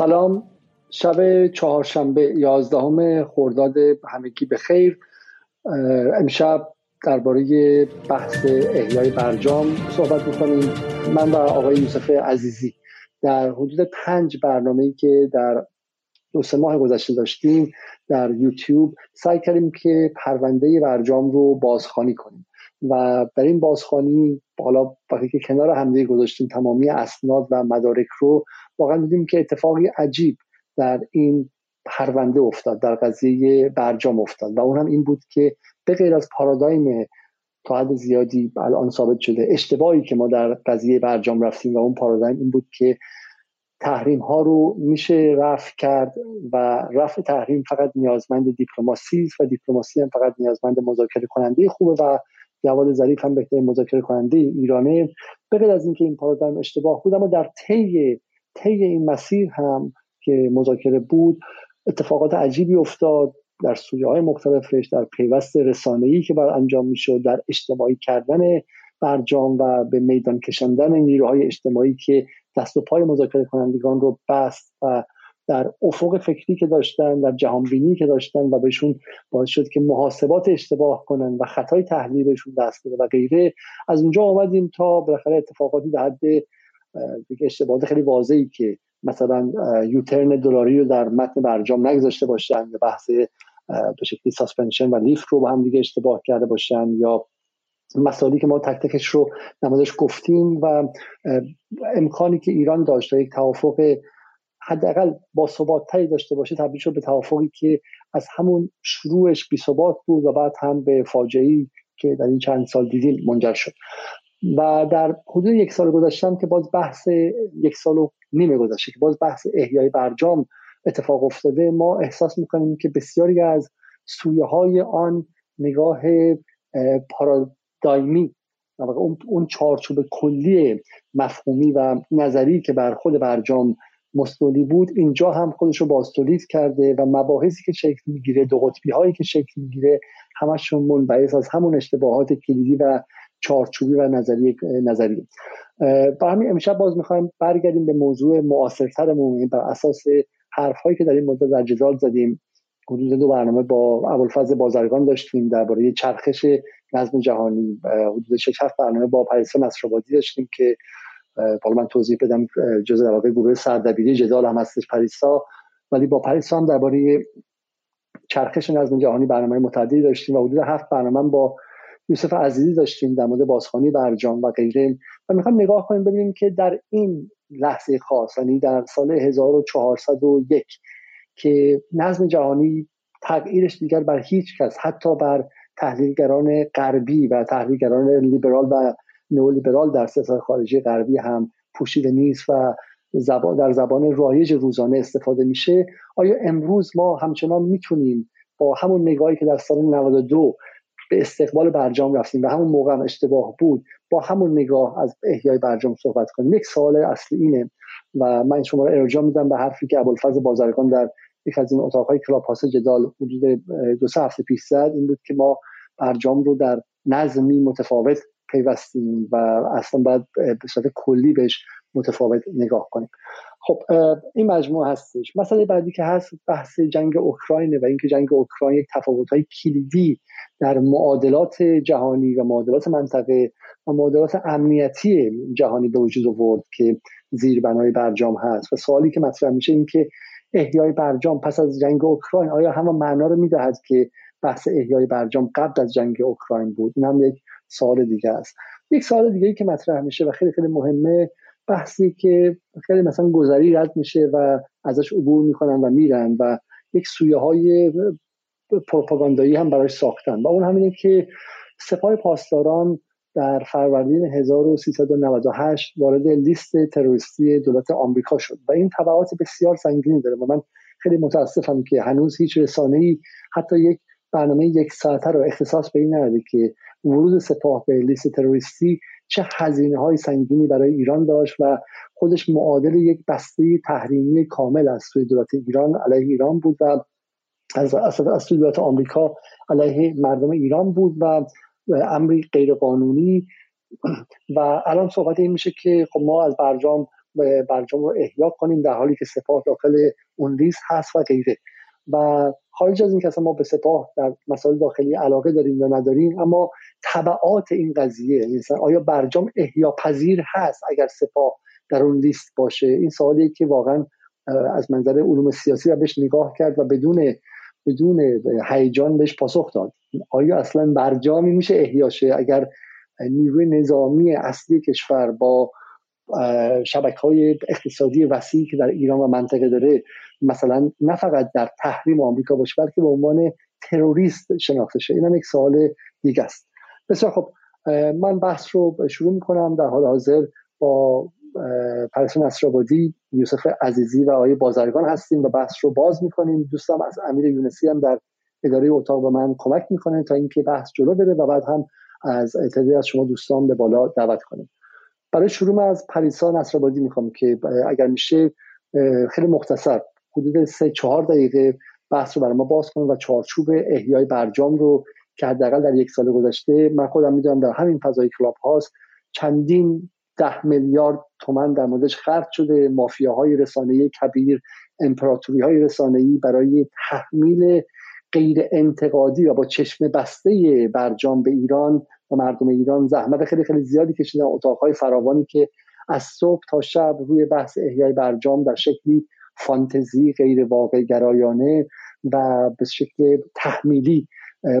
سلام. شب چهارشنبه یازدهم خرداد همگی به خیر. امشب درباره بحث احیای برجام صحبت می‌کنیم. من و آقای یوسف عزیزی در حدود پنج برنامه که در دو سه ماه گذشته داشتیم در یوتیوب سعی کردیم که پرونده برجام رو بازخوانی کنیم و در این بازخوانی حالا وقتی که کنار همدیگه گذاشتیم تمامی اسناد و مدارک رو واقعا دیدیم که اتفاقی عجیب در این پرونده افتاد در قضیه برجام افتاد و اون هم این بود که به غیر از پارادایم تا حد زیادی الان ثابت شده اشتباهی که ما در قضیه برجام رفتیم و اون پارادایم این بود که تحریم ها رو میشه رفع کرد و رفع تحریم فقط نیازمند دیپلماسی است و دیپلماسی هم فقط نیازمند مذاکره کننده خوبه و جواد ظریف هم بهترین مذاکره کننده ایرانه. به از اینکه این پارادایم اشتباه بود اما در طی طی این مسیر هم که مذاکره بود اتفاقات عجیبی افتاد در سویه های مختلفش در پیوست رسانه‌ای که بر انجام می‌شد در اجتماعی کردن برجام و به میدان کشندن نیروهای اجتماعی که دست و پای مذاکره کنندگان رو بست و در افق فکری که داشتن در جهان بینی که داشتن و بهشون باعث شد که محاسبات اشتباه کنن و خطای تحلیل بهشون دست بده و غیره. از اونجا آمدیم تا بالاخره اتفاقاتی در حد اشتباهات خیلی واضحی که مثلا یوترن دلاری رو در متن برجام نگذاشته باشن یا بحث به شکلی ساسپنشن و لیفت رو با هم دیگه اشتباه کرده باشن یا مسائلی که ما تک تکش رو نمازش گفتیم و امکانی که ایران داشته یک توافق حداقل با ثبات تری داشته باشه تبدیل شد به توافقی که از همون شروعش بی ثبات بود و بعد هم به فاجعه که در این چند سال دیدیم منجر شد. و در حدود یک سال گذشتم که باز بحث یک سال و نیمه گذشته که باز بحث احیای برجام اتفاق افتاده ما احساس می‌کنیم که بسیاری از سویه های آن نگاه پارادایمی اون چارچوب کلی مفهومی و نظری که بر خود برجام مستولی بود اینجا هم خودش رو باستولید کرده و مباحثی که شکل می‌گیره دو قطبی هایی که شکل می‌گیره همشون منبعث از همون اشتباهات کلیدی و چارچوبی و نظری نظری با همین امشب باز می‌خوایم برگردیم به موضوع معاصرترمون بر اساس حرف هایی که در این مدت در جدال زدیم حدود دو برنامه با ابوالفضل بازرگان داشتیم درباره چرخش نظم جهانی حدود 6 7 برنامه با پریسا نصرآبادی داشتیم که حالا من توضیح بدم جزء در واقع گروه سردبیری جدال هم هستش پریسا. ولی با پریسا هم درباره چرخش نظم جهانی برنامه متعددی داشتیم و حدود هفت برنامه با یوسف عزیزی داشتیم در مورد بازخوانی برجام و غیره. و می‌خوام نگاه کنیم ببینیم که در این لحظه خاص یعنی در سال 1401 که نظم جهانی تغییرش دیگر بر هیچ کس حتی بر تحلیلگران غربی و تحلیلگران لیبرال و نئولیبرال در سیاست خارجی غربی هم پوشیده نیست و زبان در زبان رایج روزانه استفاده میشه. آیا امروز ما همچنان می‌تونیم با همون نگاهی که در سال 92 به استقبال برجام رفتیم و همون موقع هم اشتباه بود با همون نگاه از احیای برجام صحبت کنیم. یک سوال اصلی اینه و من شما رو ارجاع میدم به حرفی که ابوالفضل بازرگان در یک از این اتاقهای کلاب جدال حدود دو سه هفته پیش زد این بود که ما برجام رو در نظمی متفاوت پیوستیم و اصلا باید به صورت کلی بهش متفاوت نگاه کنیم. خب این مجموعه هستش. مسئله بعدی که هست بحث جنگ اوکراین و اینکه جنگ اوکراین یک های کلیدی در معادلات جهانی و معادلات منطقه و معادلات امنیتی جهانی به وجود آورد که زیربنای برجام هست. و سوالی که مطرح میشه این که احیای برجام پس از جنگ اوکراین آیا همه معنا رو می‌دهد که بحث احیای برجام قبل از جنگ اوکراین بود؟ این هم یک سوال دیگه است. یک سوال دیگه ای که مطرح میشه و خیلی خیلی مهمه بحثی که خیلی مثلا گذری رد میشه و ازش عبور می‌کنن و میرن و یک سویه های پروپاگاندایی هم براش ساختن. و اون همینه که سپاه پاسداران در فروردین 1398 وارد لیست تروریستی دولت آمریکا شد و این تبعات بسیار سنگینی داره و من خیلی متاسفم که هنوز هیچ رسانه ای حتی یک برنامه یک ساعته رو اختصاص به این نداره که ورود سپاه به لیست تروریستی چه هزینه های سنگینی برای ایران داشت و خودش معادل یک بسته تحریمی کامل از سوی دولت ایران علیه ایران بود و از از سوی دولت آمریکا علیه مردم ایران بود و امری غیرقانونی. و الان صحبت این میشه که خب ما از برجام برجام رو احیا کنیم در حالی که سپاه داخل اون لیست هست و غیره. و خارج از این که ما به سپاه در مسائل داخلی علاقه داریم یا نداریم اما طبعات این قضیه مثلا آیا برجام احیا پذیر هست اگر سپاه در اون لیست باشه؟ این سوالی که واقعا از منظر علوم سیاسی و بهش نگاه کرد و بدون بدون هیجان بهش پاسخ داد. آیا اصلا برجامی میشه احیاشه اگر نیروی نظامی اصلی کشور با شبکه های اقتصادی وسیعی که در ایران و منطقه داره مثلا نه فقط در تحریم آمریکا باشه بلکه به عنوان تروریست شناخته شه. این هم یک سوال دیگه است. بسیار خب من بحث رو شروع می‌کنم در حال حاضر با پرس نصرآبادی یوسف عزیزی و آقای بازرگان هستیم و بحث رو باز می‌کنیم. دوستم از امیر یونسی هم در اداره اتاق به من کمک می‌کنه تا اینکه بحث جلو بره و بعد هم از تعدادی از شما دوستان به بالا دعوت کنیم. برای شروع از پریسا نصرآبادی می‌خوام که اگر میشه خیلی مختصر. حدود سه چهار دقیقه بحث رو برای ما باز کنیم و چارچوب احیای برجام رو که حداقل در یک سال گذشته من خودم می‌دونم در همین فضای کلاب هاست چندین ده میلیارد تومن در موردش خرج شده. مافیاهای رسانه‌ای کبیر امپراتوری های رسانه‌ای برای تحمیل غیر انتقادی و با چشم بسته برجام به ایران و مردم ایران زحمت خیلی خیلی زیادی کشیدن. اتاقهای فراوانی که از صبح تا شب روی بحث احیای برجام در شکلی فانتزی غیر واقع گرایانه و به شکل تحمیلی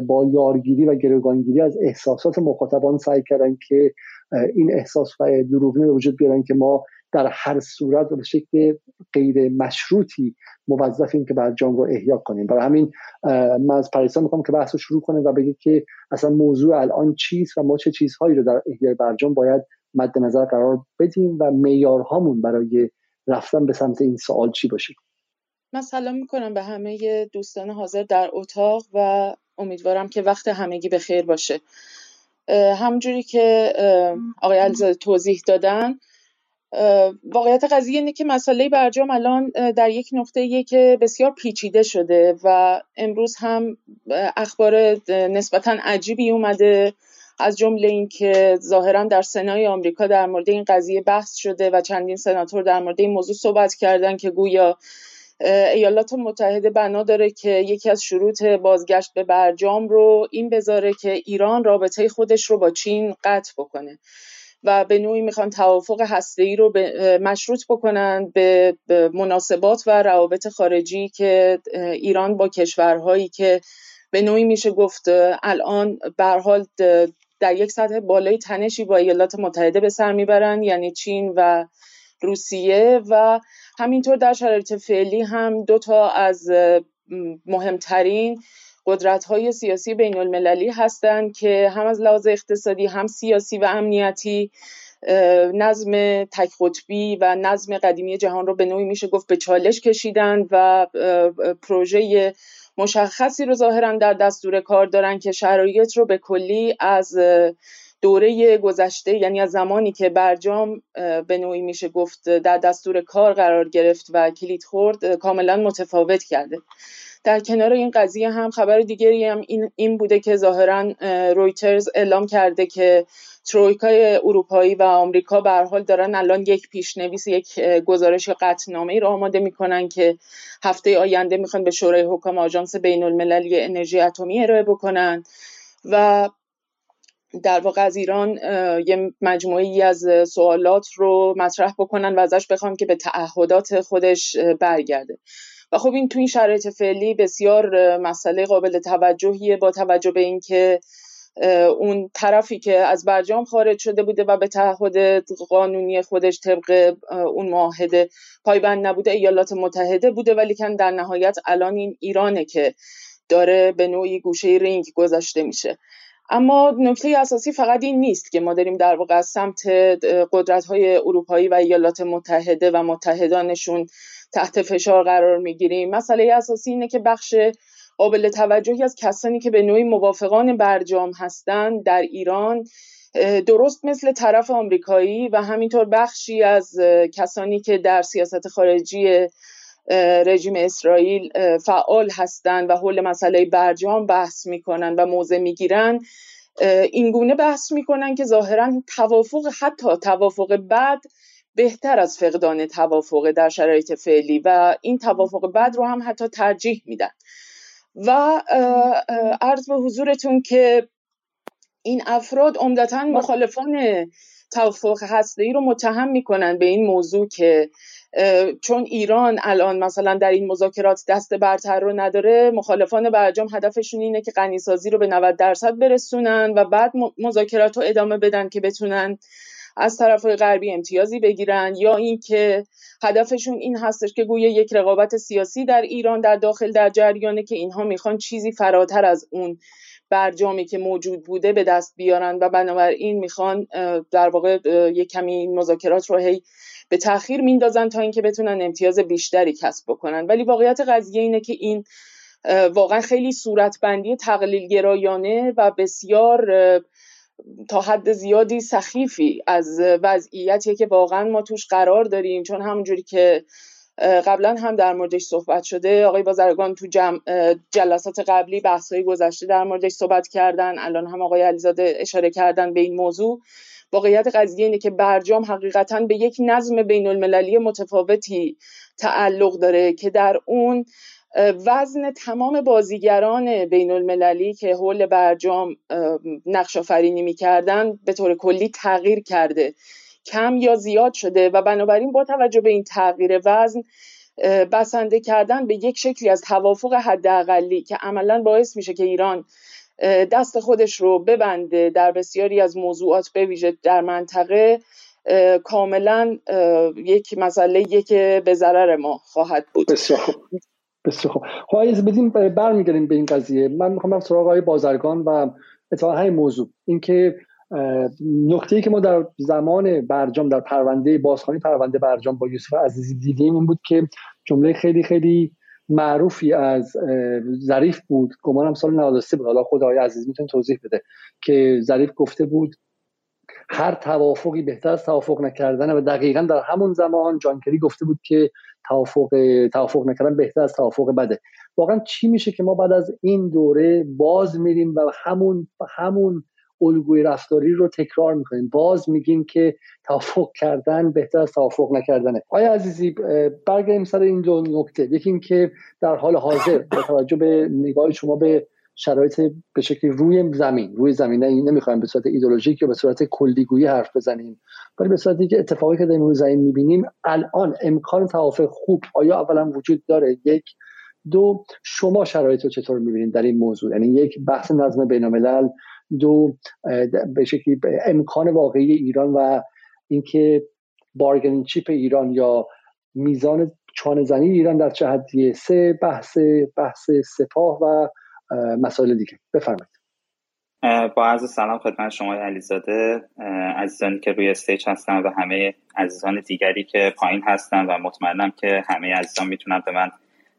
با یارگیری و گروگانگیری از احساسات مخاطبان سعی کردن که این احساس و دروغی وجود بیارن که ما در هر صورت به شکل غیر مشروطی موظفیم که برجام رو احیا کنیم. برای همین من از پریسا می‌خوام که بحث رو شروع کنه و بگید که اصلا موضوع الان چیست و ما چه چیزهایی رو در احیای برجام باید مد نظر قرار بدیم و معیارهامون برای رفتن به سمت این سوال چی باشه؟ من سلام می‌کنم به همه دوستان حاضر در اتاق و امیدوارم که وقت همگی به خیر باشه همونجوری که آقای علیزاده توضیح دادن واقعیت قضیه اینه که مسئله برجام الان در یک نقطه که بسیار پیچیده شده و امروز هم اخبار نسبتا عجیبی اومده از جمله اینکه ظاهرا در سنای آمریکا در مورد این قضیه بحث شده و چندین سناتور در مورد این موضوع صحبت کردن که گویا ایالات متحده بنا داره که یکی از شروط بازگشت به برجام رو این بذاره که ایران رابطه خودش رو با چین قطع بکنه. و به نوعی می‌خوان توافق ای رو مشروط بکنن به مناسبات و روابط خارجی که ایران با کشورهایی که به نوعی میشه گفت الان به حال در یک سطح بالای تنشی با ایالات متحده به سر می‌برن یعنی چین و روسیه و همینطور در شرایط فعلی هم دو تا از مهمترین قدرت های سیاسی بین المللی هستند که هم از لحاظ اقتصادی هم سیاسی و امنیتی نظم تک قطبی و نظم قدیمی جهان رو به نوعی میشه گفت به چالش کشیدن و پروژه مشخصی رو ظاهرا در دستور کار دارن که شرایط رو به کلی از دوره گذشته یعنی از زمانی که برجام به نوعی میشه گفت در دستور کار قرار گرفت و کلید خورد کاملا متفاوت کرده. در کنار این قضیه هم خبر دیگری هم این, این بوده که ظاهرا رویترز اعلام کرده که ترویکای اروپایی و آمریکا به حال دارن الان یک پیشنویس یک گزارش قطعنامه ای رو آماده می‌کنن که هفته آینده می‌خوان به شورای حکام آژانس بین المللی انرژی اتمی ارائه بکنن و در واقع از ایران یه مجموعی از سوالات رو مطرح بکنن و ازش بخوام که به تعهدات خودش برگرده. و خب این تو این شرایط فعلی بسیار مسئله قابل توجهیه با توجه به اینکه اون طرفی که از برجام خارج شده بوده و به تعهد قانونی خودش طبق اون معاهده پایبند نبوده ایالات متحده بوده ولی کن در نهایت الان این ایرانه که داره به نوعی گوشه رینگ گذاشته میشه. اما نکته اساسی فقط این نیست که ما داریم در واقع از سمت قدرت های اروپایی و ایالات متحده و متحدانشون تحت فشار قرار می‌گیریم. مسئله اساسی اینه که بخش قابل توجهی از کسانی که به نوعی موافقان برجام هستند در ایران درست مثل طرف آمریکایی و همینطور بخشی از کسانی که در سیاست خارجی رژیم اسرائیل فعال هستند و حول مسئله برجام بحث می‌کنن و موضع می‌گیرن. این گونه بحث می‌کنن که ظاهرا توافق حتی توافق بعد بهتر از فقدان توافق در شرایط فعلی و این توافق بعد رو هم حتی ترجیح میدن. و عرض به حضورتون که این افراد عمدتا مخالفان توافق ای رو متهم می‌کنن به این موضوع که چون ایران الان مثلا در این مذاکرات دست برتر رو نداره مخالفان برجام هدفشون اینه که غنیسازی رو به 90 درصد برسونن و بعد مذاکرات رو ادامه بدن که بتونن از طرف غربی امتیازی بگیرن یا اینکه هدفشون این هستش که گویا یک رقابت سیاسی در ایران در داخل در جریانه که اینها می‌خوان چیزی فراتر از اون برجامی که موجود بوده به دست بیارن و بنابراین می‌خوان در واقع یک کمی مذاکرات رو هی به تاخیر میندازن تا اینکه بتونن امتیاز بیشتری کسب بکنن. ولی واقعیت قضیه اینه که این واقعا خیلی صورتبندی تقلیل گرایانه و بسیار تا حد زیادی سخیفی از وضعیتیه که واقعا ما توش قرار داریم. چون همونجوری که قبلا هم در موردش صحبت شده آقای بازرگان تو جلسات قبلی بحث‌های گذشته در موردش صحبت کردن. الان هم آقای علیزاده اشاره کردن به این موضوع. واقعیت قضیه اینه که برجام حقیقتا به یک نظم بین المللی متفاوتی تعلق داره که در اون وزن تمام بازیگران بین المللی که حول برجام نقش آفرینی می‌کردن به طور کلی تغییر کرده. کم یا زیاد شده و بنابراین با توجه به این تغییر وزن بسنده کردن به یک شکلی از توافق حداقلی که عملا باعث میشه که ایران دست خودش رو ببنده در بسیاری از موضوعات به در منطقه کاملا یک مسئله که به ضرر ما خواهد بود. بسیار خوب. خب بدیم برمیگردیم به این قضیه. من می‌خوام سراغ آقای بازرگان و اتفاقا همین موضوع. اینکه نکته ای که ما در زمان برجام در پرونده بازخوانی پرونده برجام با یوسف عزیزی دیدیم این بود که جمله خیلی خیلی معروفی از ظریف بود. گمانم سال 93 بود. حالا خود آقای عزیز می‌تونه توضیح بده. که ظریف گفته بود هر توافقی بهتر از توافق نکردن و دقیقا در همون زمان جانکری گفته بود که توافق توافق نکردن بهتر از توافق بده. واقعا چی میشه که ما بعد از این دوره باز میریم و همون همون الگوی رفتاری رو تکرار می‌کنیم. باز میگیم که توافق کردن بهتر از توافق نکردنه. آیا عزیزی برگردیم سر این دو نکته. یکی اینکه در حال حاضر با توجه به نگاه شما به شرایط به شکلی روی زمین روی زمین این نمی‌خوایم به صورت ایدولوژیک یا به صورت کلیگویی حرف بزنیم ولی به صورتی که اتفاقی که در روی زمین می‌بینیم الان امکان توافق خوب آیا اولا وجود داره؟ یک. دو شما شرایط رو چطور می‌بینید در این موضوع؟ یعنی یک بحث نظم بین دو به شکلی امکان واقعی ایران و اینکه bargaining chip ایران یا میزان چانه زنی ایران در چه حدیه سه بحث بحث سپاه و مسائل دیگه. بفرمایید. با عرض سلام خدمت شما علیزاده. عزیزانی که روی stage هستن و همه عزیزان دیگری که پایین هستن و مطمئنم که همه عزیزان می‌تونن به من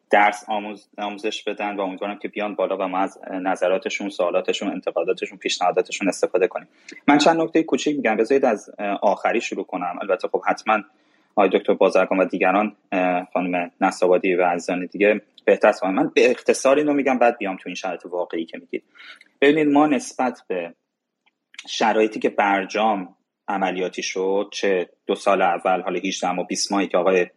درس آموز، آموزش بدن و امیدوارم که بیان بالا و ما از نظراتشون سوالاتشون انتقاداتشون پیشنهاداتشون استفاده کنیم. من چند نکته کوچیک میگم. بذارید از آخری شروع کنم. البته خب حتما آقای دکتر بازرگان و دیگران خانم نصابادی و عزیزان دیگه بهتر است من به اختصار اینو میگم بعد بیام تو این شرایط واقعی که میگید. ببینید ما نسبت به شرایطی که برجام عملیاتی شد چه دو سال اول حالا 18 و 20 ماهی که آقای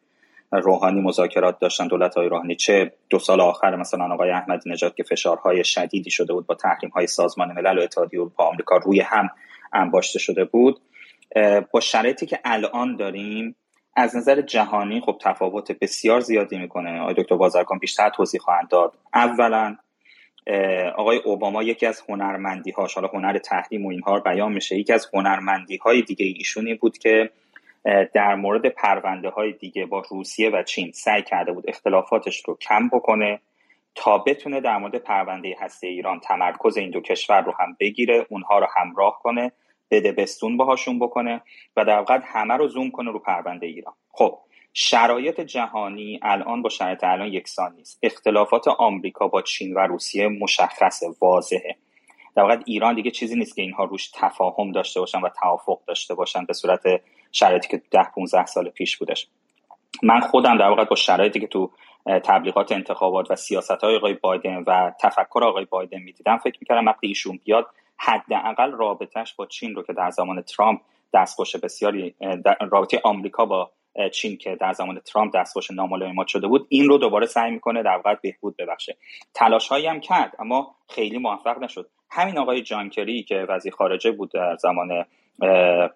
روحانی مذاکرات داشتن دولت های روحانی چه دو سال آخر مثلا آقای احمدی نژاد که فشارهای شدیدی شده بود با تحریم های سازمان ملل و اتحادیه اروپا آمریکا روی هم انباشته شده بود. با شرایطی که الان داریم از نظر جهانی خب تفاوت بسیار زیادی می‌کنه. آقای دکتر بازرگان بیشتر توضیح خواهند داد. اولا آقای اوباما یکی از هنرمندی هاش حالا هنر تحریم و اینها بیان میشه. یکی از هنرمندی های دیگه ایشونی بود که در مورد پرونده های دیگه با روسیه و چین سعی کرده بود اختلافاتش رو کم بکنه تا بتونه در مورد پرونده هسته ایران تمرکز این دو کشور رو هم بگیره اونها رو همراه کنه بده بستون باهاشون بکنه و در واقع همه رو زوم کنه رو پرونده ایران. خب شرایط جهانی الان با شرایط الان یکسان نیست. اختلافات آمریکا با چین و روسیه مشخصه واضحه. در واقع ایران دیگه چیزی نیست که اینها روش تفاهم داشته باشن و توافق داشته باشن به صورت شرایطی که ده 15 سال پیش بودش. من خودم در واقع با شرایطی که تو تبلیغات انتخابات و سیاست های آقای بایدن و تفکر آقای بایدن می‌دیدم فکر می‌کردم وقتی ایشون بیاد حداقل رابطهش با چین رو که در زمان ترامپ دستخوش بسیاری در رابطه آمریکا با چین که در زمان ترامپ دستخوش ناملایمات شده بود این رو دوباره سعی می‌کنه در واقع بهبود ببخشه. تلاش هایی هم کرد اما خیلی موفق نشد. همین آقای جانکری که وزیر خارجه بود در زمان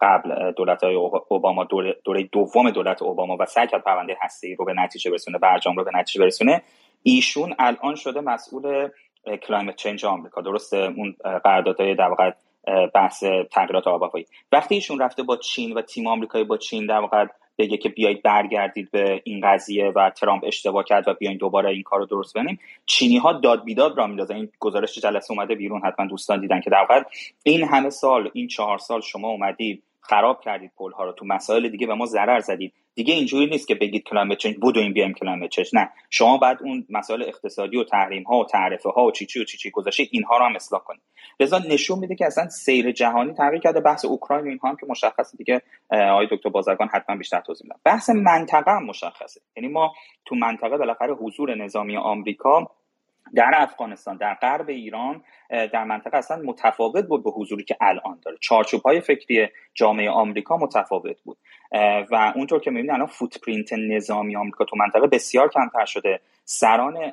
قبل دولت های اوباما دوره دوم دولت اوباما و سعی کرد پرونده هسته رو به نتیجه برسونه برجام رو به نتیجه برسونه ایشون الان شده مسئول کلایمت چنج آمریکا. درسته؟ اون قراردادهای در واقع بحث تغییرات آب هوایی وقتی ایشون رفته با چین و تیم آمریکایی با چین در واقع بگه که بیایید برگردید به این قضیه و ترامپ اشتباه کرد و بیاین دوباره این کار رو درست کنیم چینی ها داد بیداد را میندازن. این گزارش جلسه اومده بیرون حتما دوستان دیدن که در واقع این همه سال این چهار سال شما اومدید خراب کردید پل ها رو تو مسائل دیگه به ما ضرر زدید دیگه اینجوری نیست که بگید climate change این بیایم climate change نه. شما بعد اون مسائل اقتصادی و تحریم ها و تعرفه ها و چیچی و چیچی گذاشته اینها رو هم اصلاح کنید. لذا نشون میده که اصلا سیر جهانی تغییر کرده. بحث اوکراین و اینها هم که مشخصه دیگه. آقای دکتر بازرگان حتما بیشتر توضیح میدن. بحث منطقه هم مشخصه. یعنی ما تو منطقه بالاخره حضور نظامی آمریکا در افغانستان در غرب ایران در منطقه اصلا متفاوت بود به حضوری که الان داره. چارچوب های فکری جامعه آمریکا متفاوت بود. و اونطور که می‌بینید الان فوتپرینت نظامی آمریکا تو منطقه بسیار کمتر شده. سران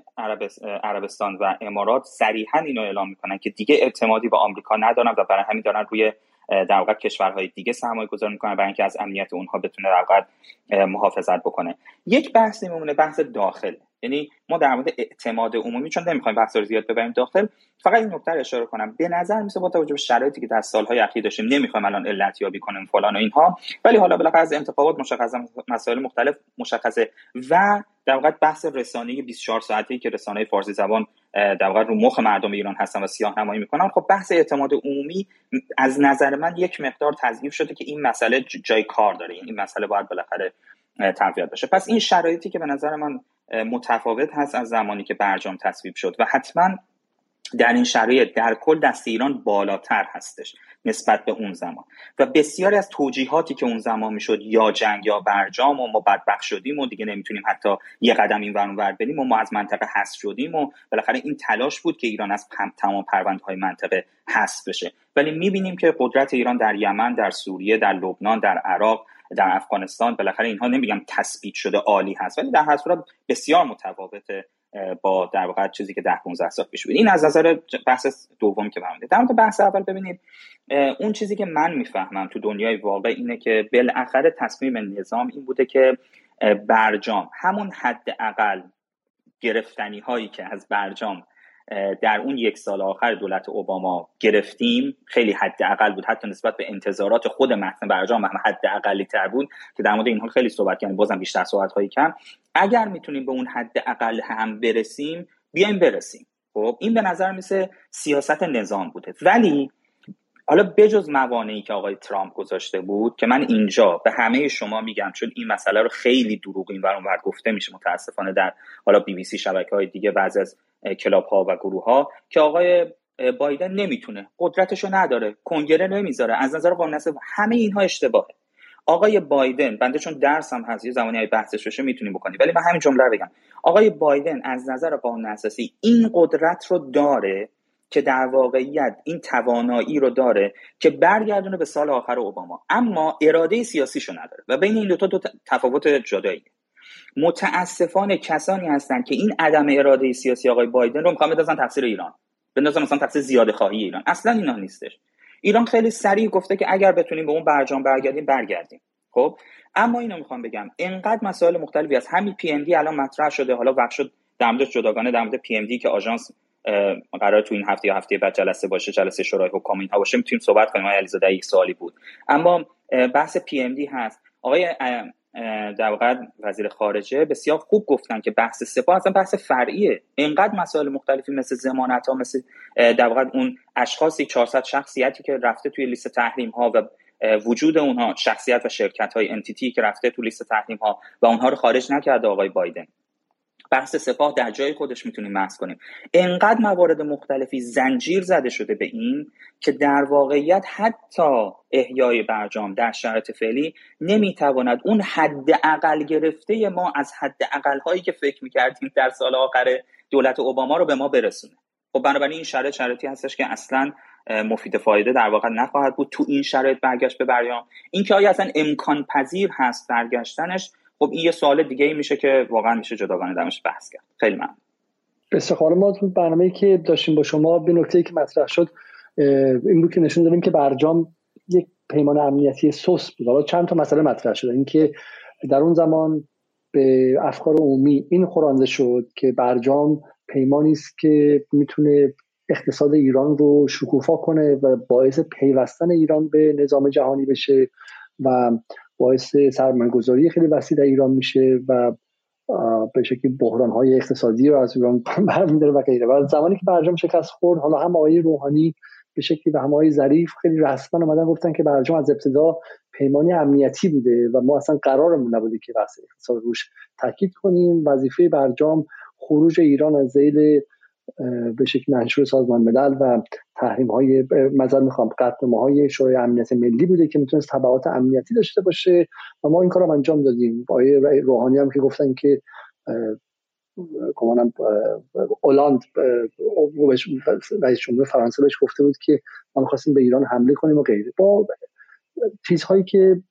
عربستان و امارات صریحا اینو اعلام می‌کنن که دیگه اعتمادی به آمریکا ندارن و برای همین دارن روی در واقع کشورهای دیگه سرمایه گذاری می‌کنن برای اینکه از امنیت اونها بتونه در محافظت بکنه. یک بحث میمونه بحث داخل. یعنی ما در مورد اعتماد عمومی چون نمی‌خوایم بحث رو زیاد ببریم داخل فقط این نکته اشاره کنم. به نظر میسه با توجه به شرایطی که در سالهای اخیر داشتیم نمی‌خوایم الان علت یابی کنیم فلان و اینها ولی حالا بالاخره از انتخابات مشخصه مسائل مختلف مشخصه و در واقع بحث رسانه 24 ساعته که رسانه فارسی زبان در واقع رو مخ مردم ایران هستن و سیاه نمایی می‌کنن. خب بحث اعتماد عمومی از نظر من یک مقدار تضعیف شده که این مسئله جای کار داره. این مسئله باید بالاخره تقویت بشه. پس این شرایطی که به نظر من متفاوت هست از زمانی که برجام تصویب شد و حتما در این شرایط در کل دست ایران بالاتر هستش نسبت به اون زمان. و بسیاری از توجیهاتی که اون زمان می‌شد یا جنگ یا برجام و ما بدبخ شدیم و دیگه نمی‌تونیم حتی یه قدم این ور ور بریم و ما از منطقه حذف شدیم و بالاخره این تلاش بود که ایران از تمام پروندهای منطقه حذف بشه. ولی می‌بینیم که قدرت ایران در یمن در سوریه در لبنان در عراق در افغانستان بالاخره اینها نمیگم تثبیت شده عالی هست ولی در هر صورت بسیار متفاوته با در واقع چیزی که ده 15 سال پیش بود. این از نظر بحث دوم که برمیده در بحث اول ببینید اون چیزی که من می‌فهمم تو دنیای واقع اینه که بالاخره تصمیم نظام این بوده که برجام همون حد اقل گرفتنی هایی که از برجام در اون یک سال آخر دولت اوباما گرفتیم. خیلی حد اقل بود حتی نسبت به انتظارات خود متن برجام هم حد اقلی تر بود که در مورد اینها خیلی صحبت کردیم. بازم بیشتر صحبت هایی کم. اگر می‌تونیم به اون حد اقل هم برسیم بیایم برسیم. خب این به نظر مثل سیاست نظام بوده. ولی حالا بجز موانعی که آقای ترامپ گذاشته بود که من اینجا به همه شما میگم چون این مسئله رو خیلی دروغ این ور گفته میشه متاسفانه در حالا بی بی سی شبکه های دیگه بعضی از کلاب ها و گروه ها که آقای بایدن نمی‌تونه قدرتشو نداره کنگره نمی‌ذاره از نظر قانون همه اینها اشتباهه. آقای بایدن بنده چون درس هم هست یه زمانی های بحثش بشه می‌تونیم بکنیم ولی من همین جمله بگم. آقای بایدن از نظر قانون اساسی این قدرت رو داره که در واقعیت این توانایی رو داره که برگردونه به سال آخر اوباما. اما اراده سیاسیشو نداره و بین این دو تا دو تفاوت جدایی متاسفانه کسانی هستند که این عدم اراده سیاسی آقای بایدن رو می‌خوان بدازن تفسیر ایران. بندازن مثلا تفسیر زیاده خواهی ایران. اصلا اینا نیستش. ایران خیلی سریع گفته که اگر بتونیم به اون برجام برگردیم برگردیم. خب؟ اما اینو می‌خوام بگم. انقدر مسائل مختلفی از همین PMD الان مطرح شده. حالا وقت شد در جداگانه در مورد PMD که آژانس قرار تو این هفته یا هفته بعد جلسه باشه جلسه شورای حکام اینها باشه. می‌تونیم صحبت کنیم. آقای علیزاده یک سوالی بود. اما بحث PMD هست. آقای در واقع وزیر خارجه بسیار خوب گفتن که بحث سپاه اصلا بحث فرعیه. اینقدر مسائل مختلفی مثل ضمانت ها مثل در واقع اون اشخاصی 400 شخصیتی که رفته توی لیست تحریم ها و وجود اونها شخصیت و شرکت های انتیتی که رفته تو لیست تحریم ها و اونها رو خارج نکرده آقای بایدن. بحث سپاه در جای خودش می‌تونیم بحث کنیم. انقدر موارد مختلفی زنجیر زده شده به این که در واقعیت حتی احیای برجام در شرایط فعلی نمی‌تواند اون حد اقل گرفته ما از حد اقل هایی که فکر می‌کردیم در سال آخر دولت اوباما رو به ما برسونه. خب بنابراین این شرایط شرایطی هستش که اصلا مفید فایده در واقع نخواهد بود تو این شرایط برگشت به برجام اینکه آیا اصلا امکان پذیر هست برگشتنش خب این یه سوال دیگه ای میشه که واقعا میشه جداگانه درش بحث کرد. خیلی ممنون. استخار ما تو برنامه که داشتیم با شما به نکته که مطرح شد این بود که نشون دادیم که برجام یک پیمان امنیتی سوس بود. حالا چند تا مسئله مطرح شده اینکه در اون زمان به افکار عمومی این خورانده شد که برجام پیمانی است که می‌تونه اقتصاد ایران رو شکوفا کنه و باعث پیوستن ایران به نظام جهانی بشه و باعث سرمایه‌گذاری خیلی وسیع در ایران میشه و به شکلی بحران های اقتصادی رو از ایران برمیداره و غیره. و زمانی که برجام شکست خورد حالا هم آقای روحانی به شکلی و هم آقای ظریف خیلی رسما اومدن گفتن که برجام از ابتدا پیمانی امنیتی بوده و ما اصلا قرارمون نبوده که بحث اقتصاد روش تاکید کنیم. وظیفه برجام خروج ایران از زیل به شکل منشور سازمان ملل و تحریم های مزد می‌خوام قطع های شورای امنیت ملی بوده که می‌تونست تبعات امنیتی داشته باشه و ما این کار رو انجام دادیم. آقای روحانی هم که گفتن که کمانم اولاند رئیس جمهور فرانسه بهش گفته بود که ما می‌خواستیم به ایران حمله کنیم و غیره. با چیزهایی که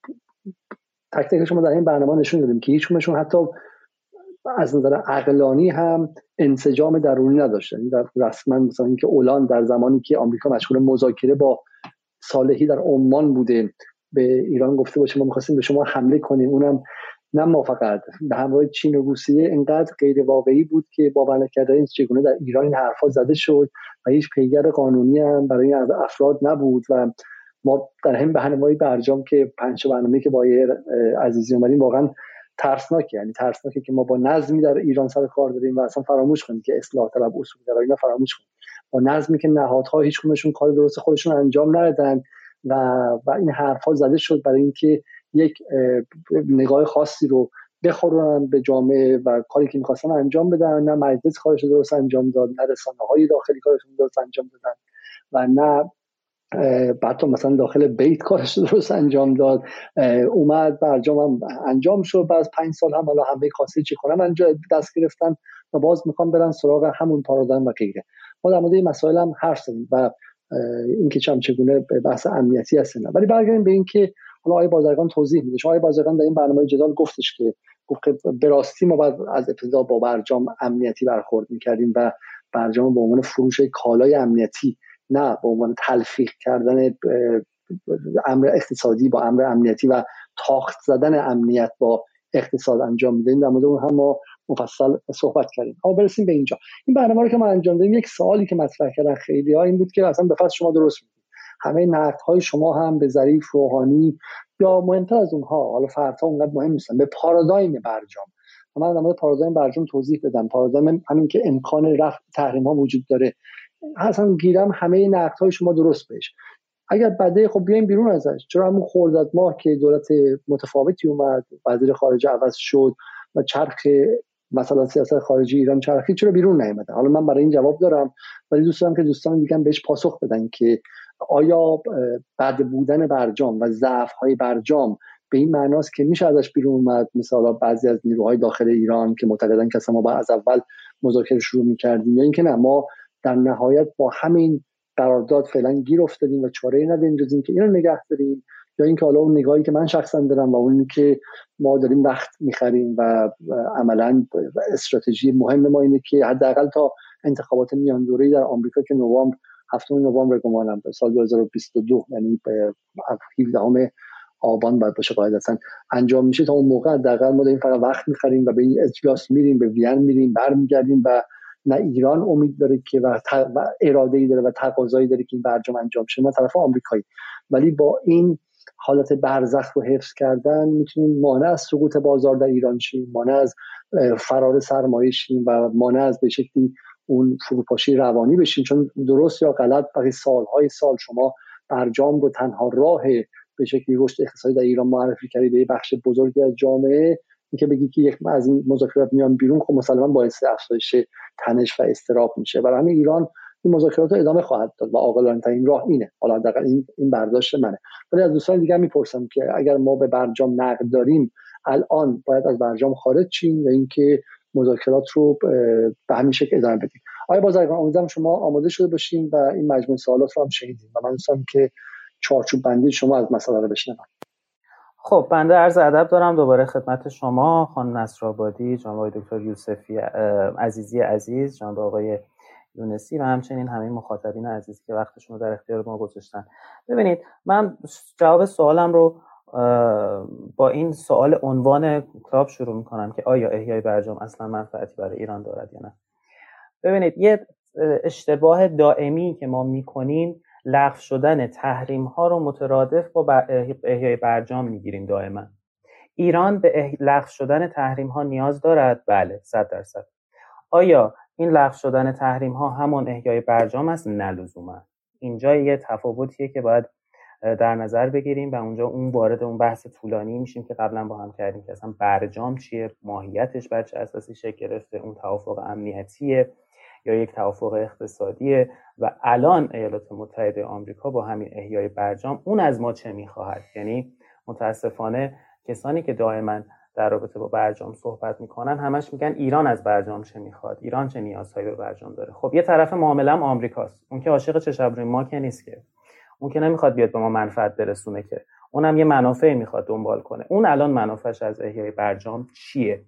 تک تک شما در این برنامه نشون دادیم که هیچ حتی از نظر عقلانی هم انسجام درونی نداشتن. یعنی در رسما مثلا اینکه اولان در زمانی که آمریکا مشغول مذاکره با صالحی در عمان بوده به ایران گفته باشه ما می‌خواستیم به شما حمله کنیم اونم نه موافقت به همراه چین و روسیه انقدر غیر واقعی بود که باور نکردن چگونه در ایران این حرفا زده شد و هیچ پیگر قانونی هم برای این افراد نبود و ما در همین برنامه برجام که پنج برنامه که با عزیزی اومدیم واقعا ترسناکه یعنی ترسناکه که ما با نظمی در ایران سر کار داریم و اصلا فراموش کنیم که اصلاح طلب اصول در اینا فراموش کنیم. با نظمی که نهادها هیچ کار درست خودشون انجام ندادن و و این حرفها زده شد برای اینکه یک نگاه خاصی رو بخورونن به جامعه و کاری که می‌خواستن انجام بدن. نه مجلس کارش درست انجام داد نه رسانه داخلی کارشون درست انجام دادن و نه بعد مثلا داخل بیت کارش درست انجام داد. اومد برجام هم انجام شد. بعد پنج سال هم حالا همه کاسه چی کنم انجام دست گرفتن و باز می‌خوام برن سراغ همون پارادایم و غیره. ما در مورد این مسائل هم حرف زدیم و اینکه چم چگونه بحث امنیتی هست ولی برگردیم به اینکه حالا آقای بازرگان توضیح میده. آقای بازرگان در این برنامه جدال گفتش که گفت به راستی ما بعد از ابتدا با برجام امنیتی برخورد می‌کردیم و برجام به عنوان فروش کالای امنیتی نه به عنوان تلفیق کردن امر اقتصادی با امر امنیتی و تاخت زدن امنیت با اقتصاد انجام میدیم در مورد اون هم ما مفصل صحبت کردیم. اما برسیم به اینجا. این برنامه رو که ما انجام دادیم یک سوالی که مطرح کردن خیلی ها این بود که اصلا به شما درست می‌دید همه نقد های شما هم به ظریف روحانی یا مهمتر از اونها حالا فردها اونقدر مهم نیستن به پارادایم برجام. من در مورد پارادایم برجام توضیح بدم. پارادایم همین که امکان رفع تحریم ها وجود داره. اصلا گیرم همه نقد های شما درست بهش. اگر بده خب بیایم بیرون ازش. چرا همون خورداد ماه که دولت متفاوتی اومد وزیر خارجه عوض شد و چرخ مثلا سیاست خارجی ایران چرخی چرا بیرون نیامده حالا من برای این جواب دارم ولی دوست دارم که دوستان دیگه بهش پاسخ بدن که آیا بد بودن برجام و ضعف های برجام به این معناست که میشه ازش بیرون اومد؟ مثلا بعضی از نیروهای داخل ایران که معتقدن که ما با از اول مذاکره شروع می‌کردیم یا اینکه نه ما در نهایت با همین قرارداد فعلا گیر افتادیم و چاره نداریم جز اینکه اینو نگه داریم یا اینکه حالا اون نگاهی که من شخصا دارم و اون که ما داریم وقت می‌خریم و عملا استراتژی مهم ما اینه که حداقل تا انتخابات میان دوره در آمریکا که نوامبر هفتم نوامبر گمانم سال 2022 یعنی 17 آبان باید باشه قاعدتا انجام میشه تا اون موقع حداقل ما داریم فقط وقت می‌خریم و به این اجلاس میریم به وین میریم برمیگردیم و نه ایران امید داره که و, و اراده ای داره و تقاضایی داره که این برجام انجام شه نه طرف آمریکایی. ولی با این حالت برزخ رو حفظ کردن می‌تونیم مانع از سقوط بازار در ایران شیم مانع از فرار سرمایه شیم و مانع از به شکلی اون فروپاشی روانی بشیم. چون درست یا غلط برای سالهای سال شما برجام رو تنها راه به شکلی رشد اقتصادی در ایران معرفی کردید به بخش بزرگی از جامعه اینکه بگی که یک از این مذاکرات میان بیرون خب مسلما باعث افزایش تنش و استراب میشه. برای همین ایران این مذاکرات رو ادامه خواهد داد و عاقلانه ترین راه اینه. حالا در این این برداشت منه. ولی از دوستان دیگه می‌پرسم که اگر ما به برجام نقد داریم الان باید از برجام خارج چیم یا اینکه مذاکرات رو به همین شکل ادامه بدیم؟ آیا بازرگان امیدوارم شما آماده شده باشیم و این مجموع سوالات رو هم شنیدیم و من دوستم که چارچوب بندی شما از مسئله رو بشنوم. خب بنده عرض ادب دارم دوباره خدمت شما خانم نصرآبادی جناب آقای دکتر یوسفی عزیزی عزیز جناب آقای یونسی و همچنین همه مخاطبین عزیزی که وقتشون رو در اختیار ما گذاشتن. ببینید من جواب سوالم رو با این سوال عنوان کتاب شروع می‌کنم که آیا احیای برجام اصلا منفعتی برای ایران دارد یا نه. ببینید یه اشتباه دائمی که ما می‌کنیم لغو شدن تحریم ها رو مترادف با احیای برجام می‌گیریم دائما. ایران به لغو شدن تحریم ها نیاز دارد؟ بله صد درصد. آیا این لغو شدن تحریم ها همون احیای برجام است؟ نه اینجا یه تفاوتیه که باید در نظر بگیریم و اونجا اون وارد اون بحث طولانی میشیم که قبلا با هم کردیم که اصلا برجام چیه ماهیتش بر چه اساسی شکل گرفته اون توافق امنیتیه. یا یک توافق اقتصادیه و الان ایالات متحده آمریکا با همین احیای برجام اون از ما چه می‌خواهد؟ یعنی متاسفانه کسانی که دائما در رابطه با برجام صحبت می‌کنن همش میگن ایران از برجام چه می‌خواد؟ ایران چه نیازهایی به برجام داره؟ خب یه طرف معامله هم آمریکاست. اون که عاشق چه ما که نیست که. اون که نمی‌خواد بیاد به ما منفعت برسونه که. اونم یه منافعی می‌خواد دنبال کنه. اون الان منافعش از احیای برجام چیه؟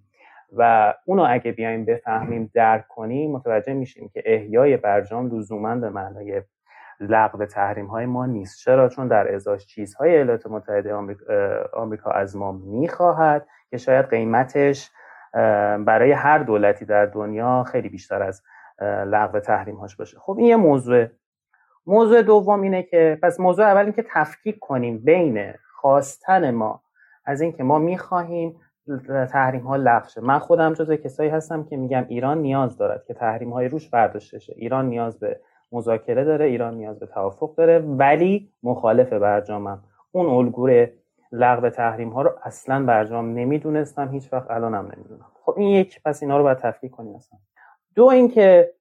و اونو اگه بیایم بفهمیم درک کنیم متوجه میشیم که احیای برجام لزوما به معنای لغو تحریم های ما نیست. چرا؟ چون در ازاش چیزهای ایالات متحده آمریکا از ما می‌خواهد که شاید قیمتش برای هر دولتی در دنیا خیلی بیشتر از لغو تحریم هاش باشه. خب این یه موضوع. موضوع دوم اینه که پس موضوع اول این که تفکیک کنیم بین خواستن ما از اینکه ما می‌خواهیم تحریم ها لغو من خودم جز کسایی هستم که میگم ایران نیاز دارد که تحریم های روش برداشته شه ایران نیاز به مذاکره داره ایران نیاز به توافق داره ولی مخالف برجامم. اون الگوی لغو تحریم ها رو اصلا برجام نمی‌دونستم هیچ وقت الانم نمی‌دونم. خب این یک پس اینا رو باید تفکیک کنیم اصلا. دو اینکه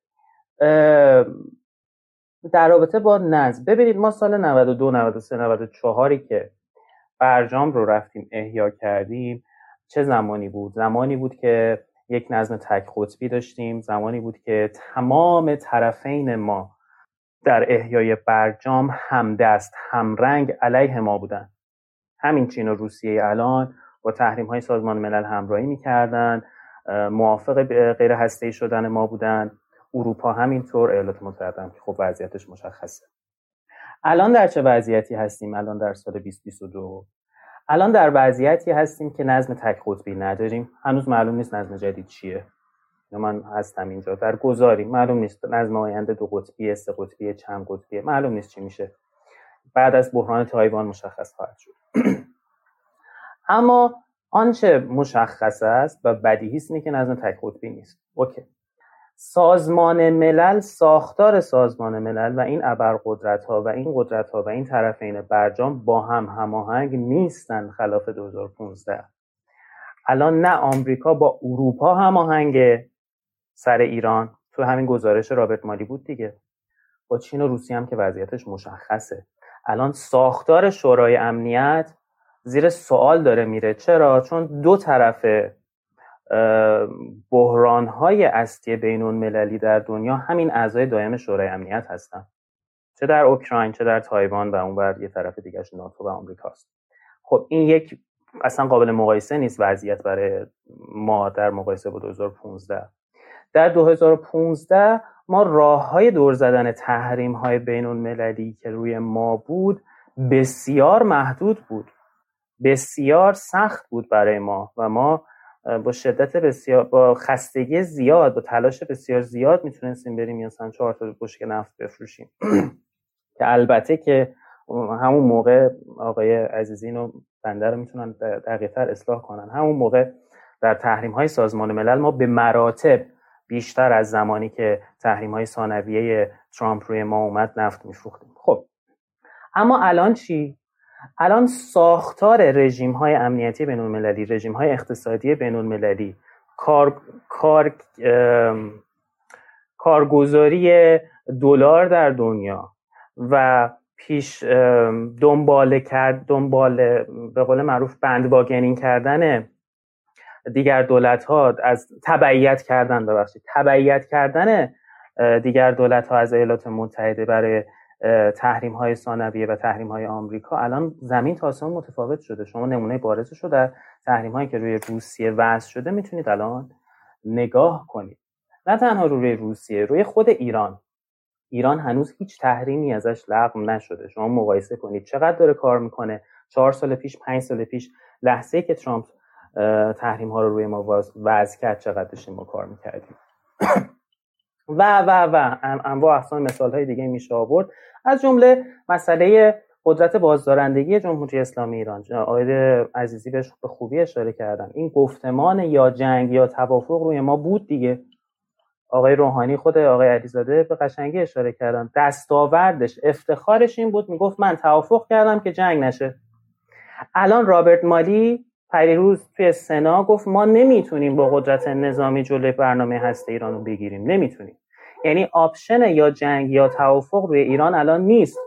در رابطه با نظم. ببینید ما سال 92 93 94 که برجام رو رفتیم احیا کردیم چه زمانی بود؟ زمانی بود که یک نظم تک قطبی داشتیم. زمانی بود که تمام طرفین ما در احیای برجام همدست همرنگ علیه ما بودن همین چین و روسیه الان با تحریم های سازمان ملل همراهی می‌کردن موافق غیر هسته شدن ما بودن اروپا همینطور ایالات متحده هم که خب وضعیتش مشخصه. الان در چه وضعیتی هستیم؟ الان در سال 2022 الان در وضعیتی هستیم که نظم تک قطبی نداریم. هنوز معلوم نیست نظم جدید چیه. من هستم اینجا. در گذاری معلوم نیست نظم آینده دو قطبی سه قطبی چند قطبی معلوم نیست چی میشه. بعد از بحران تایوان مشخص خواهد شد. اما آنچه مشخص است و بدیهی است که نظم تک قطبی نیست. اوکی. سازمان ملل ساختار سازمان ملل و این ابرقدرت ها و این قدرت ها و این طرفین برجام با هم هماهنگ نیستن خلاف 2015 الان نه آمریکا با اروپا هماهنگ سر ایران. تو همین گزارش رابرت مالی بود دیگه. با چین و روسیه هم که وضعیتش مشخصه. الان ساختار شورای امنیت زیر سوال داره میره. چرا؟ چون دو طرف بحران های اصلی بین مللی در دنیا همین اعضای دائم شورای امنیت هستن. چه در اوکراین چه در تایوان و اونور یه طرف دیگهش ناتو و آمریکاست. خب این یک اصلا قابل مقایسه نیست وضعیت برای ما در مقایسه با 2015 در 2015 ما راه های دور زدن تحریم های بین المللی که روی ما بود بسیار محدود بود. بسیار سخت بود برای ما و ما با شدت بسیار با خستگی زیاد با تلاش بسیار زیاد می‌تونستیم بریم مثلا چهار تا بشک نفت بفروشیم. که البته که همون موقع آقای عزیزین و بنده رو می‌تونن دقیقتر اصلاح کنن. همون موقع در تحریم های سازمان ملل ما به مراتب بیشتر از زمانی که تحریم های ثانویه ترامپ روی ما اومد نفت میفروختیم. خب اما الان چی؟ الان ساختار رژیم های امنیتی بین المللی رژیم های اقتصادی بین المللی کار, کار، کارگزاری دلار در دنیا و پیش دنبال کرد دنبال به قول معروف بندواگنین کردن دیگر دولت ها از تبعیت کردن ببخشید تبعیت کردن دیگر دولت ها از ایالات متحده برای تحریم های ثانویه و تحریم های آمریکا الان زمین تا آسمان متفاوت شده. شما نمونه بارزش رو در تحریم هایی که روی روسیه وضع شده می‌تونید الان نگاه کنید. نه تنها روی روسیه روی خود ایران. ایران هنوز هیچ تحریمی ازش لغو نشده. شما مقایسه کنید چقدر داره کار می‌کنه. چهار سال پیش پنج سال پیش لحظه که ترامپ تحریم ها رو روی ما وضع کرد چقدر داشتیم ما کار می‌کردیم. و و و. انواع احسان مثال های دیگه میشه آورد. از جمله مسئله قدرت بازدارندگی جمهوری اسلامی ایران. آقای عزیزی بهش به خوبی اشاره کردن. این گفتمان یا جنگ یا توافق روی ما بود دیگه. آقای روحانی خود آقای علیزاده به قشنگی اشاره کردن. دستاوردش افتخارش این بود. می‌گفت من توافق کردم که جنگ نشه. الان رابرت مالی پریروز توی سنا گفت ما نمی‌تونیم با قدرت نظامی جلوی برنامه هسته ایران رو بگیریم. نمی‌تونیم. یعنی آپشن یا جنگ یا توافق روی ایران الان نیست.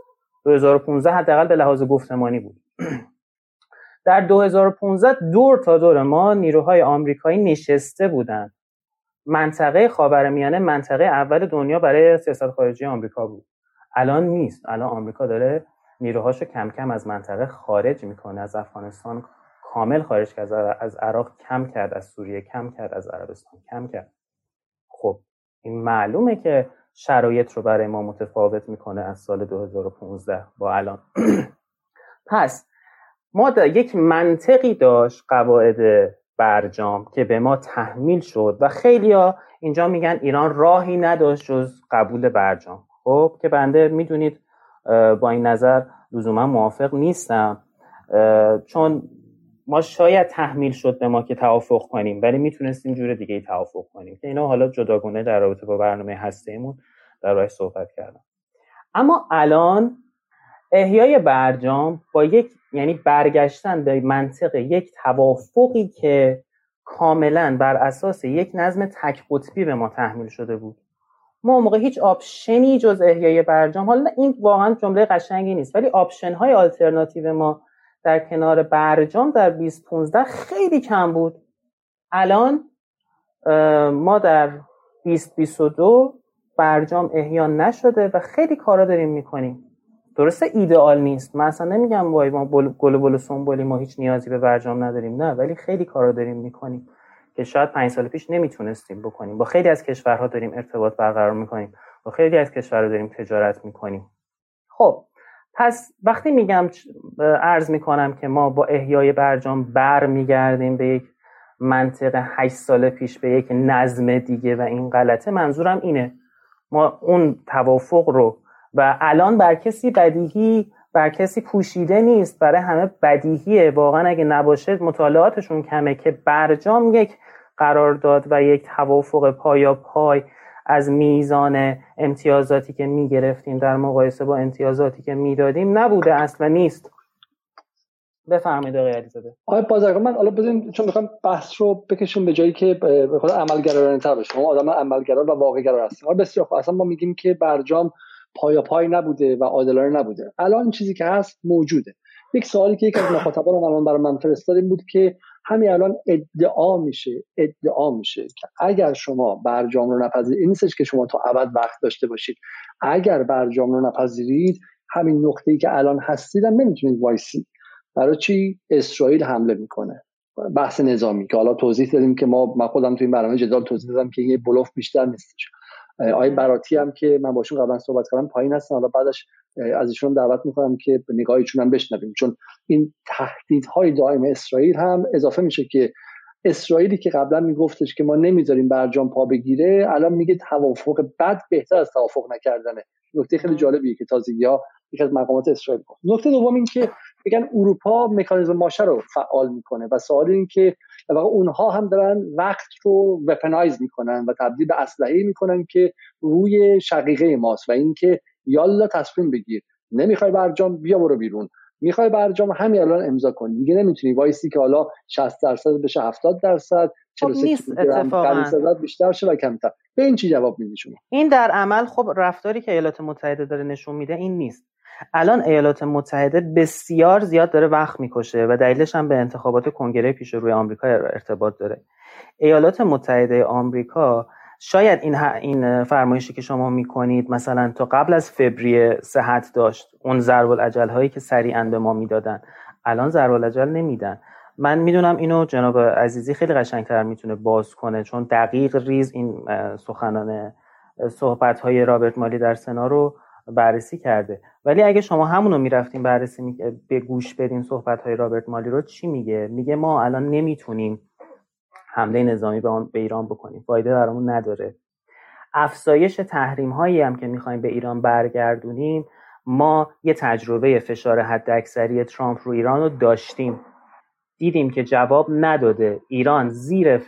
2015 حداقل به لحاظ گفتمانی بود. در 2015 دور تا دور ما نیروهای آمریکایی نشسته بودند. منطقه خاورمیانه منطقه اول دنیا برای سیاست خارجی آمریکا بود. الان نیست. الان آمریکا داره نیروهاشو کم کم از منطقه خارج می‌کنه از افغانستان کامل خارج کرد از عراق کم کرد از سوریه کم کرد از عربستان کم کرد. خب این معلومه که شرایط رو برای ما متفاوت می‌کنه از سال 2015 با الان. پس ما یک منطقی داشت قواعد برجام که به ما تحمیل شد و خیلی ها اینجا میگن ایران راهی نداشت جز قبول برجام. خب که بنده می‌دونید با این نظر لزوما موافق نیستم. چون ما شاید تحمیل شد به ما که توافق کنیم ولی می‌تونستیم جور دیگه ای توافق کنیم که اینا حالا جداگونه در رابطه با برنامه هستهمون در راه صحبت کردم اما الان احیای برجام با یک یعنی برگشتن به منطق یک توافقی که کاملا بر اساس یک نظم تک قطبی به ما تحمیل شده بود. ما موقع هیچ option ی جز احیای برجام حالا این واقعا جمله قشنگی نیست ولی option های آلترناتیو ما در کنار برجام در 2015 خیلی کم بود. الان ما در 2022 برجام احیا نشده و خیلی کارا داریم می‌کنیم. درسته ایدئال نیست. من اصلا نمیگم وای ما گل بل سنبولی ما هیچ نیازی به برجام نداریم. نه ولی خیلی کارا داریم می‌کنیم که شاید پنج سال پیش نمی‌تونستیم بکنیم. با خیلی از کشورها داریم ارتباط برقرار می‌کنیم. با خیلی از کشورها داریم تجارت می‌کنیم. خب پس وقتی میگم عرض می‌کنم که ما با احیای برجام بر میگردیم به یک منطق هشت سال پیش به یک نظم دیگه و این غلطه منظورم اینه. ما اون توافق رو و الان بر کسی بدیهی بر کسی پوشیده نیست برای همه بدیهیه. واقعا اگه نباشه مطالعاتشون کمه که برجام یک قرارداد و یک توافق پایا پای از میزان امتیازاتی که می‌گرفتیم در مقایسه با امتیازاتی که می‌دادیم نبوده اصلا نیست. بفرمایید آقای علیزاده. آقای بازرگان من حالا بزنیم چون می‌خوام بحث رو بکشیم به جایی که به خود عملگرایانه تر بشه. شما آدم عملگرا و واقعگرا هستیم بسیار خوب. اصلا ما میگیم که برجام پایا پای نبوده و عادلانه نبوده. الان چیزی که هست موجوده. یک سوالی که یکی از مخاطبان الان برای من فرستاد بود که همین الان ادعا میشه ادعا میشه که اگر شما برجام رو نپذیرید این نیستش که شما تا ابد وقت داشته باشید. اگر برجام رو نپذیرید همین نقطه ای که الان هستید هم نمی‌تونید وایسید. برای چی؟ اسرائیل حمله می‌کنه. بحث نظامی که حالا توضیح دادیم که ما من خودم تو این برنامه جدال توضیح دادم که یه بلوف بیشتر نیستش. آقای براتی هم که من باشون قبلا صحبت کردم پایین هستن. حالا بعدش از ایشون دعوت می‌کنم که به نگاهیشون هم بشنویم. چون این تهدیدهای دائم اسرائیل هم اضافه میشه که اسرائیلی که قبلا میگفتش که ما نمی‌ذاریم برجام پا بگیره الان میگه توافق بد بهتر از توافق نکردنه. نکته خیلی جالبیه که تازگی ها یکی از مقامات اسرائیل گفت. نکته دوم این که بگن اروپا مکانیزم ماشه رو فعال می‌کنه و سوال این که اونها هم دارن وقت رو وپنایز می‌کنن و تبدیل به اسلحه می‌کنن که روی شقیقه ماست و اینکه یالا تصمیم بگیر. نمی‌خوای برجام بیا برو بیرون. می‌خوای برجام همین الان امضا کن. دیگه نمی‌تونی. وایسی که حالا 60 درصد بشه 70 درصد 43 خب بیشتر شه و کمتر. به این چی جواب میدی شما؟ این در عمل خب رفتاری که ایالات متحده داره نشون میده این نیست. الان ایالات متحده بسیار زیاد داره وقت می‌کشه و دلیلش هم به انتخابات کنگره پیش روی آمریکا ارتباط داره. ایالات متحده آمریکا شاید این, این فرمایشی که شما می‌کنید مثلا تا قبل از فوریه صحت داشت اون ضرب العجل هایی که سریعا به ما می‌دادن الان ضرب العجل نمیدن. من می‌دونم اینو جناب عزیزی خیلی قشنگتر می‌تونه باز کنه چون دقیق ریز این سخنان صحبت های رابرت مالی در سنا رو بررسی کرده. ولی اگه شما همونو می‌رفتیم بررسی می... به گوش بدین صحبت های رابرت مالی رو چی میگه؟ میگه ما الان نمی‌تونیم حمله نظامی به, به ایران بکنیم. فایده برامون نداره. افزایش تحریم هایی هم که می‌خوایم به ایران برگردونیم ما یه تجربه فشار حداکثری ترامپ رو ایران رو داشتیم. دیدیم که جواب نداده. ایران زیر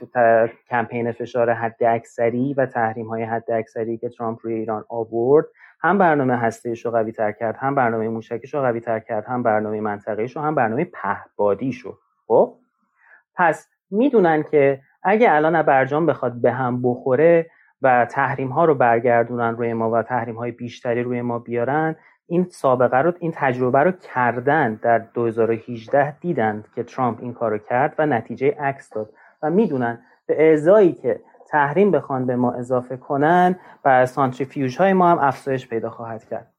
کمپین فشار حد اکثری و تحریم های حد اکثری که ترامپ روی ایران آورد هم برنامه هستهش رو قوی تر کرد هم برنامه موشکش رو قوی تر کرد هم برنامه منطقهش رو هم برنامه پهبادی شو خب؟ پس می‌دونن که اگه الان برجام بخواد به هم بخوره و تحریم ها رو برگردونن روی ما و تحریم های بیشتری روی ما بیارن این سابقه رو این تجربه رو کردن در 2018 دیدند که ترامپ این کارو کرد و نتیجه عکس داد. و می‌دونن به ازایی که تحریم بخوان به ما اضافه کنن و سانتریفیوژ های ما هم افزایش پیدا خواهد کرد.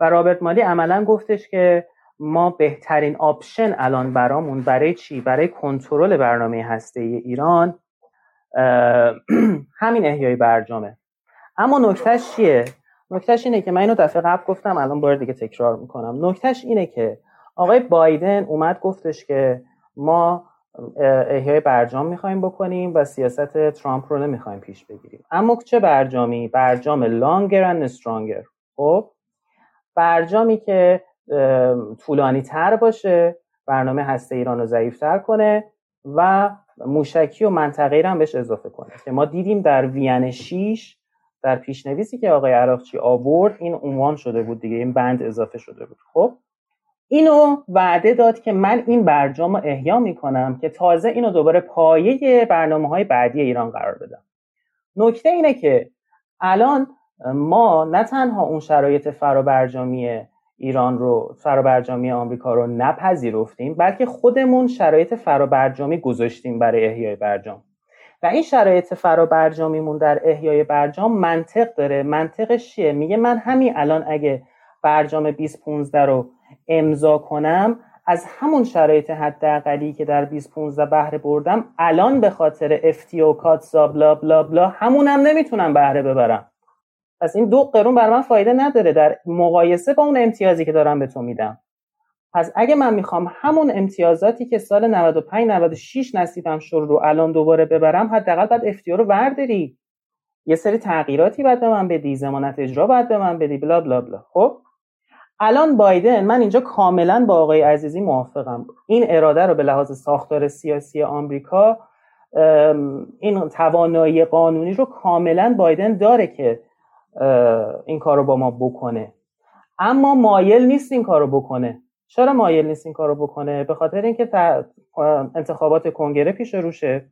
و رابرت مالی عملا گفتش که ما بهترین option الان برامون برای چی؟ برای کنترل برنامه هسته ایران همین احیای برجامه. اما نکتهش چیه؟ نکتهش اینه که من اینو دفعه قبل گفتم الان بار دیگه تکرار می‌کنم. نکتهش اینه که آقای بایدن اومد گفتش که ما احیای برجام می‌خوایم بکنیم و سیاست ترامپ رو نمی‌خوایم پیش بگیریم. اما چه برجامی؟ برجام لانگر اند استرانگر خب؟ برجامی که طولانی تر باشه برنامه هسته ایران رو ضعیفتر کنه و موشکی و منطقه هم بهش اضافه کنه. که ما دیدیم در وین 6 در پیشنویسی که آقای عراقچی آورد این عنوان شده بود دیگه این بند اضافه شده بود. خب؟ اینو وعده داد که من این برجام رو احیا می‌کنم که تازه اینو دوباره پایه برنامه های بعدی ایران قرار بدم. نکته اینه که الان ما نه تنها اون شرایط فرابرجامی ایران رو فرابرجامی آمریکا رو نپذیرفتیم بلکه خودمون شرایط فرابرجامی گذاشتیم برای احیای برجام. و این شرایط فرابرجامیمون در احیای برجام منطق داره. منطقش چیه؟ میگه من همین الان اگه برجام 2015 رو امضا کنم از همون شرایط حداقلی که در 2015 بهره بردم الان به خاطر افتی و کاتسا بلا بلا بلا همونم نمی‌تونم بهره ببرم. پس این دو قرون بر من فایده نداره در مقایسه با اون امتیازی که دارم به تو میدم. پس اگه من می‌خوام همون امتیازاتی که سال 95 96 نصیبم شد رو الان دوباره ببرم حداقل باید افتیار رو ورداری. یه سری تغییراتی باید به من بدی زمانت اجرا باید به من بدی بلا بلا بلا. خب؟ الان بایدن من اینجا کاملا با آقای عزیزی موافقم. این اراده رو به لحاظ ساختار سیاسی آمریکا این توانایی قانونی رو کاملا بایدن داره که این کار رو با ما بکنه. اما مایل نیست این کار رو بکنه. چرا مایل نیست این کارو بکنه؟ به خاطر اینکه انتخابات کنگره پیش روشه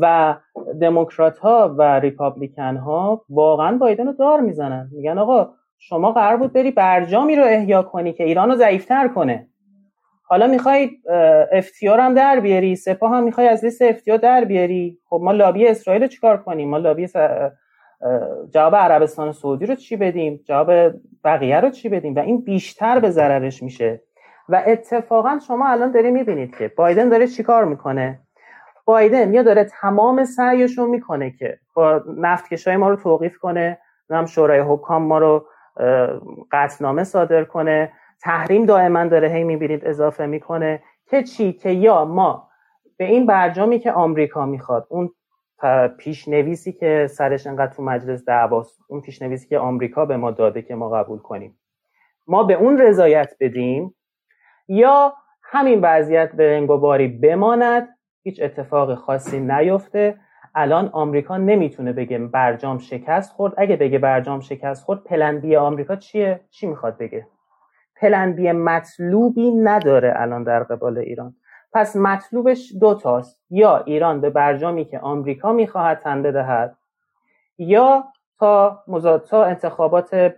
و دموکرات ها و ریپابلیکن ها واقعا بایدن رو دار می‌زنن. میگن آقا شما قرار بود بری برجامی رو احیا کنی که ایران رو ضعیفتر کنه. حالا می‌خوای افتیار هم در بیاری سپاه هم می‌خوای از لیست افتیار در بیاری. خب ما لابی اسرائیل رو چیکار کنیم؟ ما لابی جواب عربستان سعودی رو چی بدیم؟ جواب بقیه رو چی بدیم؟ و این بیشتر به ضررش میشه. و اتفاقا شما الان داری می‌بینید که بایدن داره چیکار می‌کنه؟ بایدن یا داره تمام سعیش رو می‌کنه که با نفتکشای ما رو توقیف کنه هم شورای حکام ما رو قطنامه صادر کنه. تحریم دائما داره هی می‌بینید اضافه می‌کنه که چی؟ که یا ما به این برجامی که آمریکا می‌خواد اون پیشنویسی که سرش انقدر تو مجلس دعواست اون پیشنویسی که آمریکا به ما داده که ما قبول کنیم ما به اون رضایت بدیم یا همین وضعیت به انگوباری بماند هیچ اتفاق خاصی نیفته. الان آمریکا نمی‌تونه بگه برجام شکست خورد. اگه بگه برجام شکست خورد پلن بی آمریکا چیه؟ چی می‌خواد بگه؟ پلن بی مطلوبی نداره الان در قبال ایران. پس مطلوبش دو تاست. یا ایران به برجامی که آمریکا می‌خواهد تن بدهد یا تا تا انتخابات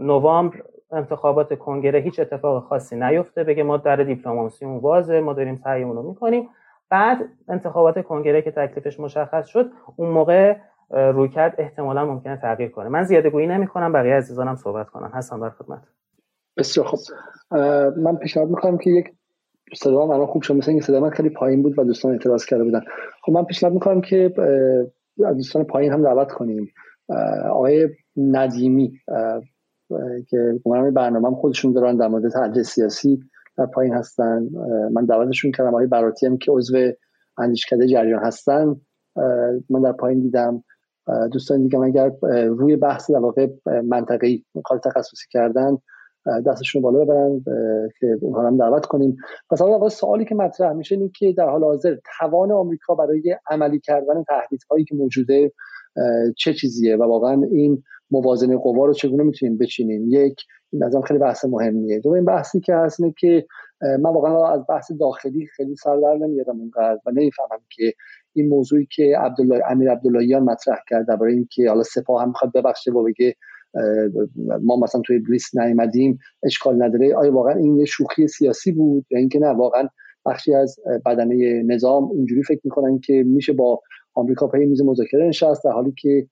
نوامبر انتخابات کنگره هیچ اتفاق خاصی نیفته بگه ما در دیپلماسیمون وازه ما داریم سعیمون رو می‌کنیم. بعد انتخابات کنگره که تکلیفش مشخص شد اون موقع روی کرد احتمالا ممکنه تغییر کنه. من زیاده گویی نمی کنم بقیه عزیزانم صحبت کنم حسن در خدمت. بسیار خوب. من پیشنهاد می‌کنم که یک صدا من خوب شد. مثل اینکه صدا من خیلی پایین بود و دوستان اعتراض کرده بودن. خب من پیشنهاد می‌کنم که دوستان پایین هم دعوت کنیم. آقای ندیمی که برنامه هم خودشون دارن در مورد تحلیل سیاسی در پایین هستن. من دعوتشون کردم. آقای براتی هم که عضو اندیشکده جریان هستن. من در پایین دیدم. دوستان دیگه اگر روی بحث در واقع منطقی کار تخصصی کردن دستشون بالا ببرن که اونها هم دعوت کنیم. پس اول سوالی که مطرح میشه اینه که در حال حاضر توان آمریکا برای عملی کردن هایی که موجوده چه چیزیه؟ و واقعا این موازنه قوا رو چگونه می‌تونیم بچینیم؟ یک نظام خیلی بحث مهمیه. دو این بحثی که هست اینه که من واقعا از بحث داخلی خیلی سر در نمیادم اونقدر و نمی‌فهمم که این موضوعی که عبدالله امیر عبداللهیان مطرح کرد درباره اینکه حالا سپاه هم می‌خواد ببخشه و بگه ما مثلا توی لیست نیومدیم اشکال نداره. آیا واقعا این یه شوخی سیاسی بود؟ یا اینکه نه واقعا بخشی از بدنه نظام اینجوری فکر می‌کنن که میشه با آمریکا پای میز مذاکره نشست در حالی که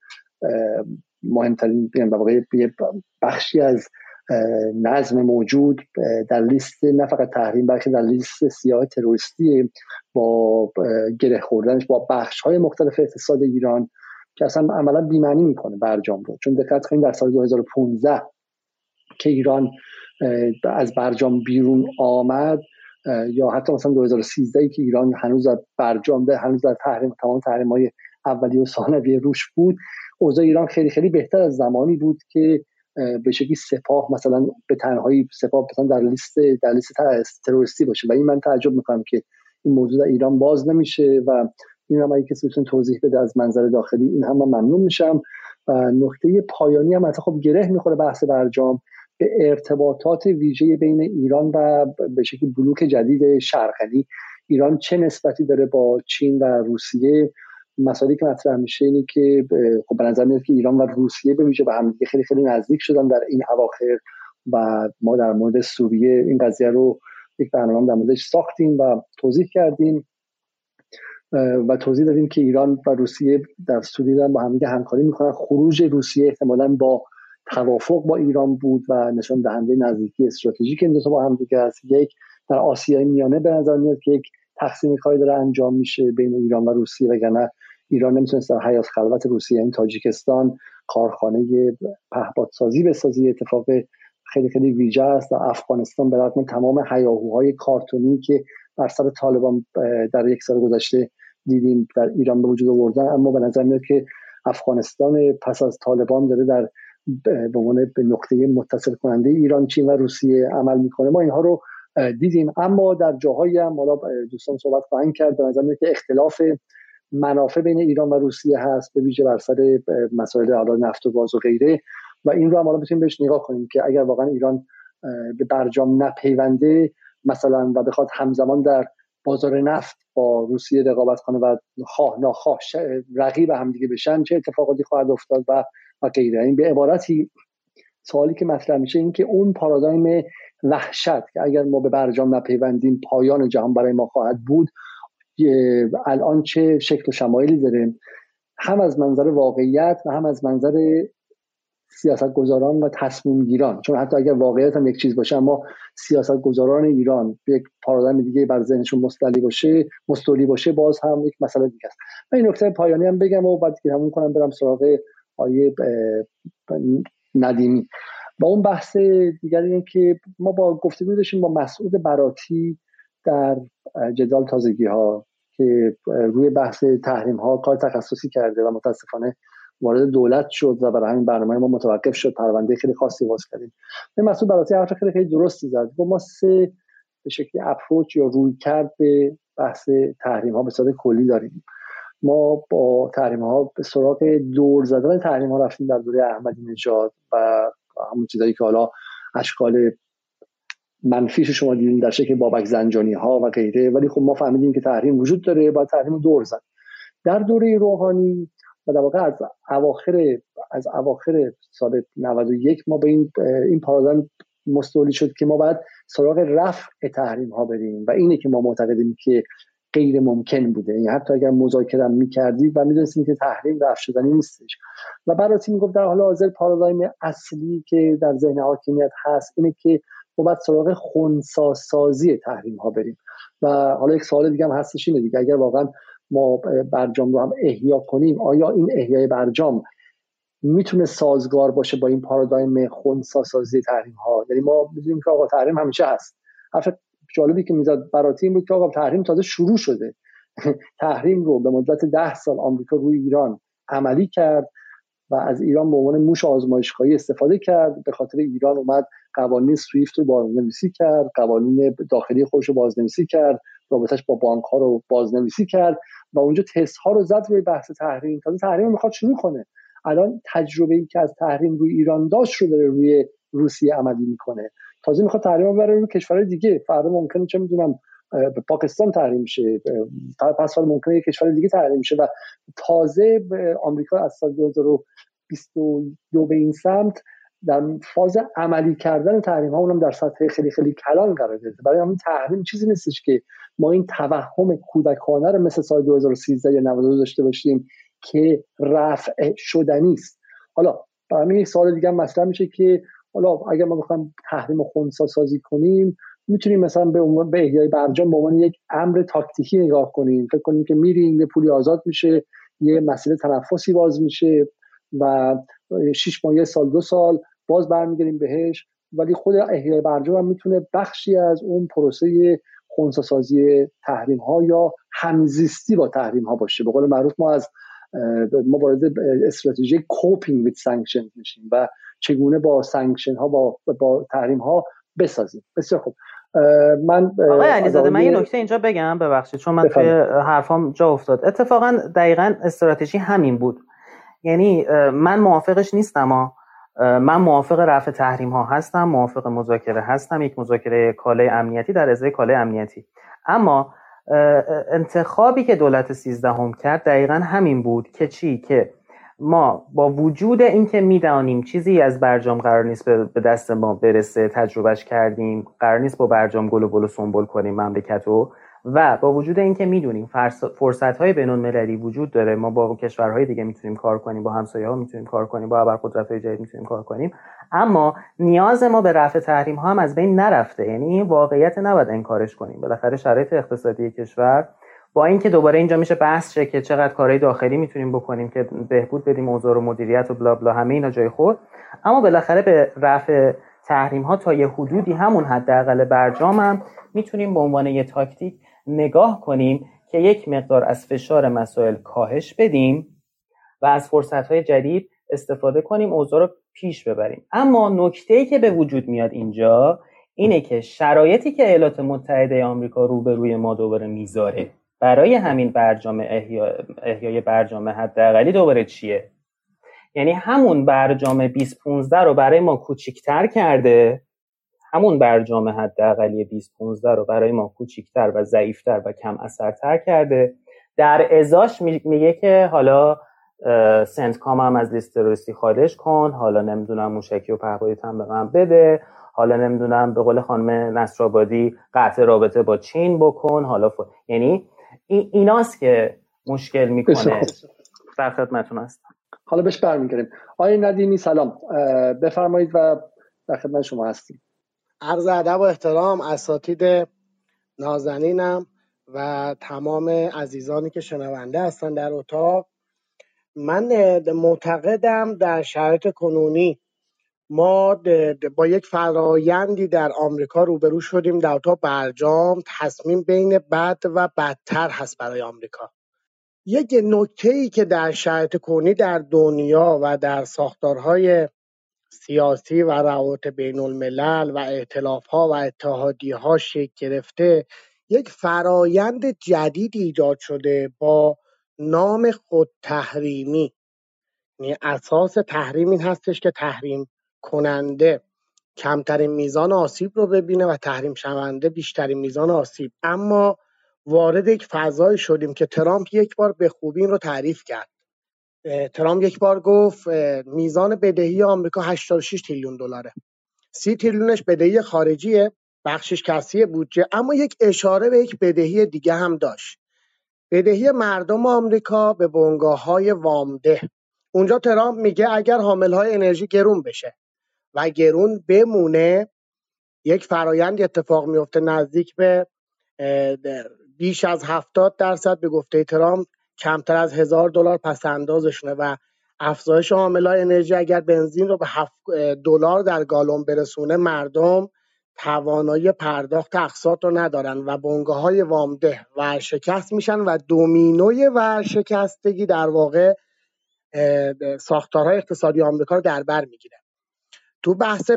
مهمترین در واقع بخشی از نظم موجود در لیست نه فقط تحریم بلکه در لیست سیاه تروریستی با گره خوردنش با بخش های مختلف اقتصاد ایران که اصلا عملا بیمعنی می‌کنه برجام رو. چون دقت کنید در سال 2015 که ایران از برجام بیرون آمد یا حتی مثلا 2013 که ایران هنوز در برجام به هنوز در تحریم تمام تحریم های اولی و ثانوی روش بود اوضاع ایران خیلی خیلی بهتر از زمانی بود که به شکلی سپاه مثلا به تنهایی سپاه مثلا در لیست در لیست تروریستی باشه. و این من تعجب می‌کنم که این موضوع در ایران باز نمیشه و این هم اگه کسی بتونه توضیح بده از منظر داخلی این هم من ممنون میشم. و نکته پایانی هم خب گره می‌خوره بحث برجام. به ارتباطات ویژه بین ایران و به شکلی بلوک جدید شرقی. ایران چه نسبتی داره با چین و روسیه؟ مسائلی که مطرح میشه اینه که خب به نظر میاد که ایران و روسیه به ویژه به هم خیلی خیلی نزدیک شدن در این اواخر و ما در مورد سوریه این قضیه رو یک برنامه در موردش ساختیم و توضیح کردیم. و توضیح دادیم که ایران و روسیه در سوریه با هم همکاری می‌کنن. خروج روسیه احتمالا با توافق با ایران بود و نشان دهنده نزدیکی استراتژیک این دو با هم دیگه است. یک در آسیای میانه به نظر میاد که یک تقسیم کاری داره انجام میشه بین ایران و روسیه وگرنه ایران نمی‌تونست در حیات خلوت روسیه این یعنی تاجیکستان کارخانه پهپادسازی بسازی اتفاق خیلی خیلی ویژه است. و افغانستان به رغم تمام هیاهوهای کارتونی که بر سر طالبان در یک سال گذشته دیدیم در ایران به وجود آوردن. اما به نظر میاد که افغانستان پس از طالبان داره در به عنوان به نقطه متصل کننده ایران چین و روسیه عمل می‌کنه. ما اینها رو دیدیم. اما در جاهایی هم حالا دوستان صحبت خواهند کرد. به نظر که اختلاف منافع بین ایران و روسیه هست به ویژه بر سر مسائل حالا نفت و گاز و غیره. و این رو هم حالا بتونیم بهش نگاه کنیم که اگر واقعا ایران به برجام نپیونده مثلا و بخواد همزمان در بازار نفت با روسیه رقابت کنه و خواه ناخواه رقیب هم دیگه بشن چه اتفاقاتی خواهد افتاد و و غیره. این به عبارتی سوالی که مطرح میشه این که اون پارادایم وحشت که اگر ما به برجام نپیوندیم پایان جهان برای ما خواهد بود. الان چه شکل و شمایلی داره هم از منظر واقعیت و هم از منظر سیاست گذاران و تصمیم گیران چون حتی اگر واقعیت هم یک چیز باشه اما سیاست گذاران ایران یک پارادایم دیگه بر ذهنشون مستلی باشه مستولی باشه باز هم یک مسئله دیگه است. و این نکته پایانی هم بگم و بعد که همون کنم برم سراغ آیه ندیمی. با اون بحث دیگر اینه که ما با گفتگو داشتیم با مسعود براتی در جدال تازگی ها که روی بحث تحریم ها کار تخصصی کرده و متاسفانه وارد دولت شد و برای همین برنامه ما متوقف شد. پرونده خیلی خاصی باز کردیم. این مسئول براتی حرف خیلی خیلی درستی زد. و ما سه به شکلی اپروچ یا روی کرد به بحث تحریم ها به صورت کلی داریم. ما با تحریم ها به سراغ دور زدن تحریم ها رفتیم در دوره احمدی نژاد و همون چیزایی که حالا اشکال منفیش شما دیدیم در شکل بابک زنجانی ها و غیره. ولی خب ما فهمیدیم که تحریم وجود داره با تحریم دور زد در دوره روحانی و در واقع از اواخر از اواخر سال 91 ما به این این پارادایم مستولی شد که ما باید سراغ رفع تحریم ها بریم و اینه که ما معتقدیم که غیر ممکن بوده. یعنی حتی اگر مذاکره می‌کردید و می‌دونستیم که تحریم رفت شدنی نیستش. و براتی می‌گفت در حال حاضر پارادایم اصلی که در ذهن حاکمیت هست اینه که ما باید سراغ خونساسازی تحریم ها بریم. و حالا یک سوال دیگه هم هستش اینه دیگه. اگر واقعا ما برجام رو هم احیا کنیم آیا این احیای برجام می‌تونه سازگار باشه با این پارادایم خونساسازی تحریم ها؟ یعنی ما می‌دونیم که آقا تحریم همیشه هست. حرف جالبی که می‌زد براتی این بود که آقا تحریم تازه شروع شده. تحریم رو به مدت ده سال آمریکا روی ایران عملی کرد و از ایران به عنوان موش آزمایشگاهی استفاده کرد. به خاطر ایران اومد قوانین سویفت رو بازنویسی کرد قوانین داخلی خودش رو بازنویسی کرد رابطش با بانک ها رو بازنویسی کرد و اونجا تست ها رو زد روی بحث تحریم. تازه تحریم می‌خواد شروع کنه. الان تجربه ای که از تحریم روی ایران داشت رو داره روی روسیه عملی می‌کنه. تازه می‌خواد تحریم ببره روی کشورهای دیگه. فردا ممکنه چه می‌دونم پاکستان تحریم شه. پس ممکنه یک کشور دیگه تحریم شه. و تازه آمریکا از سال 2022 به این سمت در فاز عملی کردن تحریم ها اونم در سطح خیلی خیلی کلان قرار گرفته. برای همین تحریم چیزی نیستش که ما این توهم کودکانه رو مثل سال 2013 یا 92 داشته باشیم که رفع شدنی است. حالا برای یک سوال دیگه مطرح میشه که حالا اگر ما بخوایم تحریم خونسا سازی کنیم می‌تونیم مثلا به عنوان به احیای برجام به عنوان یک امر تاکتیکی نگاه کنیم. فکر کنیم که میریم یه پولی آزاد میشه یه مسئله تنفسی باز میشه و شش ماه سال دو سال باز برمیگردیم بهش. ولی خود احیای برجام هم می‌تونه بخشی از اون پروسه خونساسازی تحریم ها یا همزیستی با تحریم ها باشه. به قول معروف ما از ما وارد استراتژی coping with sanction میشیم و چگونه با sanction ها با با تحریم ها بسازیم. بسیار خوب. من آقای علیزاده من یه نکته اینجا بگم ببخشید چون من توی حرفام جا افتاد. اتفاقا دقیقا استراتژی همین بود. یعنی من موافقش نیستم من موافق رفع تحریم ها هستم موافق مذاکره هستم یک مذاکره کالای امنیتی در ازای کالای امنیتی. اما انتخابی که دولت سیزدهم کرد دقیقا همین بود که چی؟ که ما با وجود اینکه می‌دانیم چیزی از برجام قرار نیست به دست ما برسه تجربهش کردیم قرار نیست با برجام گل و بل و سنبل کنیم مملکت رو و با وجود اینکه می‌دونیم فرصت های بین المللی وجود داره ما با کشورهای دیگه می‌تونیم کار کنیم با همسایه ها می‌تونیم کار کنیم با ابرقدرت های جدید می‌تونیم کار کنیم. اما نیاز ما به رفع تحریم ها هم از بین نرفته یعنی این واقعیت نباید انکارش کنیم. بالاخره شرایط اقتصادی کشور با اینکه دوباره اینجا میشه بحث شه که چقدر کارهای داخلی می‌تونیم بکنیم که بهبود بدیم اوضاع و مدیریت و بلا بلا همه اینا جای خود. اما بالاخره به رفع تحریم ها تا یه حدودی همون حداقل برجام هم می‌تونیم به عنوان یه تاکتیک نگاه کنیم که یک مقدار از فشار مسائل کاهش بدیم و از فرصت های جدید استفاده کنیم اوضاع رو پیش ببریم. اما نکته که به وجود میاد اینجا اینه که شرایطی که ایالات متحده آمریکا روبروی ما دوباره می‌ذاره برای همین برجام احیا... احیای برجام حداقلی دوباره چیه؟ یعنی همون برجام 2015 رو برای ما کوچیکتر کرده همون برجام حداقلی 2015 رو برای ما کوچیکتر و ضعیفتر و کم اثرتر کرده. در ازاش میگه که حالا سنتکام هم از لیست تروریستی خارج کن حالا نمی‌دونم موشکی و پهپادیت هم به من بده حالا نمی‌دونم به قول خانم نصرآبادی قطع رابطه با چین بکن حالا ف... یعنی ایناست که مشکل می‌کنه در خدمتتون هستم. حالا بهش برمیگردیم. آقای ندیمی سلام. بفرمایید و در خدمت شما هستیم. عرض ادب و احترام اساتید نازنینم و تمام عزیزانی که شنونده هستن در اتاق. من معتقدم در شرایط کنونی ما با یک فرایندی در آمریکا روبرو شدیم در اتاق برجام تصمیم بین بد و بدتر هست برای آمریکا. یک نکته ای که در شرایط کنونی در دنیا و در ساختارهای سیاسی و روابط بین الملل و اعتلاف ها و اتحادی ها شکل گرفته یک فرایند جدید ایجاد شده با نام خود تحریمی یعنی اساس تحریم این هستش که تحریم کننده کمترین میزان آسیب رو ببینه و تحریم شونده بیشترین میزان آسیب. اما وارد یک فضایی شدیم که ترامپ یک بار به خوبی این رو تعریف کرد. ترامپ یک بار گفت میزان بدهی آمریکا 86 تریلیون دلاره. 30 تریلیونش بدهی خارجیه بخشش کسی بودجه اما یک اشاره به یک بدهی دیگه هم داشت. بدهی مردم آمریکا به بنگاه های وامده. اونجا ترامپ میگه اگر حامل های انرژی گرون بشه و گرون بمونه. یک فرایند اتفاق میفته نزدیک به بیش از هفتاد درصد به گفته ترامپ کمتر از هزار دلار پس اندازشونه و افزایش های انرژی اگر بنزین رو به هفت دلار در گالون برسونه مردم توانایی پرداخت اقساط رو ندارن و بنگاه های وامده ورشکست میشن و دومینوی ورشکستگی در واقع ساختارهای اقتصادی آمریکا رو در بر می‌گیره. تو بحث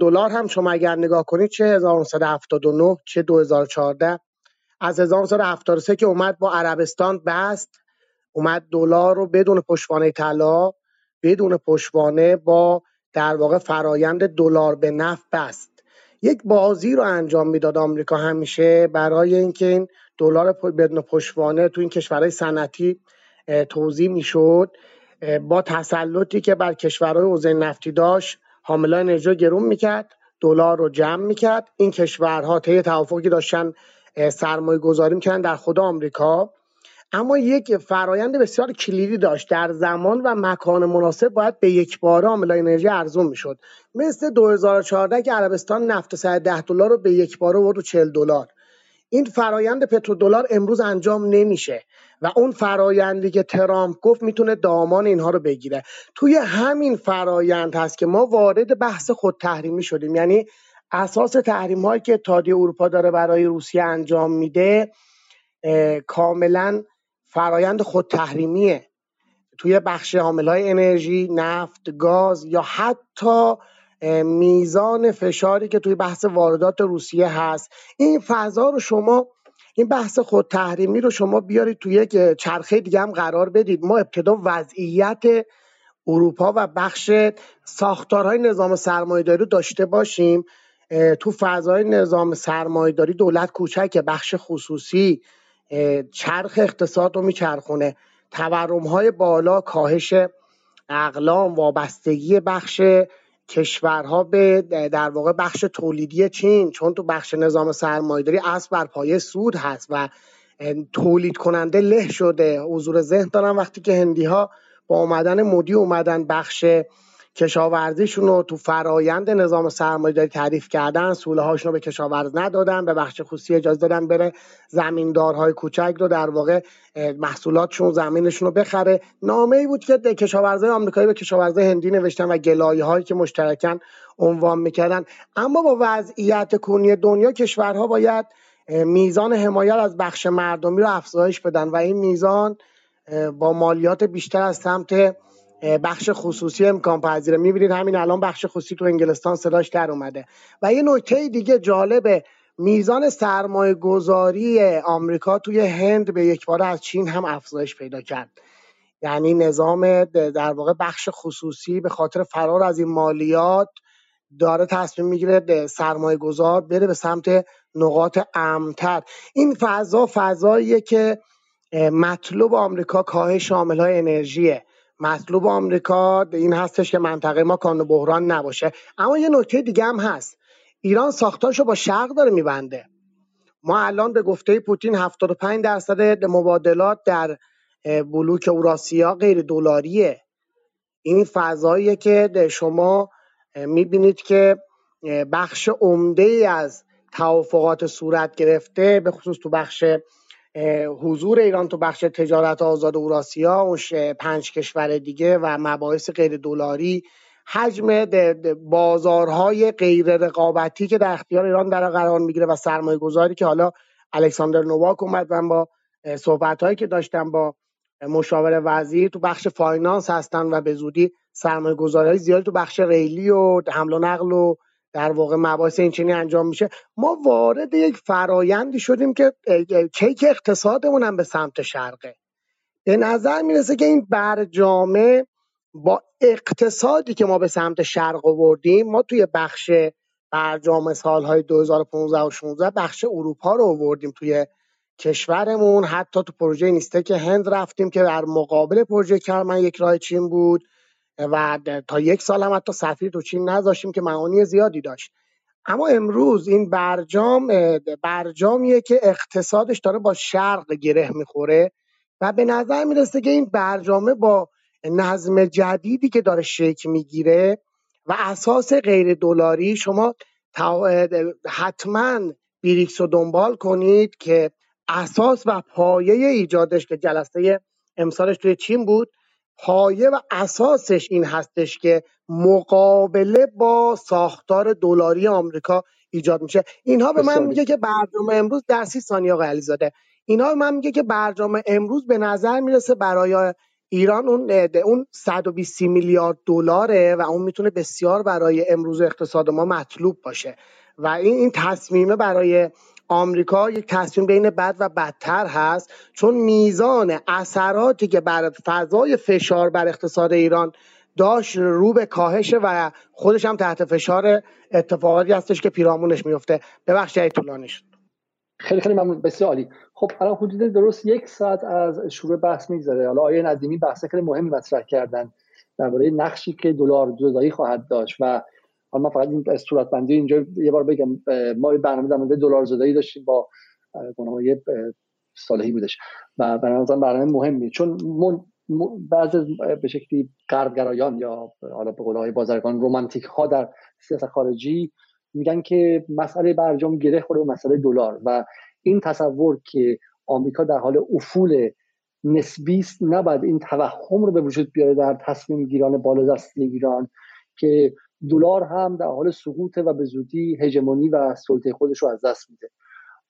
دلار هم شما اگر نگاه کنید چه 1979 چه 2014 از 1973 که اومد با عربستان بست اومد دلار رو بدون پشتوانه طلا بدون پشتوانه با در واقع فرایند دلار به نفت بست. یک بازی رو انجام می‌داد آمریکا همیشه برای اینکه این دلار بدون پشتوانه تو این کشورهای صنعتی توضیح می‌شد با تسلطی که بر کشورهای حوزه نفتی داشت حاملای انرژی گرون می‌کرد دلار رو جمع می‌کرد. این کشورها طی توافقی داشتن سرمایه گذاری می‌کردن در خود آمریکا. اما یک فرایند بسیار کلیدی داشت. در زمان و مکان مناسب باید به یک باره عامل انرژی ارزون می‌شد. مثل 2014 که عربستان نفت 110 دلار رو به یک باره برد 40 دلار. این فرایند پترودلار امروز انجام نمیشه. و اون فرایندی که ترامپ گفت می‌تونه دامان اینها رو بگیره. توی همین فرایند هست که ما وارد بحث خود تحریمی شدیم. یعنی اساس تحریم هایی که اتحادیه اروپا داره برای روسیه انجام میده کاملا فرایند خود تحریمیه. توی بخش های انرژی نفت گاز یا حتی میزان فشاری که توی بحث واردات روسیه هست. این فضا رو شما این بحث خود تحریمی رو شما بیارید توی یک چرخه دیگه هم قرار بدید. ما ابتدا وضعیت اروپا و بخش ساختارهای نظام سرمایه‌داری رو داشته باشیم. تو فضای نظام سرمایه‌داری دولت کوچک بخش خصوصی چرخ اقتصاد رو میچرخونه. تورم های بالا کاهش اقلام وابستگی بخش کشورها به در واقع بخش تولیدی چین چون تو بخش نظام سرمایهداری اصل بر پایه سود هست و تولید کننده له شده. حضور ذهن دارم وقتی که هندی ها با اومدن مودی اومدن بخش کشاورزیشون رو تو فرایند نظام سرمایه‌داری تعریف کردن سوله هاشون رو به کشاورز ندادن به بخش خصوصی اجازه دادن بره زمیندارهای کوچک رو در واقع محصولاتشون زمینشون رو بخره. نامه ای بود که کشاورزای آمریکایی به کشاورزای هندی نوشتن و گلایه هایی که مشترکن عنوان می‌کردن. اما با وضعیت کنی دنیا کشورها باید میزان حمایت از بخش مردمی رو افزایش بدن و این میزان با مالیات بیشتر از سمت بخش خصوصی امکان پذیره. می‌بینید همین الان بخش خصوصی تو انگلستان صداش در اومده. و یه نکته دیگه جالبه. میزان سرمایه گذاری آمریکا توی هند به یک بار از چین هم افزایش پیدا کرد. یعنی نظام در واقع بخش خصوصی به خاطر فرار از این مالیات داره تصمیم می‌گیره سرمایه گذار بره به سمت نقاط امتر این فضا فضاییه که مطلوب آمریکا کاهش عامل های انرژیه. مطلوب آمریکا این هستش که منطقه ما کان بحران نباشه. اما یه نکته دیگه هم هست. ایران ساختارشو با شرق داره میبنده. ما الان به گفته پوتین 75 درصد مبادلات در بلوک اوراسیا غیر دلاریه. این فضاییه که شما می‌بینید که بخش عمده از توافقات صورت گرفته به خصوص تو بخش حضور ایران تو بخش تجارت آزاد اوراسیا اون پنج کشور دیگه و مباحث غیر دلاری حجم بازارهای غیر رقابتی که در اختیار ایران در قرار می‌گیره و سرمایه گذاری که حالا الکساندر نواک اومد من با صحبت هایی که داشتم با مشاور وزیر تو بخش finance هستن و به زودی سرمایه گذاری زیادی تو بخش ریلی و حمل و نقل و در واقع مباحث این انجام میشه. ما وارد یک فرایندی شدیم که کیک اقتصادمون هم به سمت شرقه. به نظر می‌رسه که این برجامه با اقتصادی که ما به سمت شرق آوردیم ما توی بخش برجام سالهای 2015 و 16 بخش اروپا رو آوردیم توی کشورمون. حتی تو پروژه نیسته که هند رفتیم که در مقابل پروژه کرمن یک راه چین بود. و تا یک سال هم حتی سفیر تو چین نذاشتیم که معانی زیادی داشت. اما امروز این برجام برجامیه که اقتصادش داره با شرق گره می‌خوره و به نظر می‌رسه که این برجامه با نظم جدیدی که داره شکل می‌گیره و اساس غیر دلاری شما حتما بیریکس رو دنبال کنید که اساس و پایه ایجادش که جلسه امسالش توی چین بود پایه و اساسش این هستش که مقابله با ساختار دلاری آمریکا ایجاد میشه. اینها به من میگه که برنامه امروز در سی ثانیه آقای علیزاده. اینها به من میگه که برنامه امروز به نظر می‌رسه برای ایران اون اون 120 میلیارد دلاره و اون می‌تونه بسیار برای امروز اقتصاد ما مطلوب باشه. و این این تصمیمه برای آمریکا یک تصمیم بین بد و بدتر هست چون میزان اثراتی که بر فضای فشار بر اقتصاد ایران داشت رو به کاهشه و خودش هم تحت فشار اتفاقاتی هستش که پیرامونش میفته. ببخشید طولانی شد. خیلی خیلی ممنون. بسیار عالی. خب الان حدود درست یک ساعت از شروع بحث میگذره. حالا آیه ندیمی بحث خیلی مهمی مطرح کردن. درباره نقشی که دلار زدایی خواهد داشت و حالا من فقط این صورت بندی اینجا یه بار بگم ما برنامه در مورد دلار زدایی داشتیم با گناه صالحی بودش و برنامه برنامه مهمی چون من بعض به شکلی غربگرایان یا حالا به قول بازرگان رومانتیک ها در سیاست خارجی میگن که مسئله برجام گره خورده به مسئله دلار و این تصور که آمریکا در حال افول نسبی است نباید این توهم رو به وجود بیاره در تصمیم گیران بالادستی ایران که دلار هم در حال سقوط و به زودی هژمونی و سلطه خودش رو از دست میده.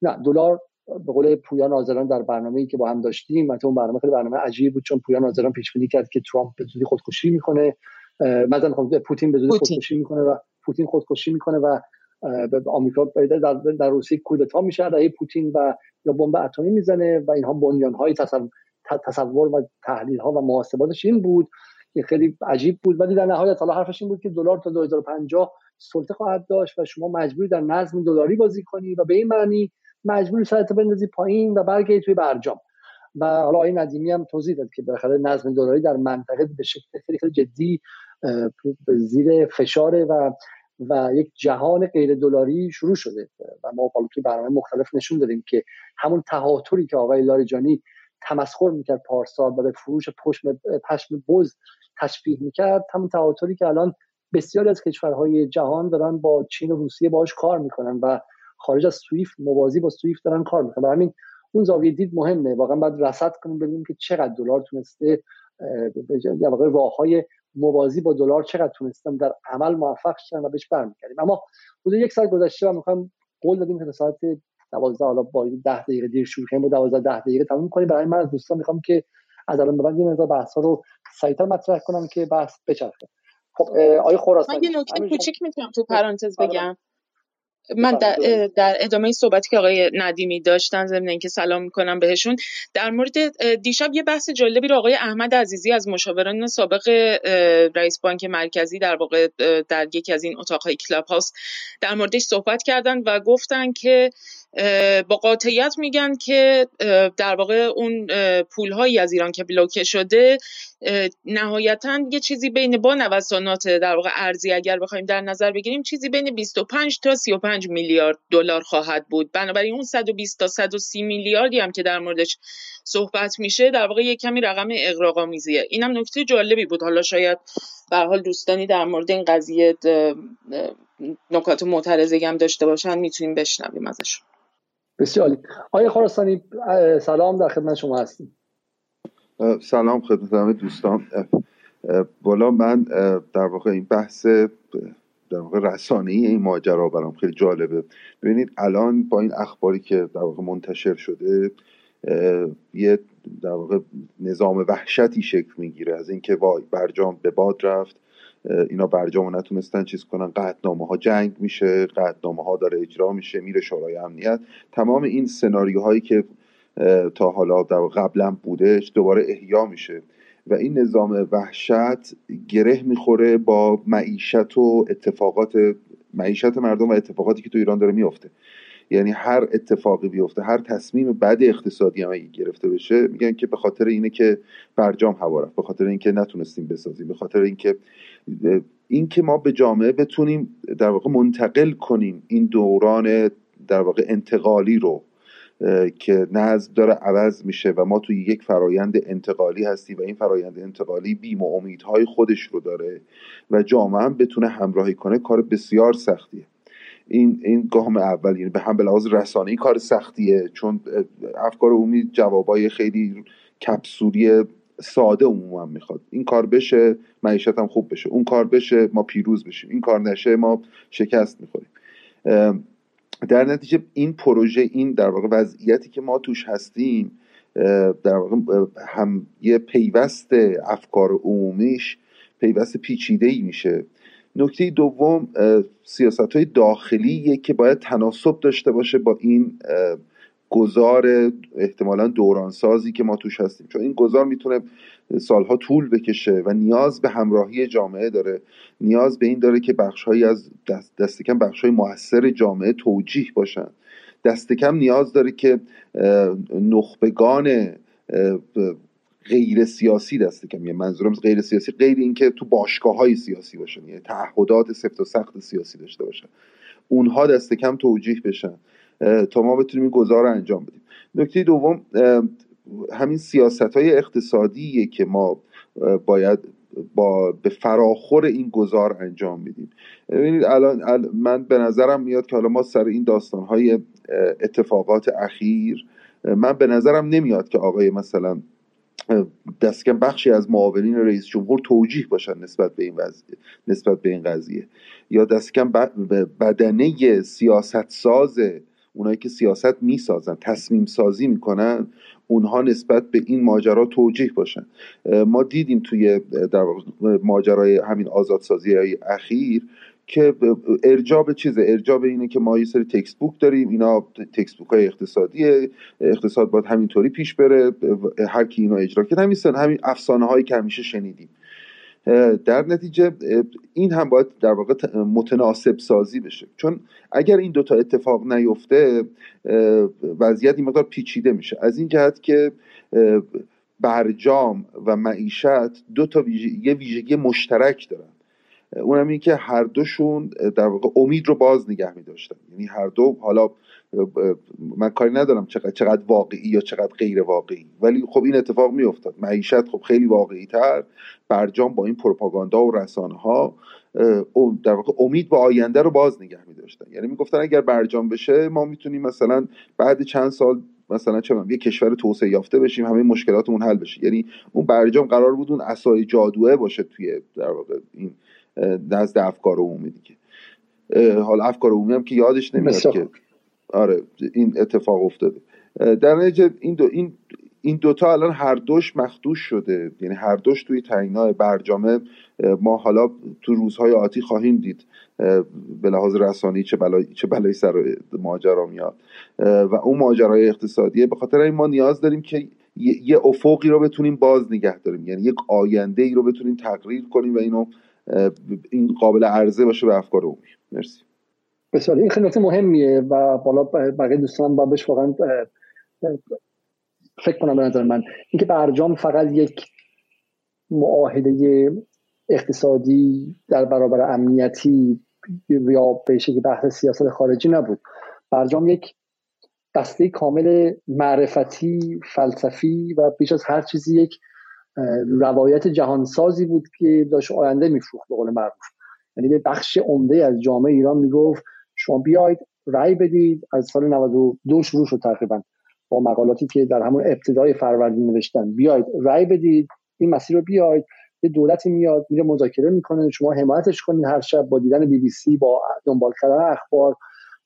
نه دلار به قول پویان آذران در برنامه‌ای که با هم داشتیم مثلا اون برنامه خیلی برنامه عجیبی بود چون پویان آذران پیش بینی کرد که ترامپ به زودی خودکشی می‌کنه. مثلا خب پوتین به زودی خودکشی می‌کنه و پوتین خودکشی می‌کنه و آمریکا در, در روسیه کودتا میشه علیه پوتین و یا بمب اتمی می‌زنه و اینها بنیان های تصور و تحلیل ها و محاسباتش این بود که خیلی عجیب بود. ولی در نهایت حالا حرفش این بود که دلار تا 2050 سلطه خواهد داشت و شما مجبوری در نظم دلاری بازی کنی و به این معنی مجبوری سرت بندازی پایین و برگردی توی برجام. و حالا آقای ندیمی هم توضیح داد که بالاخره نظم دلاری در منطقه به شکل خیلی خیلی جدی زیر فشاره و و یک جهان غیر دلاری شروع شده. و ما حالا توی برنامه مختلف نشون دادیم که همون تهاتری که آقای لاریجانی تمسخر می‌کرد پارسال و به فروش پشم پشم بز تشبیه می‌کرد. همون تهاتری که الان بسیاری از کشورهای جهان دارن با چین و روسیه باهاش کار می‌کنن و خارج از سویفت موازی با سویفت دارن کار می‌کنن. و همین اون زاویه دید مهمه. واقعا باید رصد کنیم ببینیم که چقدر دلار تونسته در واقع راه های موازی با دلار چقدر تونستن در عمل موفق شدن و بهش برمیگردیم. اما حدود یک سال گذشته و می‌خوام قول دادیم که ساعت 12 حالا با 10 دقیقه دیر شروع کنیم با 12 10 دقیقه تموم کنیم برای من از دوستان می‌خوام که از الان به بعد یه مقدار بحث رو سریعتر مطرح کنم که بحث بچرخه. خب آیه خراسانی من یه نکته کوچیک می‌تونم تو پرانتز آره. بگم. من در, در ادامه صحبتی که آقای ندیمی داشتن ضمن اینکه سلام می‌کنم بهشون. در مورد دیشب یه بحث جالبی رو آقای احمد عزیزی از مشاوران سابق رئیس بانک مرکزی در واقع در یکی از این اتاقهای کلاب هاست در موردش صحبت کردن و گفتن که با قاطعیت میگن که در واقع اون پولهایی از ایران که بلوکه شده نهایتا یه چیزی بین با نوسانات در واقع ارزی اگر بخوایم در نظر بگیریم چیزی بین 25 تا 35 میلیارد دلار خواهد بود. بنابراین اون 120 تا 130 میلیاردی هم که در موردش صحبت میشه در واقع یه کمی رقم اغراق‌آمیزیه. اینم نکته جالبی بود. حالا شاید به حال دوستانی در مورد این قضیه نکات معترضه هم داشته باشن می‌تونیم بشنویم ازشون. بسیار عالی. آقای خراسانی سلام در خدمت شما هستیم. سلام خدمت همه دوستان بالا من در واقع این بحث در واقع رسانه این ماجرا برام خیلی جالبه. ببینید الان با این اخباری که در واقع منتشر شده یه در واقع نظام وحشتی شکل می‌گیره. از اینکه وای برجام به باد رفت. اینا برجامو نتونستن چیز کنن. قطنامه ها جنگ میشه قطنامه ها داره اجرا میشه میره شورای امنیت. تمام این سناریوهایی که تا حالا در قبلا بودش دوباره احیا میشه. و این نظام وحشت گره می‌خوره با معیشت و اتفاقات معیشت مردم و اتفاقاتی که تو ایران داره میفته یعنی هر اتفاقی بیفته هر تصمیم بد اقتصادی هم اگه گرفته بشه میگن که به خاطر اینه که برجام هوا رفت به خاطر اینکه نتونستیم بسازیم به خاطر اینکه اینکه ما به جامعه بتونیم در واقع منتقل کنیم این دوران در واقع انتقالی رو که نظم داره عوض میشه و ما توی یک فرایند انتقالی هستی و این فرایند انتقالی بیم و امیدهای خودش رو داره و جامعه هم بتونه همراهی کنه کار بسیار سختیه. این این گام اول یعنی به هم به لحاظ رسانه‌ای کار سختیه چون افکار عمومی جوابای خیلی کپسولی ساده عموما می‌خواد. این کار بشه معیشت هم خوب بشه. اون کار بشه ما پیروز بشیم. این کار نشه ما شکست می‌خوریم. در نتیجه این پروژه این در واقع وضعیتی که ما توش هستیم در واقع هم یه پیوست افکار عمومیش پیوست پیچیده ای میشه. نکته دوم سیاست های داخلیه که باید تناسب داشته باشه با این گذار احتمالا دورانسازی که ما توش هستیم. چون این گذار می‌تونه سالها طول بکشه و نیاز به همراهی جامعه داره. نیاز به این داره که بخشهایی از دست, دست کم بخشهای موثر جامعه توجیه باشن. دست کم نیاز داره که نخبگان غیر سیاسی دست کم. یه منظورم غیر سیاسی غیر اینکه تو باشگاه های سیاسی باشن. یعنی تعهدات سفت و سخت سیاسی داشته باشن. اونها دست کم توجیه بشن. تا ما بتونیم این گذار رو انجام بدیم. نکته دوم همین سیاست های اقتصادیه که ما باید با به فراخور این گذار انجام میدیم ببینید الان من به نظرم میاد که حالا ما سر این داستان های اتفاقات اخیر من به نظرم نمیاد که آقای مثلا دستکم بخشی از معاونین رئیس جمهور توجیه باشن نسبت به این وضعیه نسبت به این قضیه. یا دستکم بدنه سیاست ساز اونایی که سیاست می‌سازن تصمیم سازی می‌کنن اونها نسبت به این ماجرا توجیه باشن. ما دیدیم توی در ماجرای همین آزادسازی های اخیر که ارجاب چیزه؟ ارجاب اینه که ما یه سری تکست بوک داریم. اینا تکست بوک های اقتصادیه. اقتصاد باید همینطوری پیش بره. هر کی اینا اجرا کرد. همین همین افسانه هایی که همیشه شنیدیم. در نتیجه این هم باید در واقع متناسب سازی بشه. چون اگر این دوتا اتفاق نیفته وضعیت این مقدار پیچیده میشه. از این جهت که برجام و معیشت دو تا یه ویژگی مشترک دارن. اونم این که هر دوشون در واقع امید رو باز نگه می داشتن یعنی هر دو حالا من کاری ندارم چقدر, چقدر واقعی یا چقدر غیر واقعی. ولی خب این اتفاق می افتاد معیشت خب خیلی واقعی تر برجام با این پروپاگاندا و رسانه ها در واقع امید به آینده رو باز نگه می داشتن یعنی می‌گفتن اگر برجام بشه ما می‌تونیم مثلا بعد چند سال مثلا چه یه کشور توسعه یافته بشیم همه مشکلاتمون حل بشه. یعنی اون برجام قرار بود اون اسای جادوه باشه توی در واقع این نزد افکار عمومی دیگه. حالا افکار عمومی هم که یادش نمیاد که آره این اتفاق افتاده. در نتیجه این دو این این دوتا الان هر دوش مخدوش شده. یعنی هر دوش توی تعیینات برجامه ما حالا تو روزهای آتی خواهیم دید به لحاظ رسانی چه بلایی چه بلایی سر ماجرا میاد. و اون ماجرای اقتصادیه به خاطر این ما نیاز داریم که یه افقی رو بتونیم باز نگه داریم. یعنی یک آینده ای رو بتونیم تقریر کنیم و اینو این قابل عرضه باشه به افکار عمومی. مرسی. بسیار. این خیلی مهمیه و بالا بقیه دوستان با بهش واقعا فکر کنم به نظر من. اینکه برجام فقط یک معاهده اقتصادی در برابر امنیتی یا به شکل بحث سیاست خارجی نبود. برجام یک دسته کامل معرفتی فلسفی و بیش از هر چیزی یک روایت جهانسازی بود که داشت آینده میفروخت به قول معروف. یعنی به بخش عمده از جامعه ایران می‌گفت شما بیاید رأی بدید. از سال 92 شروع شد تقریبا با مقالاتی که در همون ابتدای فروردین نوشتن. بیاید رأی بدید. این مسیر رو بیاید یه دولتی میاد میره مذاکره می‌کنه. شما حمایتش کنید هر شب با دیدن بی بی سی با دنبال کردن اخبار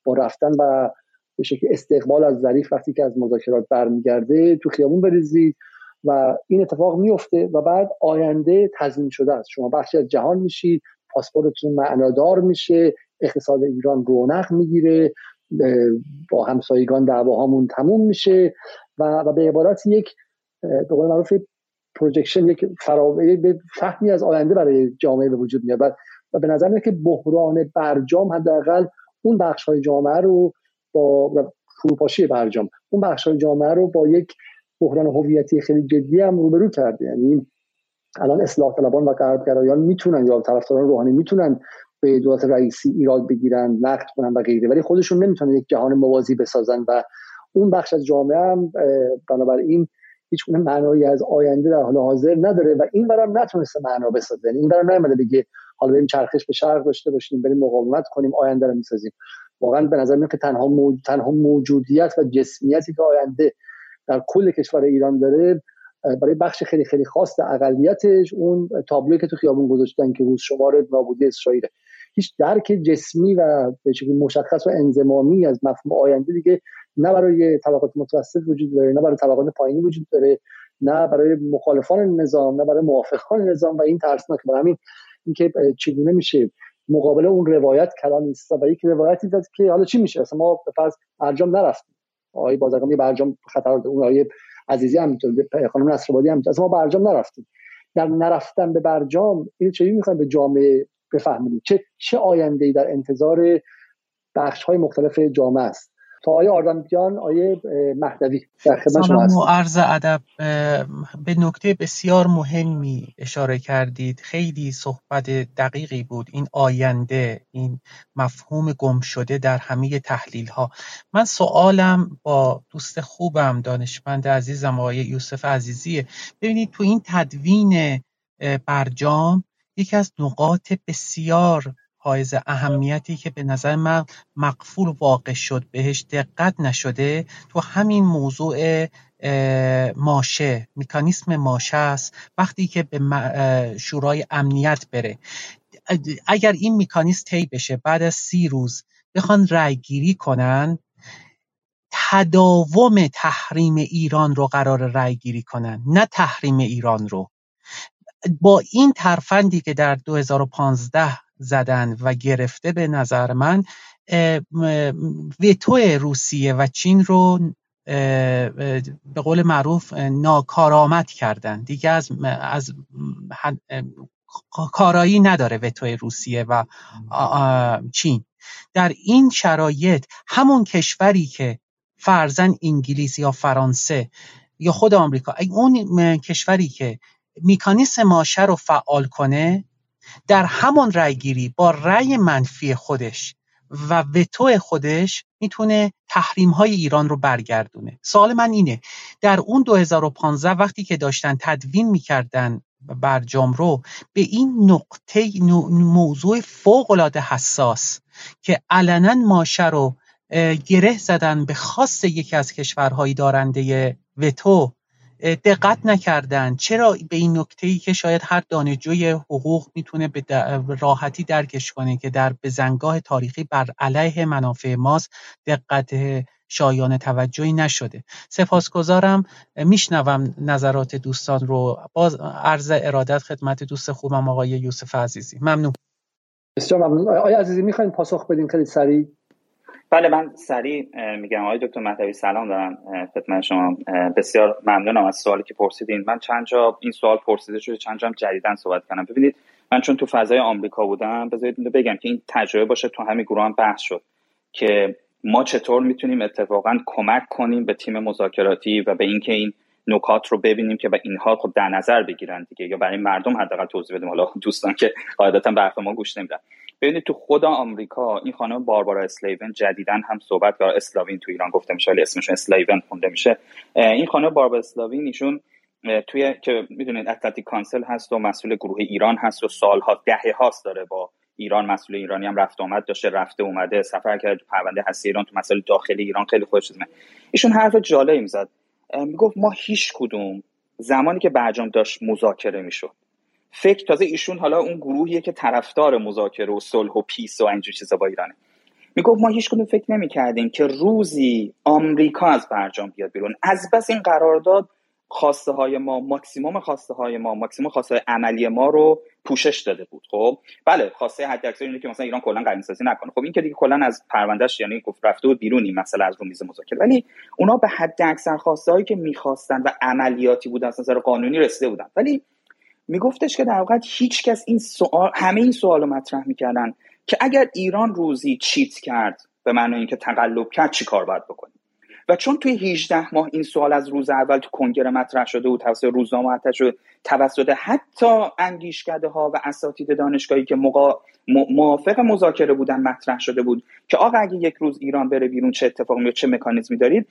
با رفتن و به شکل استقبال از ظریف وقتی که از مذاکرات برمیگرده تو خیابون بریزید و این اتفاق میفته و بعد آینده تضمین شده است. شما بخشی از جهان میشید پاسپورتتون معنادار میشه. اقتصاد ایران رونق می‌گیره با همسایگان دعواهامون تموم میشه و, و به عبارت یک به قول معروف projection یک به فهمی از آینده برای جامعه به وجود میاد. و به نظر میاد که بحران برجام حداقل اون بخش های جامعه رو با فروپاشی برجام اون بخش های جامعه رو با یک بحران هویتی خیلی جدی هم روبرو کرده. یعنی الان اصلاح طلبان و غربگرایان می‌تونن یا طرفداران روحانی می‌تونن به دولت رئیسی ایراد بگیرن نقد کنن و غیره. ولی خودشون نمی‌تونن یک جهان موازی بسازن و اون بخش از جامعه هم بنابراین هیچ معنایی از آینده در حال حاضر نداره و این برام نتونسته معنا بسازه. یعنی این برام نمیده بگه حالا بریم چرخش به شرق داشته باشیم بریم مقاومت کنیم آینده رو می‌سازیم. واقعا به نظر میاد که تنها موج... تنها موجودیت و جسمیتی که آینده در کل کشور ایران داره برای بخش خیلی خیلی خاص اقلیتش اون تابلوی که تو خیابون گذاشتن که روز شمار نابودی اسرائیل. هیچ درک جسمی و به مشخص و انزمامی از مفهوم آینده دیگه نه برای طبقات متوسط وجود داره نه برای طبقات پایینی وجود داره نه برای مخالفان نظام نه برای موافقان نظام و این ترسناک. برای همین اینکه چگونه میشه مقابل اون روایت کلام نیست و یک روایتی داد که حالا چی میشه؟ اصلا ما به فرض برجام نرفتیم. آقای بازرگان یه برجام خطر اون آقای عزیزی هم خانم نصرآبادی هم اصلا ما برجام نرفتیم. در نرفتن به برجام این چه می‌خوایم به جامعه بفهمید چه چه آینده ای در انتظار بخش های مختلف جامعه است. تا آیه آردانیان آیه مهدوی در خدمت شما و عرض ادب به نکته بسیار مهمی اشاره کردید. خیلی صحبت دقیقی بود. این آینده این مفهوم گم شده در همه تحلیل ها من سوالم با دوست خوبم دانشمند عزیزم آقای یوسف عزیزیه. ببینید تو این تدوین برجام یکی از نقاط بسیار حائز اهمیتی که به نظر من مقفول واقع شد بهش دقت نشده تو همین موضوع ماشه میکانیسم ماشه است. وقتی که به شورای امنیت بره اگر این میکانیسم طی بشه بعد از سی روز بخوان رأی گیری کنن تداوم تحریم ایران رو قرار رأی گیری کنن نه تحریم ایران رو. با این ترفندی که در 2015 زدن و گرفته به نظر من ویتو روسیه و چین رو به قول معروف ناکارآمد کردن. دیگه از, از کارایی نداره وتو روسیه و چین. در این شرایط همون کشوری که فرزن انگلیس یا فرانسه یا خود آمریکا اون کشوری که میکانیسم ماشه رو فعال کنه در همان رأیگیری با رأی منفی خودش و وتو خودش می‌تونه تحریم های ایران رو برگردونه. سوال من اینه در اون 2015 وقتی که داشتن تدوین می‌کردن برجام رو به این نقطه موضوع فوق العاده حساس که علنا ماشه رو گره زدن به خاص یکی از کشورهای دارنده وتو دقت نکردن. چرا به این نکته ای که شاید هر دانشجوی حقوق می‌تونه به راحتی درکش کنه که در بزنگاه تاریخی بر علیه منافع ماست دقت شایان توجهی نشده. سپاسگزارم. میشنوم نظرات دوستان رو. باز عرض ارادت خدمت دوست خوبم آقای یوسف عزیزی. ممنون. بسیار ممنون. آقای عزیزی می‌خواین پاسخ بدین؟ خیلی سریع. بله من سریع میگم آقای دکتر مهدوی سلام دارم خدمت شما. بسیار ممنونم از سوالی که پرسیدین. من چند جا این سوال پرسیده شده چند جا جدیدن صحبت کردم. ببینید من چون تو فضای آمریکا بودم بذارید بگم که این تجربه باشه تو همین گروه هم بحث شد که ما چطور می‌تونیم اتفاقا کمک کنیم به تیم مذاکراتی و به اینکه این نکات رو ببینیم که به اینها خب در نظر بگیرن دیگه یا برای مردم حداقل توضیح بدیم. حالا دوستان که قاعدتا به ما گوش نمیدن. ببینید تو خود آمریکا این خانم باربارا اسلیون جدیدن هم صحبت کرد اسلاوین تو ایران گفته میشه ولی اسمش اسلیون خونده میشه. این خانم باربارا اسلاوین ایشون توی که می‌دونید Atlantic Council هست و مسئول گروه ایران هست و سالها دهه هاست داره با ایران مسئول ایرانی هم رفت آمد داشته رفته اومده سفر کرد پرونده هستی ایران تو مسئله داخلی ایران خیلی خوش ایشون حرف جالبی می‌زد می‌گفت ما هیچ کدوم زمانی که برجام داشت مذاکره می‌شد. فکر تازه ایشون حالا اون گروهیه که طرفدار مذاکره و صلح و peace و اینجور چیزا با ایرانه. می‌گفت ما هیچ کدوم فکر نمی‌کردیم که روزی آمریکا از برجام بیاد بیرون. از بس این قرارداد خواسته های ما ماکسیموم خواسته های ما ماکسیموم خواسته عملی ما رو پوشش داده بود خب؟ بله خواسته حد اکثر اینه که مثلا ایران کلا قرین سازی نکنه. خب این که دیگه کلا از پروندهش یعنی گفت رفته بود بیرون این مسئله از رو میز مذاکره. ولی اونا به حد اکثر خواسته هایی که می‌خواستن و عملیاتی بود از نظر قانونی رسیده بودن. ولی میگفتش که در واقع هیچ کس این سوال همه این سوال رو مطرح می‌کردن که اگر ایران روزی چیت کرد به معنی اینکه تقلب کرد چی کار باید بکنیم و چون توی 18 ماه این سوال از روز اول تو کنگره مطرح شده و توسط روزنامه مطرح شده توسط حتی اندیشکده ها و اساتید دانشگاهی که موافق مذاکره بودن مطرح شده بود که آقا اگه یک روز ایران بره بیرون چه اتفاقی یا چه مکانیزمی دارید؟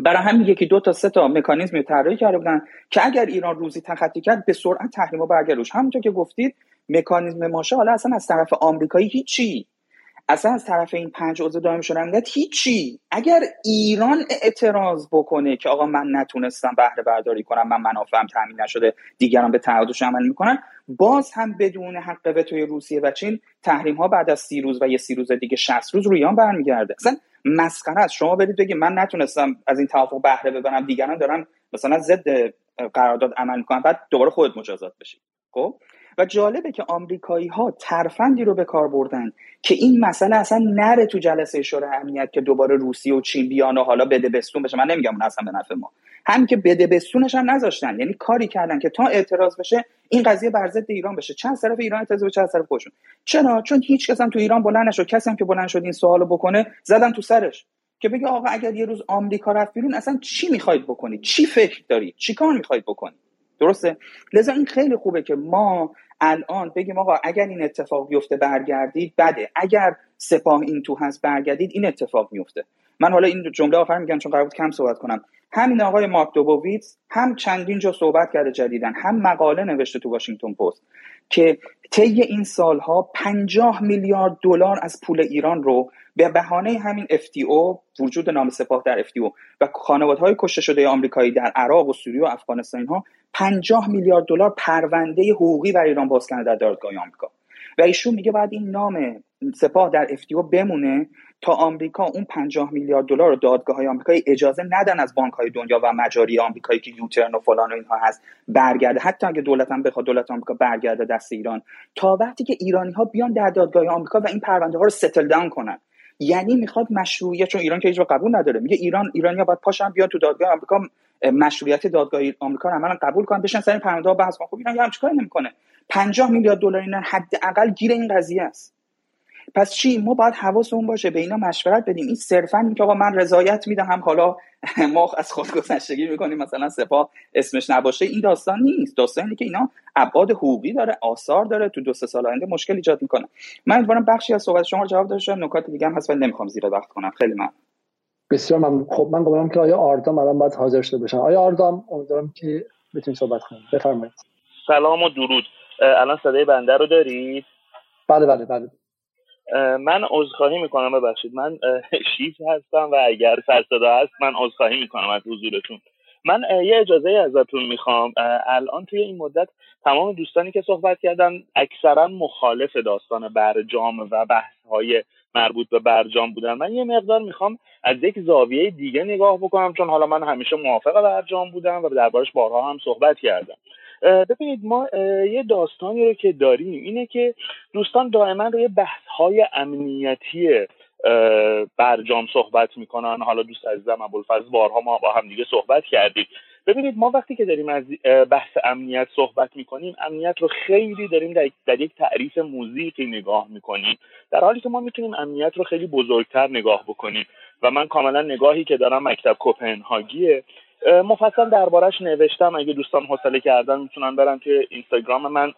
برای همین یکی دو تا سه تا مکانیزمی طراحی کرده بودن که اگر ایران روزی تخطی کرد به سرعت تحریما برگروش همونطور که گفتید مکانیزم ماشه حالا اصلا از طرف آمریکایی هیچی. اصلا از طرف این پنج عضو دائم شدن امنیت هیچی. اگر ایران اعتراض بکنه که آقا من نتونستم بهره برداری کنم من منافعم تامین نشده دیگران به تعهدش عمل می‌کنن باز هم بدون حق وتوی روسیه و چین تحریم ها بعد از سی روز و یه سی روز دیگه 60 روز روی ایران برمیگرده. اصلا مسخره است. شما برید بگید من نتونستم از این توافق بهره ببرم. دیگران دارن مثلا ضد قرارداد عمل می‌کنن. بعد دوباره خود مجازات بشید خب؟ و جالبه که آمریکایی ها ترفندی رو به کار بردن که این مسئله اصلا نره تو جلسه شورای امنیت که دوباره روسیه و چین بیان و حالا بده بستون بشه. من نمیگم اون اصلا به نفع ما. همین که بده بستونش هم نذاشتن. یعنی کاری کردن که تا اعتراض بشه این قضیه بر ضد ایران بشه. چند طرف ایران اعتراض به چند طرف خودشون. چرا؟ چون هیچ کس هم تو ایران بلند نشد. کسی هم که بلند شد این سوالو بکنه زدن تو سرش. که بگه آقا اگر یه روز آمریکا رفت بیرون اصلا چی می‌خواید بکنید؟ چی فکر دارید؟ چی کار می‌خواید بکنید؟ درسته؟ لذا این خیلی خوبه که ما الان بگیم آقا اگر این اتفاق بیفته برگردید بده اگر سپاه این تو هست برگردید این اتفاق میفته. من حالا این جمله آخر میگم چون قرار بود کم صحبت کنم. همین آقای مارک دوبوویتس هم چندین جا صحبت کرده جدیدن هم مقاله نوشته تو واشنگتن پست که طی این سالها 50 میلیارد دلار از پول ایران رو به بهانه همین FTO وجود نام سپاه در FTO و های کشته شده آمریکایی در عراق و سوریه و افغانستان ها 50 میلیارد دلار پرونده حقوقی بر ایران باز در دادگاه آمریکا. و ایشون میگه بعد این نام سپاه در FTO بمونه تا آمریکا اون 50 میلیارد دلار رو دادگاه های آمریکایی اجازه ندن از بانک های دنیا و مجاری آمریکایی که یوترن و فلان و اینها هست برگرده. حتی اگه دولت هم بخواد دولت آمریکا برگرده دست ایران. تا وقتی که ایرانی ها بیان در دادگاه آمریکا و این پرونده ها رو ستل داون کنن. یعنی می‌خواد مشروعیت چون ایران که هیچ قبول نداره. میگه ایران ایرانیا باید پاشن بیان تو دادگاه آمریکا مشروعیت دادگاه آمریکا رو عملا قبول کنن بشن سر پرونده ها بحث کنن. خب ایران هم چیکار نمی‌کنه. 50 میلیارد دلار اینا حداقل گیر این قضیه است. پس چی؟ ما باید حواسمون باشه به اینا مشورت بدیم. این صرفا که آقا من رضایت میدم حالا ما از خودگذشتگی می‌کنیم مثلا سپاه اسمش نباشه این داستان نیست. داستان اینه که اینا ابعاد حقوقی داره آثار داره تو دو سه سال آینده مشکل ایجاد می‌کنه. من امیدوارم بخشی از صحبت شما رو جواب داشتم نکات دیگه هم هست ولی نمی‌خوام زیر وقت کنم. خیلی من بسیار من خب من گفتم که آیا آردام الان باید حاضر شده بشن آیا آردام؟ امیدوارم که بتونید صحبت کنید. بفرمایید. سلام و درود. الان صدای بنده رو دارید؟ بله بله بله. من عذرخواهی می‌کنم ببخشید. من شیف هستم و اگر سرصدا هست من عذرخواهی می‌کنم از حضورتون. من یه اجازه ازتون می‌خوام. الان توی این مدت تمام دوستانی که صحبت کردن اکثرا مخالف داستان برجام و بحث های مربوط به برجام بودن. من یه مقدار می‌خوام از یک زاویه دیگه نگاه بکنم چون حالا من همیشه موافق برجام بودم و دربارش بارها هم صحبت کردم. ببینید ما یه داستانی رو که داریم اینه که دوستان دائما روی بحث های امنیتی برجام صحبت می‌کنن. حالا دوست عزیزم ابوالفضل بارها ما با هم دیگه صحبت کردیم. ببینید ما وقتی که داریم از بحث امنیت صحبت می‌کنیم امنیت رو خیلی داریم در, در یک تعریف موزیکی نگاه می‌کنیم. در حالی که ما می‌تونیم امنیت رو خیلی بزرگتر نگاه بکنیم. و من کاملا نگاهی که دارم مکتب کوپنهاگیه مفصل دربارش نوشتم. اگه دوستان حوصله کردن می‌تونن برن توی اینستاگرام من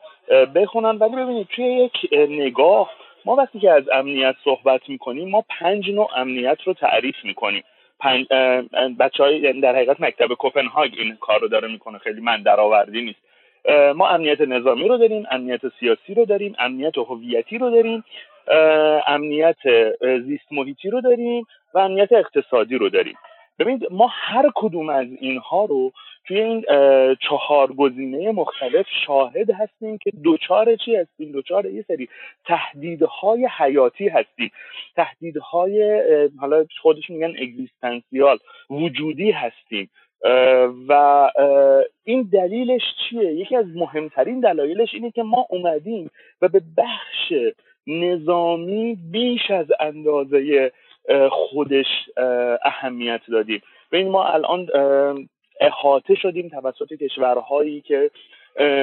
بخونن. ولی ببینید توی یک نگاه ما وقتی که از امنیت صحبت می‌کنیم ما پنج نوع امنیت رو تعریف می‌کنیم. پنج بچه های یعنی در حقیقت مکتب کوپنهاگ این کار رو داره می‌کنه. خیلی من درآوردی نیست. ما امنیت نظامی رو داریم امنیت سیاسی رو داریم امنیت هویتی رو داریم امنیت زیست محیطی رو داریم و امنیت اقتصادی رو داریم. ببینید ما هر کدوم از اینها رو توی این چهار گزینه مختلف شاهد هستیم که دوچار چی هستیم؟ دوچار یه سری تهدیدهای حیاتی هستیم. تهدیدهای حالا خودشون میگن اگزیستنسیال وجودی هستیم. و این دلیلش چیه؟ یکی از مهمترین دلایلش اینه که ما اومدیم و به بخش نظامی بیش از اندازه خودش اهمیت دادیم. ببین ما الان احاطه شدیم توسط کشورهایی که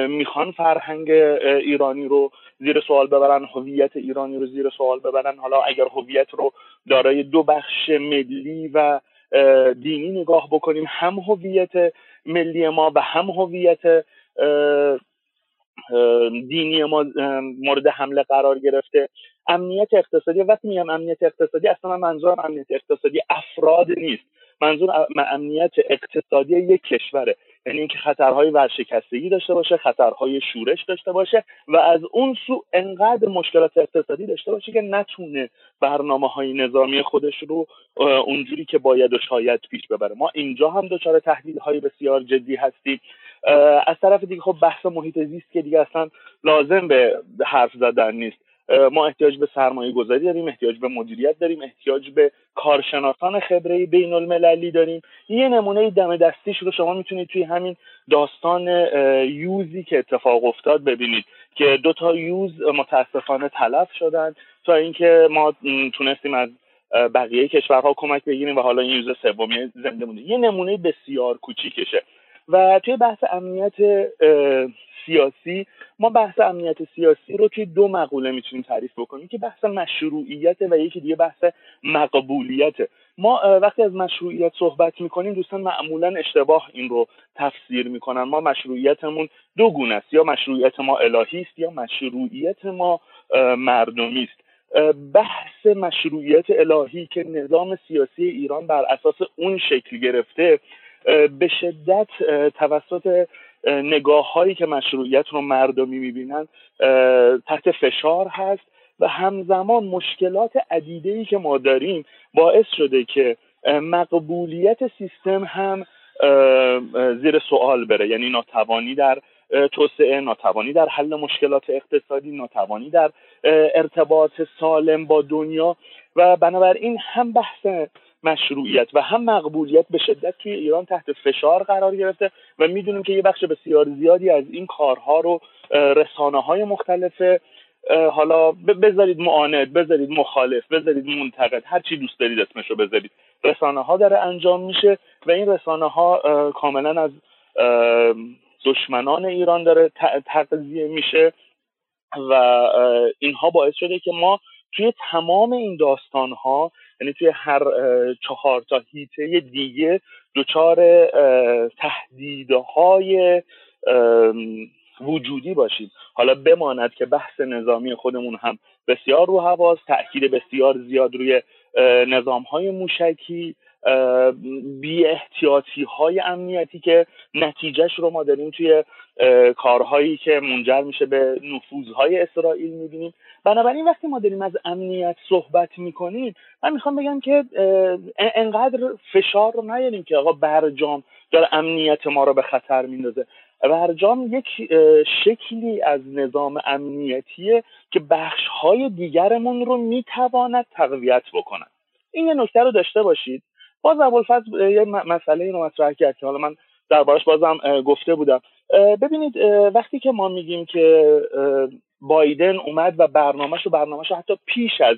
می‌خوان فرهنگ ایرانی رو زیر سوال ببرن هویت ایرانی رو زیر سوال ببرن. حالا اگر هویت رو دارای دو بخش ملی و دینی نگاه بکنیم هم هویت ملی ما و هم هویت دینی ما مورد حمله قرار گرفته. امنیت اقتصادی وقتی میگم امنیت اقتصادی اصلا من منظورم امنیت اقتصادی افراد نیست. منظور امنیت اقتصادی یک کشوره. یعنی اینکه خطرهای ورشکستگی داشته باشه خطرهای شورش داشته باشه و از اون سو انقدر مشکلات اقتصادی داشته باشه که نتونه برنامه های نظامی خودش رو اونجوری که باید و شاید پیش ببره. ما اینجا هم دچار تهدیدهای های بسیار جدی هستیم. از طرف دیگه خب بحث محیط زیست که دیگه اصلا لازم به حرف زدن نیست. ما احتیاج به سرمایه گذاری داریم احتیاج به مدیریت داریم احتیاج به کارشناسان خبره بین المللی داریم. یه نمونه دم دستیش رو شما می‌تونید توی همین داستان یوزی که اتفاق افتاد ببینید که دو تا یوز متاسفانه تلف شدن تا اینکه ما تونستیم از بقیه کشورها کمک بگیریم و حالا این یوز سومی زنده مونده. یه نمونه بسیار کوچیکشه. و توی بحث امنیت سیاسی ما بحث امنیت سیاسی رو توی دو مقوله می‌تونیم تعریف بکنیم که بحث مشروعیت و یکی دیگه بحث مقبولیت ما وقتی از مشروعیت صحبت می‌کنیم دوستان معمولا اشتباه این رو تفسیر می‌کنن. ما مشروعیتمون دو گونه است. یا مشروعیت ما الهی است یا مشروعیت ما مردمی است. بحث مشروعیت الهی که نظام سیاسی ایران بر اساس اون شکل گرفته به شدت توسط نگاه هایی که مشروعیت رو مردمی می‌بینن تحت فشار هست و همزمان مشکلات عدیده ای که ما داریم باعث شده که مقبولیت سیستم هم زیر سوال بره. یعنی ناتوانی در توسعه ناتوانی در حل مشکلات اقتصادی ناتوانی در ارتباط سالم با دنیا و بنابراین هم بحث مشروعیت و هم مقبولیت به شدت توی ایران تحت فشار قرار گرفته و می‌دونیم که یه بخش بسیار زیادی از این کارها رو رسانه های مختلف حالا بذارید معاند بذارید مخالف بذارید منتقد هر چی دوست دارید اسمش رو بذارید. رسانه ها داره انجام میشه و این رسانه ها کاملا از دشمنان ایران داره تغذیه میشه و اینها باعث شده که ما توی تمام این داستان ها یعنی توی هر چهار تا هیته دیگه دچار تهدیدهای وجودی باشید حالا بماند که بحث نظامی خودمون هم بسیار رو هواست تاکید بسیار زیاد روی نظام های موشکی بی احتیاطی های امنیتی که نتیجهش رو ما داریم توی کارهایی که منجر میشه به نفوذهای اسرائیل می‌بینیم. بنابراین وقتی ما داریم از امنیت صحبت می‌کنیم من می‌خوام بگم که انقدر فشار رو نیاریم که آقا برجام داره امنیت ما رو به خطر میندازه. برجام یک شکلی از نظام امنیتیه که بخش های دیگرمون رو می‌تواند تقویت بکنن این یه نکته رو داشته باشید. باز ابوالفضل یه مسئله رو مطرح کرد که حالا من دربارش بازم گفته بودم. ببینید وقتی که ما میگیم که بایدن اومد و برنامهش و برنامهش حتی پیش از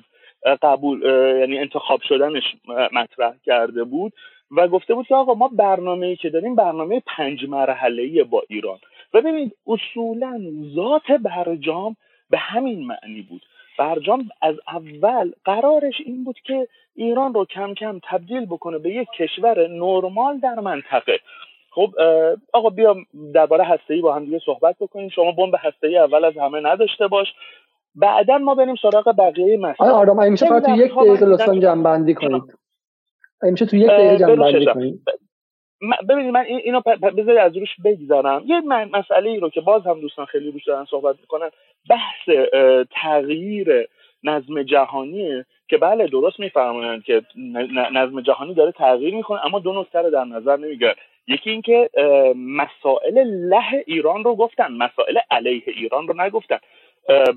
قبول یعنی انتخاب شدنش مطرح کرده بود و گفته بود که آقا ما برنامه ای که داریم برنامه پنج مرحله با ایران. و ببینید اصولا ذات برجام به همین معنی بود. برجام از اول قرارش این بود که ایران رو کم کم تبدیل بکنه به یک کشور نرمال در منطقه. خب آقا بیا درباره هسته با هم دیگه صحبت بکنیم. شما بمب هسته اول از همه نداشته باش. بعدا ما بریم سراغ بقیه مسائل آرام میشه فقط تو یک دقیقه لطفا جنب بندی کنید. میشه تو یک دقیقه جنب بندی کنید. ببینید من اینو بذاری از روش بگذارم یه مسئله ای رو که باز هم دوستان خیلی روش دارن صحبت می‌کنن بحث تغییر نظم جهانیه که بله درست میفرمایند که نظم جهانی داره تغییر می‌کنه اما دو نکته رو در نظر نمی‌گیرن یکی اینکه مسائل له ایران رو گفتن مسائل علیه ایران رو نگفتن.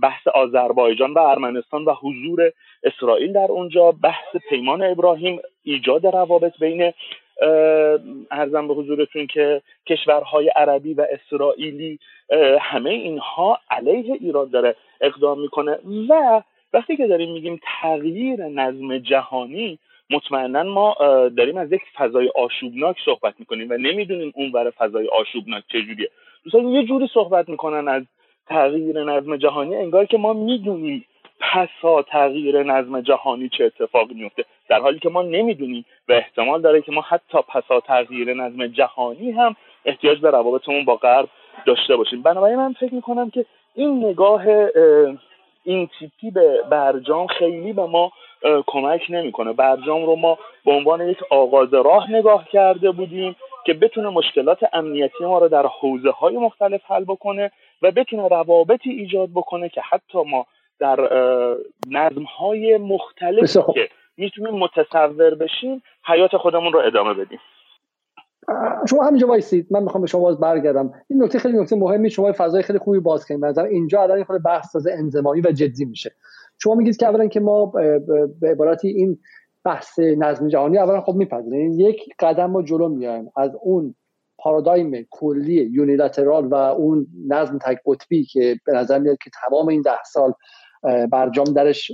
بحث آذربایجان و ارمنستان و حضور اسرائیل در اونجا بحث پیمان ابراهیم ایجاد روابط بین ارزم به حضورتون که کشورهای عربی و اسرائیلی همه اینها علیه ایران داره اقدام می‌کنه. و وقتی که داریم میگیم تغییر نظم جهانی مطمئنا ما داریم از یک فضای آشوبناک صحبت می‌کنیم و نمی‌دونیم اون ور فضای آشوبناک چجوریه. دوستان یه جوری صحبت می‌کنن از تغییر نظم جهانی انگار که ما می‌دونیم پسا تغییر نظم جهانی چه اتفاقی میفته در حالی که ما نمی‌دونیم و احتمال داره که ما حتی پسا تغییر نظم جهانی هم احتیاج به روابطمون با غرب داشته باشیم. بنابراین من فکر می‌کنم که این نگاه این تیپی به برجام خیلی به ما کمک نمی‌کنه. برجام رو ما به عنوان یک آغاز راه نگاه کرده بودیم که بتونه مشکلات امنیتی ما رو در حوزه های مختلف حل بکنه و بتونه روابطی ایجاد بکنه که حتی ما در نظم های مختلفی که می‌تونیم متصور بشیم حیات خودمون رو ادامه بدیم. شما همینجا وایسید. من می‌خوام به شما باز برگردم. این نکته خیلی نکته مهمی شما فضای خیلی خوبی باز کردید مثلا اینجا الان خود بحث از انزمامی و جدی میشه. شما میگید که اولا که ما به عبارتی این بحث نظم جهانی اولا خب میپذیریم یک قدم ما جلو میایم از اون پارادایم کلی یونیلاترال و اون نظم تک قطبی که به نظر میاد که تمام این ده سال برجام درش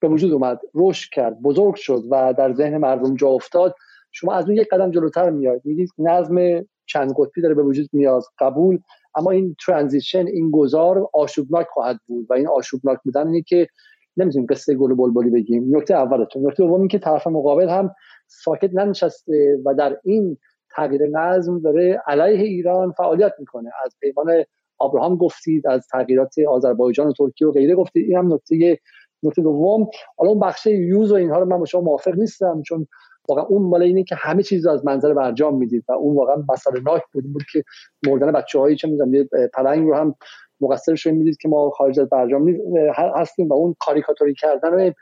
به وجود اومد رشد کرد بزرگ شد و در ذهن مردم جا افتاد شما از اون یک قدم جلوتر میاد میگید نظم چند قطبی داره به وجود میاد. قبول اما این ترانزیشن این گذار آشوبناک خواهد بود و این آشوبناک بودن اینه که نمی‌تونیم قصه گل بلبلی بگیم. نکته اولتون. نکته دوم که طرف مقابل هم ساکت ننشسته و در این تغییر نظم داره علیه ایران فعالیت می‌کنه. از پیمان ابراهام گفتید از تغییرات آذربایجان و ترکیه و غیره گفتید. این هم نکته نکته دوم. حالا اون بخش یوز و اینها رو من با شما موافق نیستم چون واقعا اون مال اینه که همه چیز از منظر برجام می‌دید و اون واقعا مسئله ناک بود بود که مردن بچه‌هایی چه می‌دونم پلنگ رو هم مقصر شده می‌دید که ما خارج از برجام هستیم و اون کاریکاتوری کردن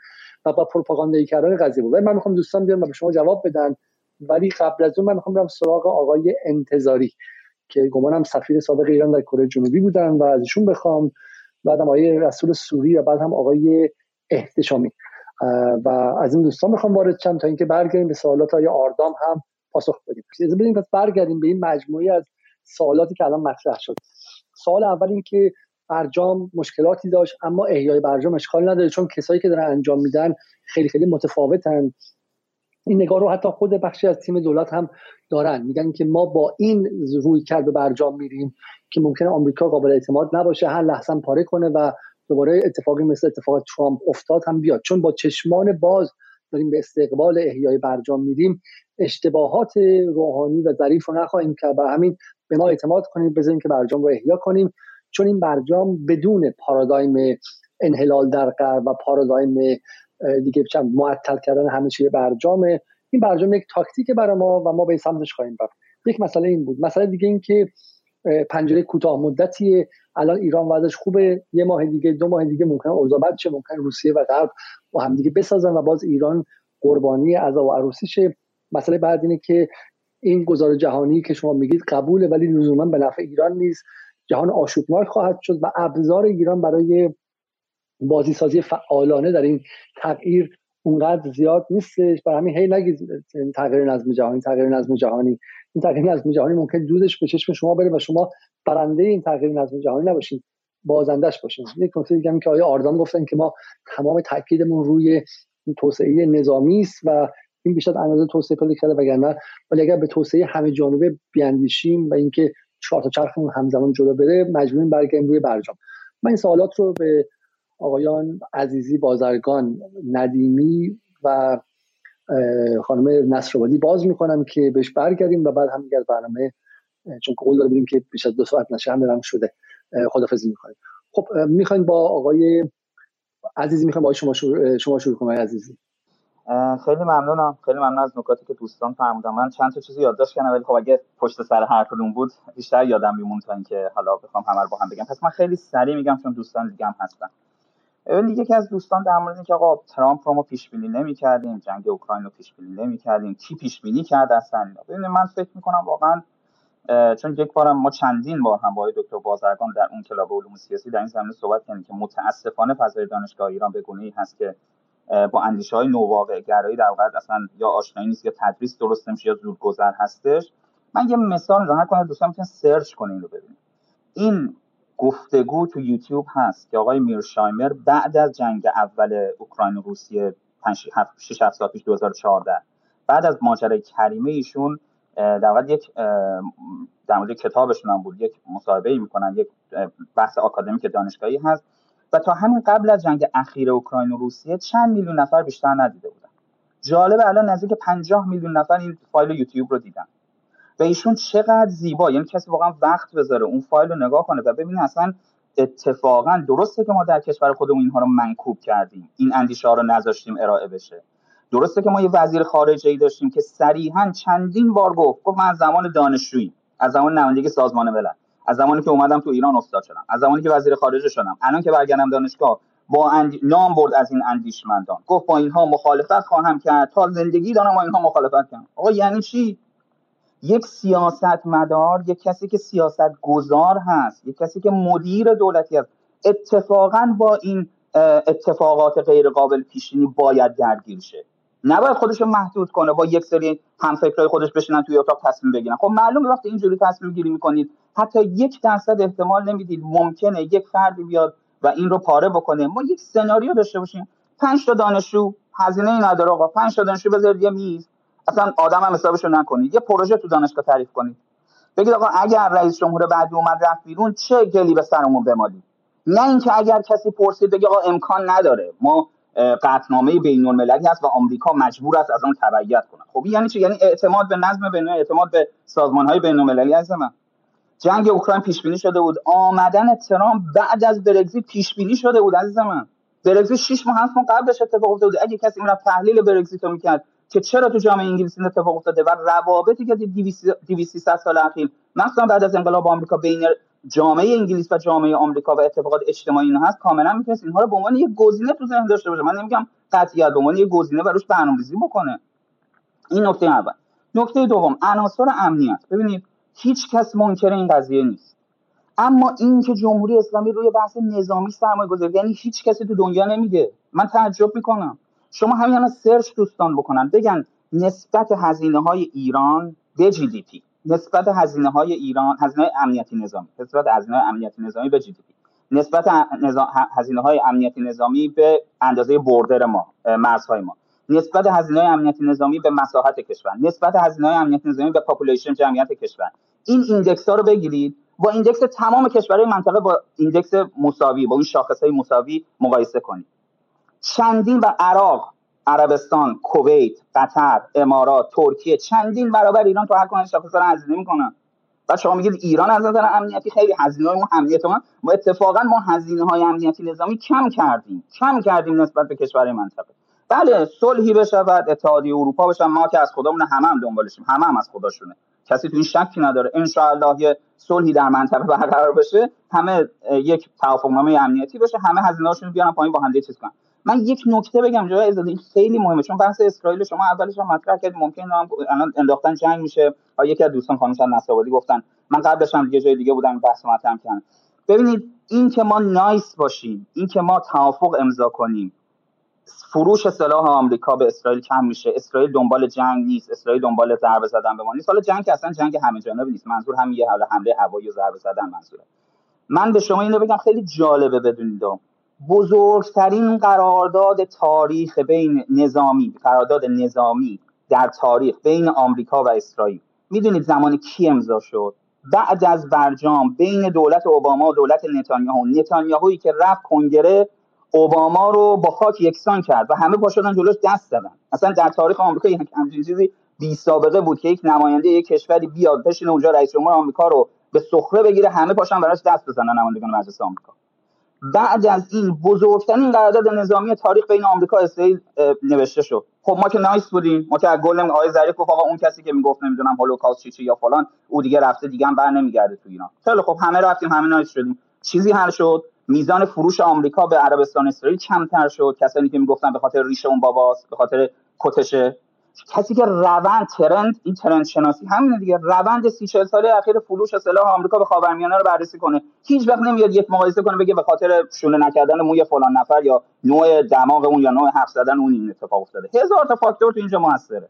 و با پروپاگاندایی کردن قضیه بود. من می‌خوام دوستان بیان و به شما جواب بدن ولی قبل از اون من می‌خوام برم سراغ آقای انتظاری که گمانم سفیر سابق ایران در کره جنوبی بودن و ازشون بخوام بعدم آقای رسول سوری و بعد هم آقای احتشامی. و از این دوستان می‌خوام وارد شم تا اینکه برگردیم به سوالات های آردام هم پاسخ بدیم. از بدیم پس برگردیم به این مجموعه از سوالاتی که الان مطرح شد. سوال اول این که برجام مشکلاتی داشت اما احیای برجام اشکال نداره چون کسایی که دارن انجام میدن خیلی خیلی متفاوتن. این نگاه رو حتی خود بخشی از تیم دولت هم دارن. میگن که ما با این روی کرد به برجام میریم که ممکنه آمریکا قابل اعتماد نباشه هر لحظه پاره کنه و دوباره اتفاقی مثل اتفاق ترامپ افتاد هم بیاد. چون با چشمان باز داریم به استقبال احیای برجام میریم اشتباهات روحانی و ظریف رو نخواهیم کرد. و همین به ما اعتماد کنیم بذاریم که برجام رو احیا کنیم. چون این برجام بدون پارادایم انحلال در غرب و پارادایم دیگه چند معطل کردن همه چیه برجامه این برجام یک تاکتیک برای ما و ما به سمتش خواهیم رفت. یک مسئله این بود. مسئله دیگه این که پنجره کوتاه مدتی الان ایران وضعش خوبه. یه ماه دیگه دو ماه دیگه ممکن اوضاع بد شه ممکن روسیه و غرب با هم دیگه بسازن و باز ایران قربانی عزا و عروسی شه. مسئله بعد اینه که این گزار جهانی که شما میگید قبوله ولی لزوما به نفع ایران نیست. جهان آشوبناک خواهد شد و ابزار ایران برای بازی سازی فعالانه در این تغییر اونقدر زیاد نیستش. برای همین هی نگید تغییر نظم جهانی تغییر نظم جهانی. این تغییر نظم جهانی ممکن دودش به چشم شما بره و شما برنده این تغییر نظم جهانی نباشین بازندش باشین. یک نکته دیگه که آیا آردام گفتن که ما تمام تاکیدمون روی توسعه نظامی است و این بیشتر اندازه توسعه پیدا کرده وگرنه ولی اگر به توسعه همه جانبه بیاندیشیم و اینکه چهار تا چرخمون همزمان جلو بره مجبوریم برگردیم روی برجام. من این سوالات رو به آقایان عزیزی بازرگان ندیمی و خانم نصرآبادی باز می‌کنم که بهش برگردیم و بعد هم دیگر برنامه چون قول داره که بیش از دو ساعت نشه هم شده. خدافزی می‌کنیم. خب می‌خوایم با آقای عزیزی می‌خوایم با شما شروع, شما شروع کنیم عزیزی. خیلی ممنونم. خیلی ممنون از نکاتی که دوستان فرمودن. من چند تا چیزی یادداشت کردم ولی خب اگه پشت سر هر کدوم بود بیشتر یادم میمون تا اینکه حالا بخوام همه با هم بگم. پس من خیلی سریع میگم چون دوستان دیگه هم هستن. یکی از دوستان در مورد اینکه آقا ترامپ رو ما پیش بینی نمی‌کردیم جنگ اوکراین رو پیش بینی نمی‌کردیم کی پیش بینی کرد اصلا؟ ببینید من فکر می‌کنم واقعا چون یک بارم ما چندین بار هم با دکتر بازرگان در اون کلاب علوم سیاسی در این زمینه صحبت کردیم که متاسفانه فضای دانشگاه ایران به گونه‌ای هست که با اندیشه های نوواقع گرایی در واقع اصلا یا آشنایی نیست یا تدریس درست نمیشه یا زودگذر هستش. من یه مثال می‌زنم هر دوستان می‌تونن سرچ کنین رو ببینید این گفتگو تو یوتیوب هست که آقای میرشایمر بعد از جنگ اول اوکراین و روسیه 6 7 سال پیش 2014 بعد از ماجرای کریمه ایشون در واقع یک در مورد کتابشون هم بود یک مصاحبه ای می‌کنن یک بحث آکادمیک دانشگاهی هست و تا همین قبل از جنگ اخیر اوکراین و روسیه چند میلیون نفر بیشتر ندیده بودن. جالب الان نزدیک 50 میلیون نفر این فایل یوتیوب رو دیدن. و ایشون چقدر زیبا. یعنی کسی واقعا وقت بذاره اون فایل رو نگاه کنه و ببینه اصلا اتفاقا درسته که ما در کشور خودمون اینها رو منکوب کردیم. این اندیشه ها رو نذاشتیم ارائه بشه. درسته که ما یه وزیر خارجه ای داشتیم که صریحا چندین بار گفت گفت من از زمان دانشجویی از زمان نمایندگی سازمان ملل از زمانی که اومدم تو ایران استاد شدم از زمانی که وزیر خارجه شدم الان که برگردم دانشگاه با اند... نام برد از این اندیشمندان. گفت با اینها مخالفت خواهم کرد تا زندگی دارم با اینها مخالفت کنم. آقا یعنی چی؟ یک سیاست مدار یک کسی که سیاست گذار هست یک کسی که مدیر دولتی هست اتفاقا با این اتفاقات غیر قابل پیشینی باید درگیر شه. نباید خودش رو محدود کنه با یک سری همفکرای خودش بشینن توی اتاق تصمیم بگیرن. خب معلومه وقتی اینجوری تصمیم گیری می‌کنید حتی یک درصد احتمال نمی‌دید ممکنه یک فردی بیاد و این رو پاره بکنه. ما یک سناریو داشته باشیم. پنج تا دانشجو هزینه نداره آقا. پنج تا دانشجو بذارید یه میز. اصلا آدم هم حسابشو نکنید. یه پروژه تو دانشگاه تعریف کنید. بگید آقا اگر رئیس جمهور بعدی اومد رفت بیرون چه گلی به سرمون بمالیم نه اینکه اگر کسی پرسید بگه آقا امکان نداره. ما قطنامه بین المللی هست و آمریکا مجبور است از آن تبعیت کنه. خب یعنی چی؟ یعنی اعتماد به نظم بین اعتماد به سازمان های بین المللی هست من. جنگ اوکراین پیش بینی شده بود. آمدن ترامپ بعد از برگزیت پیش بینی شده بود عزیز من. برگزیت 6 ماه هست قبلش اتفاق افتاده بود. اگه کسی می‌رفت تحلیل برگزیت رو می‌کرد که چرا تو جامعه انگلیسی این اتفاق افتاده و روابطی که 200 سال اخیر مثلا بعد از انقلاب آمریکا بین جامعه انگلیس و جامعه آمریکا و اتفاقات اجتماعی اینا هست کاملا می‌تونست اینها رو به عنوان یک گزینه تو ذهن داشته باشه. من نمیگم قطعیت به عنوان یک گزینه و روش برنامه‌ریزی بکنه. این نکته اول. نکته دوم عناصر امنیت. ببینید هیچ کس منکر این قضیه نیست. اما این که جمهوری اسلامی روی بحث نظامی سرمایه گذاری یعنی هیچ کسی تو دنیا نمیگه. من تعجب می‌کنم. شما همین الان سرچ دوستان بکنن. بگن نسبت هزینه های ایران به GDP. نسبت هزینه های ایران هزینه امنیتی نظامی. نسبت هزینه امنیتی نظامی به GDP. نسبت هزینه های امنیتی نظامی به اندازه border ما مرزهای ما. نسبت هزینه امنیتی نظامی به مساحت کشور. نسبت هزینه امنیتی نظامی به population جمعیت کشور. این index ها رو بگیرید. با index تمام کشورهای منطقه با index مساوی با این شاخص های مساوی مقایسه کنید. چندین و عراق عربستان کویت قطر امارات ترکیه چندین برابر ایران تو هر شاخص رو هزینه می‌کنن و شما میگید ایران از نظر امنیتی خیلی هزینه های ما امنیت ما. ما اتفاقا ما هزینه های امنیتی نظامی کم کردیم. کم کردیم نسبت به کشورهای منطقه. بله صلحی بشود اتحادیه اروپا بشن. ما که از خودمون همه هم دنبالشیم همه هم از خداشونه کسی تو این شکی نداره. ان یه صلحی در منطقه برقرار بشه. همه یک توافقنامه امنیتی بشه. همه هزینه‌هاشون بیارن پایین با هم چیز کنن. من یک نکته بگم جای از این خیلی مهمه چون بحث اسرائیل شما اولش هم مطرح کردید ممکن هم الان انداختن جنگ میشه یکی از دوستان خانم نصابادی گفتن من قبلش هم یه جای دیگه بودم بحث مطرح کردم. ببینید این که ما نایس باشیم این که ما توافق امضا کنیم فروش سلاح آمریکا به اسرائیل کم میشه اسرائیل دنبال جنگ نیست اسرائیل دنبال ضربه زدن به ما نیست. حالا جنگ اصلا جنگ همه جانبه نیست منظور هم یه حمله هوایی و ضربه زدن منظوره. من به شما اینو بگم خیلی جالبه بدونید بزرگترین قرارداد تاریخ بین نظامی قرارداد نظامی در تاریخ بین آمریکا و اسرائیل. می‌دونید زمان کی امضا شد؟ بعد از برجام بین دولت اوباما و دولت نتانیاهو. نتانیاهویی که رفت کنگره اوباما رو با خاک یکسان کرد و همه پاشدن جلوش دست دادن اصلا در تاریخ آمریکا یک همچین چیزی بی سابقه بود که یک نماینده یک کشوری بیاد بشینه اونجا رئیس جمهور آمریکا رو به سخره بگیره همه پاشن براش دست بزنن نمایندگان مجلس آمریکا. بعد از این بزرگترین قرارداد نظامی تاریخ بین آمریکا و اسرائیل نوشته شد. خب ما که نایس بودیم ما که گل آقای ظریف گفت آقا اون کسی که می‌گفت نمی‌دونم هولوکاست چی چی یا فلان او دیگه رفته دیگه هم بر نمیگرده تو ایران. خیلی خب همه رفتیم همه نایس شدیم. چیزی حل شد میزان فروش آمریکا به عربستان اسرائیل کمتر شد. کسانی که می‌گفتن به خاطر ریشه اون باباست به خاطر کتشه کسی که روند ترند این ترند شناسی همینه دیگه. روند سی چل ساله اخیر فروش سلاح آمریکا به خاورمیانه رو بررسی کنه. هیچ وقت نمیاد یک مقایسه کنه بگه به خاطر شونه نکردن موی فلان نفر یا نوع دماغ اون یا نوع حرف زدن اون این اتفاق افتاده. هزار تا فاکتور تو اینجا موثره.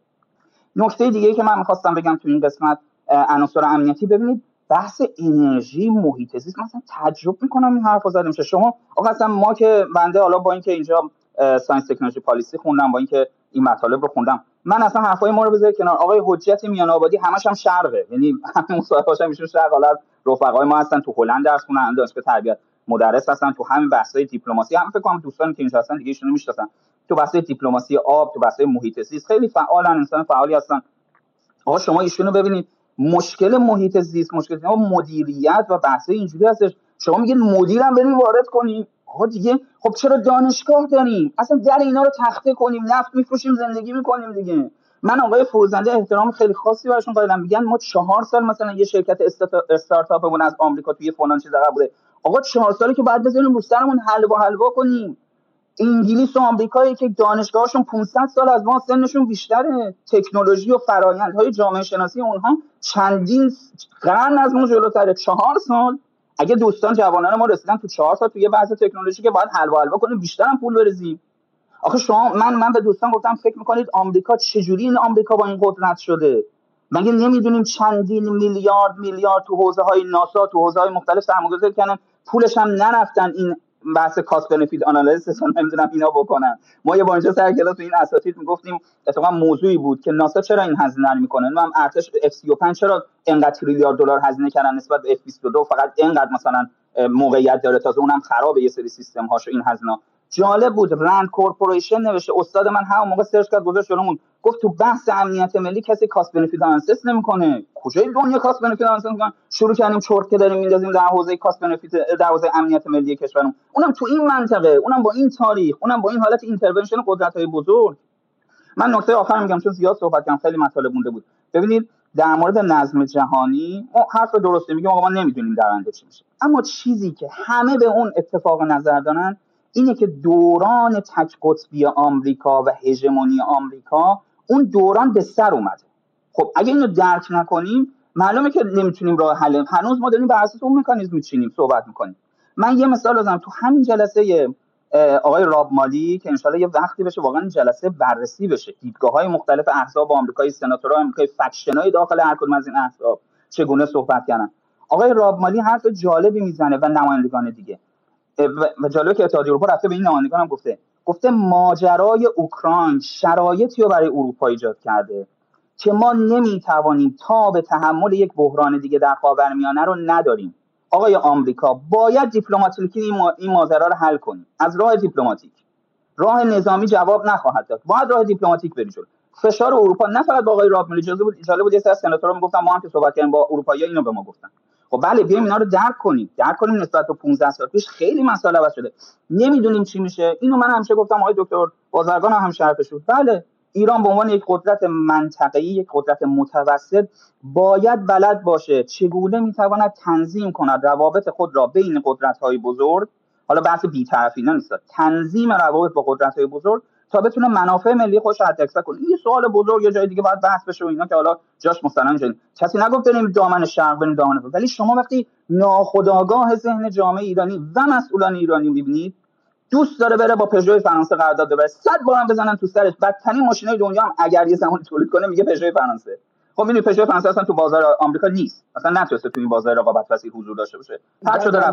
نکته دیگه که من می‌خواستم بگم تو این قسمت عناصر امنیتی ببینید بحث انرژی محیط زیست. مثلا تجربه می‌کنم این حرفو میشه شما؟ آقا اصلا ما که بنده حالا با اینکه اینجا ساینس تکنولوژی پالیسی خوندم با اینکه این مطالب رو خوندم من اصلا حرفای ما رو بذارید کنار. آقای حجت میان آبادی همش هم شرقه. یعنی همه مصاحبه‌هاش هم شرق. حالا رفقای ما هستن تو هلند درس خوندن دانشگاه تربیت مدرس هستن. تو همین بحث‌های دیپلماسی هم فکر کنم دوستانی که اینجا هستن دیگه ایشونو می‌شناسن. تو بحث‌های دیپلماسی آب تو بحث‌های محیط زیست خیلی فعالن انسان فعالی هستن. آقا شما ایشونو ببینید. مشکل محیط زیست مشکل مدیریت و بحث اینجوری هستش. شما میگید مدیرم بریم وارد کنیم. آقا دیگه خب چرا دانشگاه داریم؟ اصلا در اینا رو تخته کنیم نفت میفروشیم زندگی می‌کنیم دیگه. من آقای فروزنده احترام خیلی خاصی براشون قائلم میگن ما چهار سال مثلا یه شرکت استارتاپمون از آمریکا توی فلان چیز بوده. آقا چهار سالی که بعد بزنیم رو سرمون حلوا حلوا کنیم. انگلیس و آمریکایی که دانشگاهشون 500 سال از ما سنشون بیشتره. تکنولوژی و فرایندهای جامعه شناسی اونها چندین قرن از ما جلوتره. چهار سال اگه دوستان جوانان ما رسیدن تو چهار سال تو یه بحث تکنولوژی که باید حلوا حلوا کنیم بیشتر هم پول بریزیم آخه شما من من به دوستان گفتم فکر می‌کنید آمریکا چجوری این آمریکا با این قدرت شده؟ مگه نمی‌دونیم چندین میلیارد میلیارد تو حوزه های ناسا تو حوزه های مختلف سرمایه‌گذاری کردن پولش هم نرفتن این بحث cost benefit analysis رو نمی‌دونم اینا بکنن. ما یه بار سر کلاس این اساتید می‌گفتیم اتفاقا موضوعی بود که ناسا چرا این هزینه رو می‌کنه؟ هم ارتش F 35 چرا انقدر تریلیارد دلار هزینه کردن نسبت به F 22 فقط اینقدر مثلا موقعیت داره. تازه اونم خرابه یه سری سیستم هاشو این هزینه جالب بود. RAND Corporation نوشته. استاد من همون موقع سرچ کرد گذاشت جلومون. گفت تو بحث امنیت ملی کسی cost benefit analysis نمی‌کنه. کجای دنیا cost benefit analysis می‌کنن شروع کردیم چرت که داریم میندازیم در حوزه cost benefit در حوزه امنیت ملی کشورمون. اونم تو این منطقه اونم با این تاریخ اونم با این حالت intervention قدرت های بزرگ. من نکته آخر میگم چون زیاد صحبت کردم خیلی مطالب مونده بود. ببینید در مورد نظم جهانی ما حرف درسته میگیم آقا ما نمی‌دونیم در آینده چی میشه. اما چیزی که همه به اون اتفاق نظر دارن اینه که دوران تک قطبی آمریکا و هژمونی آمریکا اون دوران به سر اومده. خب اگه اینو درک نکنیم معلومه که نمی‌تونیم راه حل. هنوز ما داریم بر اساس اون مکانیزم میچینیم صحبت می‌کنیم. من یه مثال بزنم. تو همین جلسه آقای راب مالی که انشالله یه وقتی بشه واقعا جلسه بررسی بشه. دیدگاه های مختلف احزاب آمریکایی سناتورها آمریکایی فکشن های داخل هر کدوم از این احزاب چگونه صحبت کردن. آقای راب مالی حرف جالبی می‌زنه و نمایندگان دیگه. و جالبه که اتحادیه اروپا رفته به این نمایندگان هم گفته. گفته ماجرای اوکراین شرایطی رو برای اروپا ایجاد کرده که ما نمی‌توانیم تا به تحمل یک بحران دیگه در خاورمیانه رو نداریم. آقای آمریکا باید دیپلماتیکی این ماجرا رو حل کنیم. از راه دیپلماتیک. راه نظامی جواب نخواهد داد. باید راه دیپلماتیک بری جلو. فشار اروپا نه فقط با آقای راب اجازه بود اجازه بود یه سری سناتورا می‌گفتن ما هم که صحبت کردیم با اروپایی اینو به ما گفتن. خب بله بیایم اینا رو درک کنیم. درک کنیم نسبت به 15 سال پیش. خیلی مسائل عوض شده. نمی‌دونیم چی میشه. اینو من همیشه گفتم آقای دکتر بازرگان هم شرفش بود بله ایران به عنوان یک قدرت منطقه‌ای یک قدرت متوسط باید بلد باشه چگونه می‌تواند تنظیم کند روابط خود را بین قدرت‌های بزرگ. حالا بحث بی‌طرفی نیست تنظیم روابط با قدرت‌های بزرگ تا بتونه منافع ملی خودش رو حد کنه. این سوال بزرگ یه جای دیگه باید بحث بشه و اینا که حالا جاش مستند شد کسی نگفت بریم دامن شرق بریم دامن ولی شما وقتی ناخودآگاه ذهن جامعه ایرانی و مسئولان ایرانی می‌بینید دوست داره بره با پژو فرانسه قرارداد ببره. صد بارم بزنن تو سرش. بدترین ماشینای دنیا هم اگر یه زمان تولید کنه میگه پژو فرانسه. خب این پژو فرانسه اصلا تو بازار آمریکا نیست. اصلا نتونسته تو این بازار رقابت پذیر حضور داشته باشه. هر شده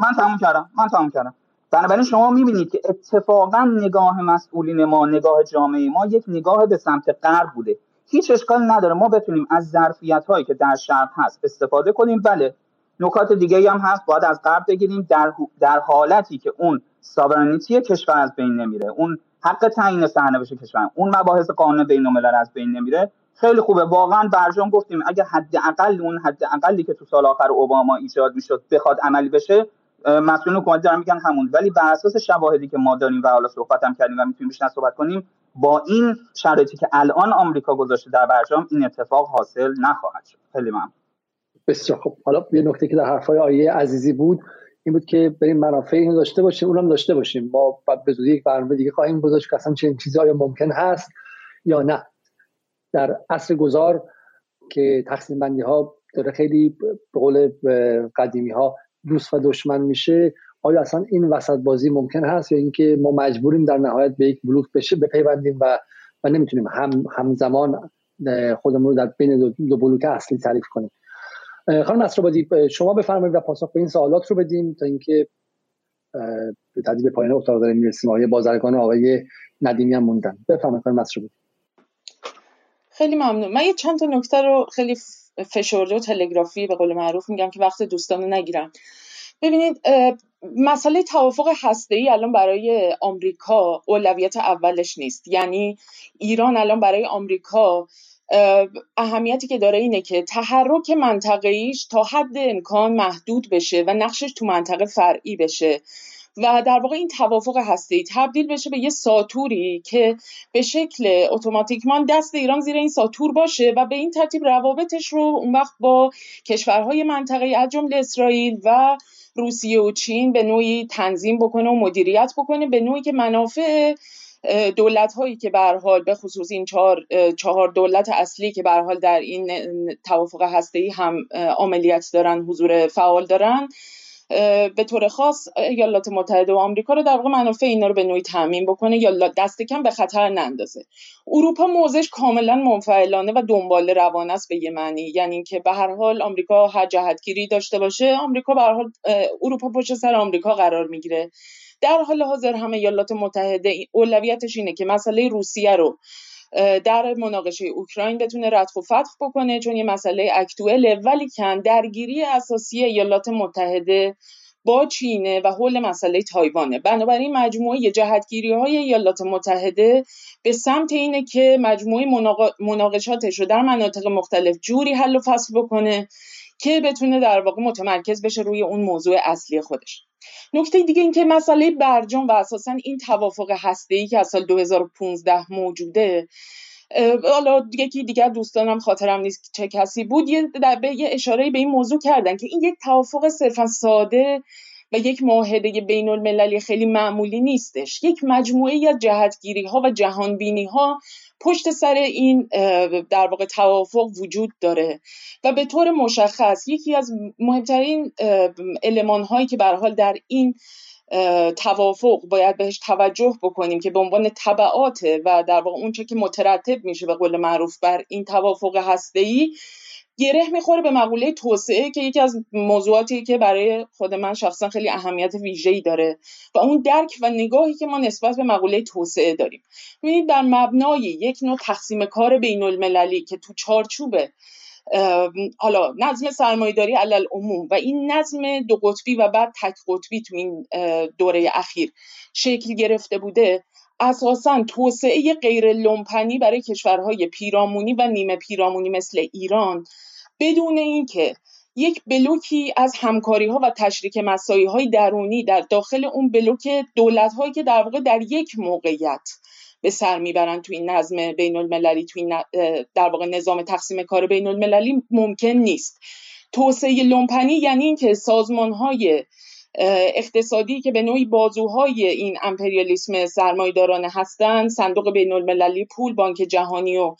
من تموم کردم. من تموم کردم. بنابراین شما می‌بینید که اتفاقا نگاه مسئولین ما نگاه جامعه ما یک نگاه به سمت غرب بوده. هیچ اشکال نداره. ما بتونیم از ظرفیت هایی که در شرق هست استفاده کنیم. بله نکات دیگه هم هست. باید از غرب بگیریم. در, در حالتی که اون ساورنیتی کشور از بین نمیره اون حق تعیین سرنوشت کشور اون مباحث قانون بین الملل از بین نمیره خیلی خوبه. واقعا برجام گفتیم اگه حداقل اون حداقلی که تو سال آخر اوباما ایجاد می‌شد بخواد عملی بشه مسئولین حکومت دارن میگن همون. ولی بر اساس شواهدی که ما داریم و حالا صحبت هم کردیم و می‌تونیم بیشتر صحبت کنیم با این شرایطی که الان آمریکا گذاشته در برجام این اتفاق حاصل نخواهد شد. خیلی ممنون. بسیار خب حالا یه نکته که در حرفای آیه عزیزی بود این بود که بریم منافع اینو داشته باشیم اونم داشته باشیم. ما به زودی یک برنامه دیگه خواهیم گذاشت که اصلا چنین چیزی آیا ممکن هست یا نه. در عصر گذار که تقسیم بندی ها داره خیلی به قول قدیمی ها دوست و دشمن میشه آیا اصلا این وسط بازی ممکن هست یا اینکه ما مجبوریم در نهایت به یک بلوک بشه بپیوندیم و و نمی‌تونیم هم همزمان خودمون رو در بین دو, دو بلوک اصلی تعریف کنیم. خانم اسرابادی شما بفرمایید و پاسخ به این سوالات رو بدیم تا اینکه به تدریج پایان اتاق داریم می‌رسیم. آقای بازرگان آقای ندیمی هم موندن. بفرمایید خانم اسرابادی خیلی ممنون. من یه چند تا نکته رو خیلی فشرده و تلگرافی به قول معروف میگم که وقت دوستان رو نگیرم. ببینید مسئله توافق ای الان برای آمریکا اولویت اولش نیست. یعنی ایران الان برای آمریکا اهمیتی که داره اینه که تحرک منطقه‌ایش تا حد امکان محدود بشه و نقشش تو منطقه فرعی بشه. و در واقع این توافق هستی تبدیل بشه به یه ساتوری که به شکل اتوماتیکمان دست ایران زیر این ساتور باشه و به این ترتیب روابطش رو اون وقت با کشورهای منطقه از جمله اسرائیل و روسیه و چین به نوعی تنظیم بکنه و مدیریت بکنه به نوعی که منافع دولت هایی که به حال به خصوص این چهار, چهار دولت اصلی که به حال در این توافق هسته هم عملیات دارن حضور فعال دارن به طور خاص ایالات متحده و آمریکا رو در واقع منافع اینا رو به نوعی تعمین بکنه یا دست کم به خطر نندازه. اروپا موضعش کاملا منفعلانه و دنبال روانه است به یه معنی. یعنی اینکه به هر حال آمریکا هر جهتگیری داشته باشه آمریکا به هر حال اروپا پشت سر آمریکا قرار می‌گیره. در حال حاضر هم ایالات متحده اولویتش اینه که مسئله روسیه رو در مناقشه اوکراین بتونه رتق و فتح بکنه چون یه مسئله اکتوئله ولی کن درگیری اساسی ایالات متحده با چینه و حول مسئله تایوانه. بنابراین مجموعه جهتگیری های ایالات متحده به سمت اینه که مجموعه مناقشاتش رو در مناطق مختلف جوری حل و فصل بکنه که بتونه در واقع متمرکز بشه روی اون موضوع اصلی خودش. نکته دیگه این که مسئله برجام و اساسا این توافق هسته که از سال 2015 موجوده حالا یکی دیگر دوستانم خاطرم نیست چه کسی بود یه, به یه اشاره به این موضوع کردن که این یک توافق صرفا ساده و یک معاهده بین المللی خیلی معمولی نیستش. یک مجموعه از جهتگیری ها و جهانبینی ها پشت سر این در واقع توافق وجود داره و به طور مشخص یکی از مهمترین علمان هایی که به حال در این توافق باید بهش توجه بکنیم که به عنوان طبعات و در واقع اونچه که مترتب میشه به قول معروف بر این توافق هسته‌ای گره می‌خوره به مقوله توسعه که یکی از موضوعاتی که برای خود من شخصا خیلی اهمیت ویژه‌ای داره و اون درک و نگاهی که ما نسبت به مقوله توسعه داریم. ببینید در مبنای یک نوع تقسیم کار بین المللی که تو چارچوب حالا نظم سرمایهداری علل عموم و این نظم دو قطبی و بعد تک قطبی تو این دوره اخیر شکل گرفته بوده اساسا توسعه غیر لومپنی برای کشورهای پیرامونی و نیمه پیرامونی مثل ایران بدون اینکه یک بلوکی از همکاری ها و تشریک مسایی های درونی در داخل اون بلوک دولت هایی که در واقع در یک موقعیت به سر می‌برن تو این نظم بین المللی تو این در واقع نظام تقسیم کار بین المللی ممکن نیست. توسعه لومپنی یعنی اینکه سازمان های اقتصادی که به نوعی بازوهای این امپریالیسم سرمایدارانه هستند صندوق بین المللی پول بانک جهانی و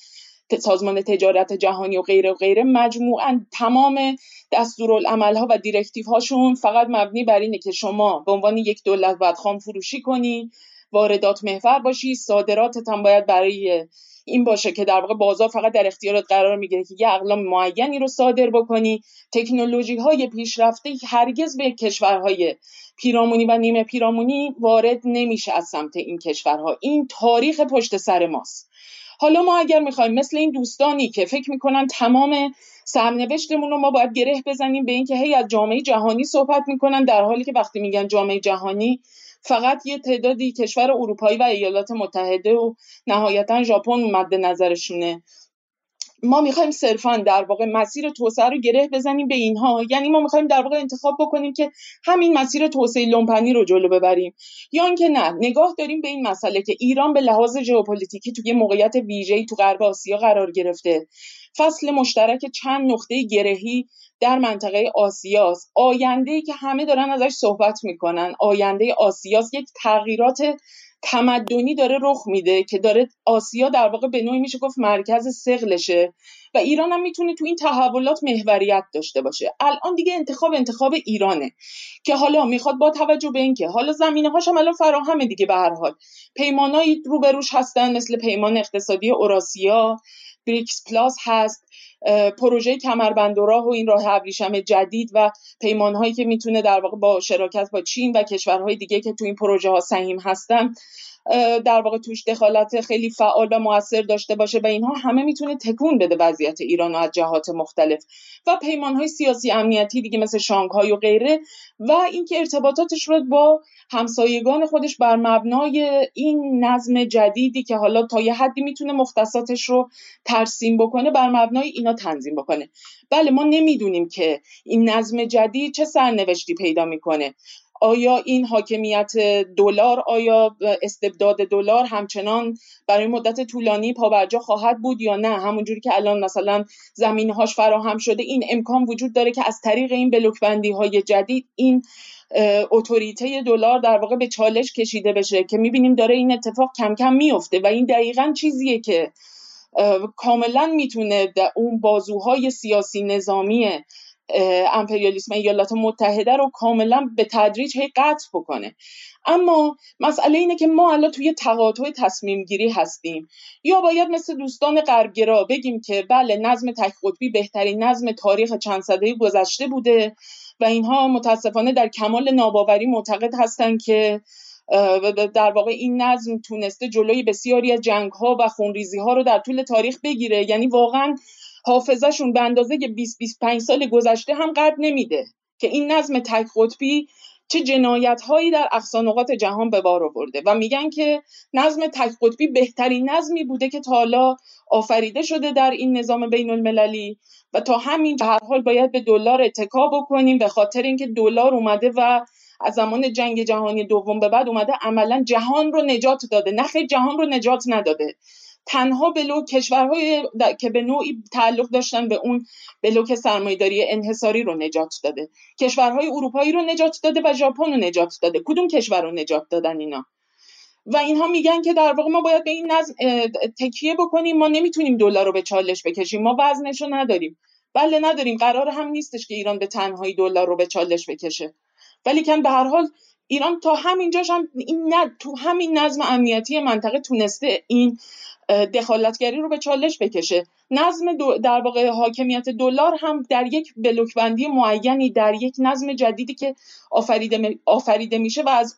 سازمان تجارت جهانی و غیره و غیره مجموعا تمام دستورالعمل ها و دیرکتیو هاشون فقط مبنی بر اینه که شما به عنوان یک دولت باید خام فروشی کنی واردات محور باشی صادراتت باید برای این باشه که در واقع بازار فقط در اختیارت قرار می‌گیره که یه اقلام معینی رو صادر بکنی. تکنولوژی های پیشرفته هرگز به کشورهای پیرامونی و نیمه پیرامونی وارد نمیشه از سمت این کشورها. این تاریخ پشت سر ماست. حالا ما اگر می‌خوایم مثل این دوستانی که فکر می‌کنن تمام سرنوشتمون رو ما باید گره بزنیم به اینکه هی از جامعه جهانی صحبت می‌کنن در حالی که وقتی میگن جامعه جهانی فقط یه تعدادی کشور اروپایی و ایالات متحده و نهایتا ژاپن مد نظرشونه. ما می‌خوایم صرفا در واقع مسیر توسعه رو گره بزنیم به اینها. یعنی ما می‌خوایم در واقع انتخاب بکنیم که همین مسیر توسعه لومپنی رو جلو ببریم. یا اینکه نه نگاه داریم به این مسئله که ایران به لحاظ ژئوپلیتیکی توی موقعیت ویژه‌ای تو غرب آسیا قرار گرفته. فصل مشترک چند نقطه گرهی در منطقه آسیاست آینده ای که همه دارن ازش صحبت می‌کنن. آینده آسیاست یک تغییرات تمدنی داره رخ میده که داره آسیا در واقع به نوعی میشه گفت مرکز سقلشه و ایران هم می‌تونه تو این تحولات محوریت داشته باشه. الان دیگه انتخاب انتخاب ایرانه که حالا می‌خواد با توجه به اینکه حالا زمینه هاش هم الان فراهمه دیگه به هر حال. پیمانایی روبروش هستن مثل پیمان اقتصادی اوراسیا بریکس پلاس هست پروژه کمربند و راه و این راه ابریشم جدید و پیمانهایی که می‌تونه در واقع با شراکت با چین و کشورهای دیگه که تو این پروژه ها سهیم هستن. در واقع توش دخالت خیلی فعال و موثر داشته باشه و اینها همه می‌تونه تکون بده وضعیت ایران از جهات مختلف و پیمان های سیاسی امنیتی دیگه مثل شانگهای و غیره و اینکه ارتباطاتش رو با همسایگان خودش بر مبنای این نظم جدیدی که حالا تا یه حدی می‌تونه مختصاتش رو ترسیم بکنه بر مبنای اینا تنظیم بکنه. بله ما نمی‌دونیم که این نظم جدید چه سرنوشتی پیدا می‌کنه. آیا این حاکمیت دلار آیا استبداد دلار همچنان برای مدت طولانی پابرجا خواهد بود یا نه؟ همونجوری که الان مثلا زمینهاش فراهم شده این امکان وجود داره که از طریق این بلوکبندی های جدید این اتوریته دلار در واقع به چالش کشیده بشه که می‌بینیم داره این اتفاق کم کم میفته و این دقیقا چیزیه که کاملا می‌تونه اون بازوهای سیاسی نظامی امپریالیسم ایالات متحده رو کاملا به تدریج هی قطع بکنه. اما مسئله اینه که ما الان توی تقاطع تصمیم گیری هستیم. یا باید مثل دوستان غربگرا بگیم که بله نظم تک قطبی بهترین نظم تاریخ چند سده گذشته بوده و اینها متاسفانه در کمال ناباوری معتقد هستند که در واقع این نظم تونسته جلوی بسیاری از جنگ ها و خونریزی ها رو در طول تاریخ بگیره. یعنی واقعا حافظهشون به اندازه 20 25 سال گذشته هم قد نمیده که این نظم تک قطبی چه جنایت هایی در اقصانقات جهان به بار آورده. و میگن که نظم تک قطبی بهترین نظمی بوده که تا حالا آفریده شده در این نظام بین المللی و تا همین هر حال باید به دلار اتکا بکنیم به خاطر اینکه دلار اومده و از زمان جنگ جهانی دوم به بعد اومده عملا جهان رو نجات داده. نه جهان رو نجات نداده. تنها بلوک کشورهای که به نوعی تعلق داشتن به اون بلوک سرمایهداری انحصاری رو نجات داده. کشورهای اروپایی رو نجات داده و ژاپن رو نجات داده. کدوم کشور رو نجات دادن اینا؟ و اینها میگن که در واقع ما باید به این نظم تکیه بکنیم. ما نمی‌تونیم دلار رو به چالش بکشیم. ما وزنش رو نداریم. بله نداریم. قرار هم نیستش که ایران به تنهایی دلار رو به چالش بکشه. ولی کن به هر حال ایران تا همینجاش هم این تو همین نظم امنیتی منطقه تونسته این دخالتگری رو به چالش بکشه. نظم در واقع حاکمیت دلار هم در یک بلوکبندی معینی در یک نظم جدیدی که آفریده, آفریده میشه و از,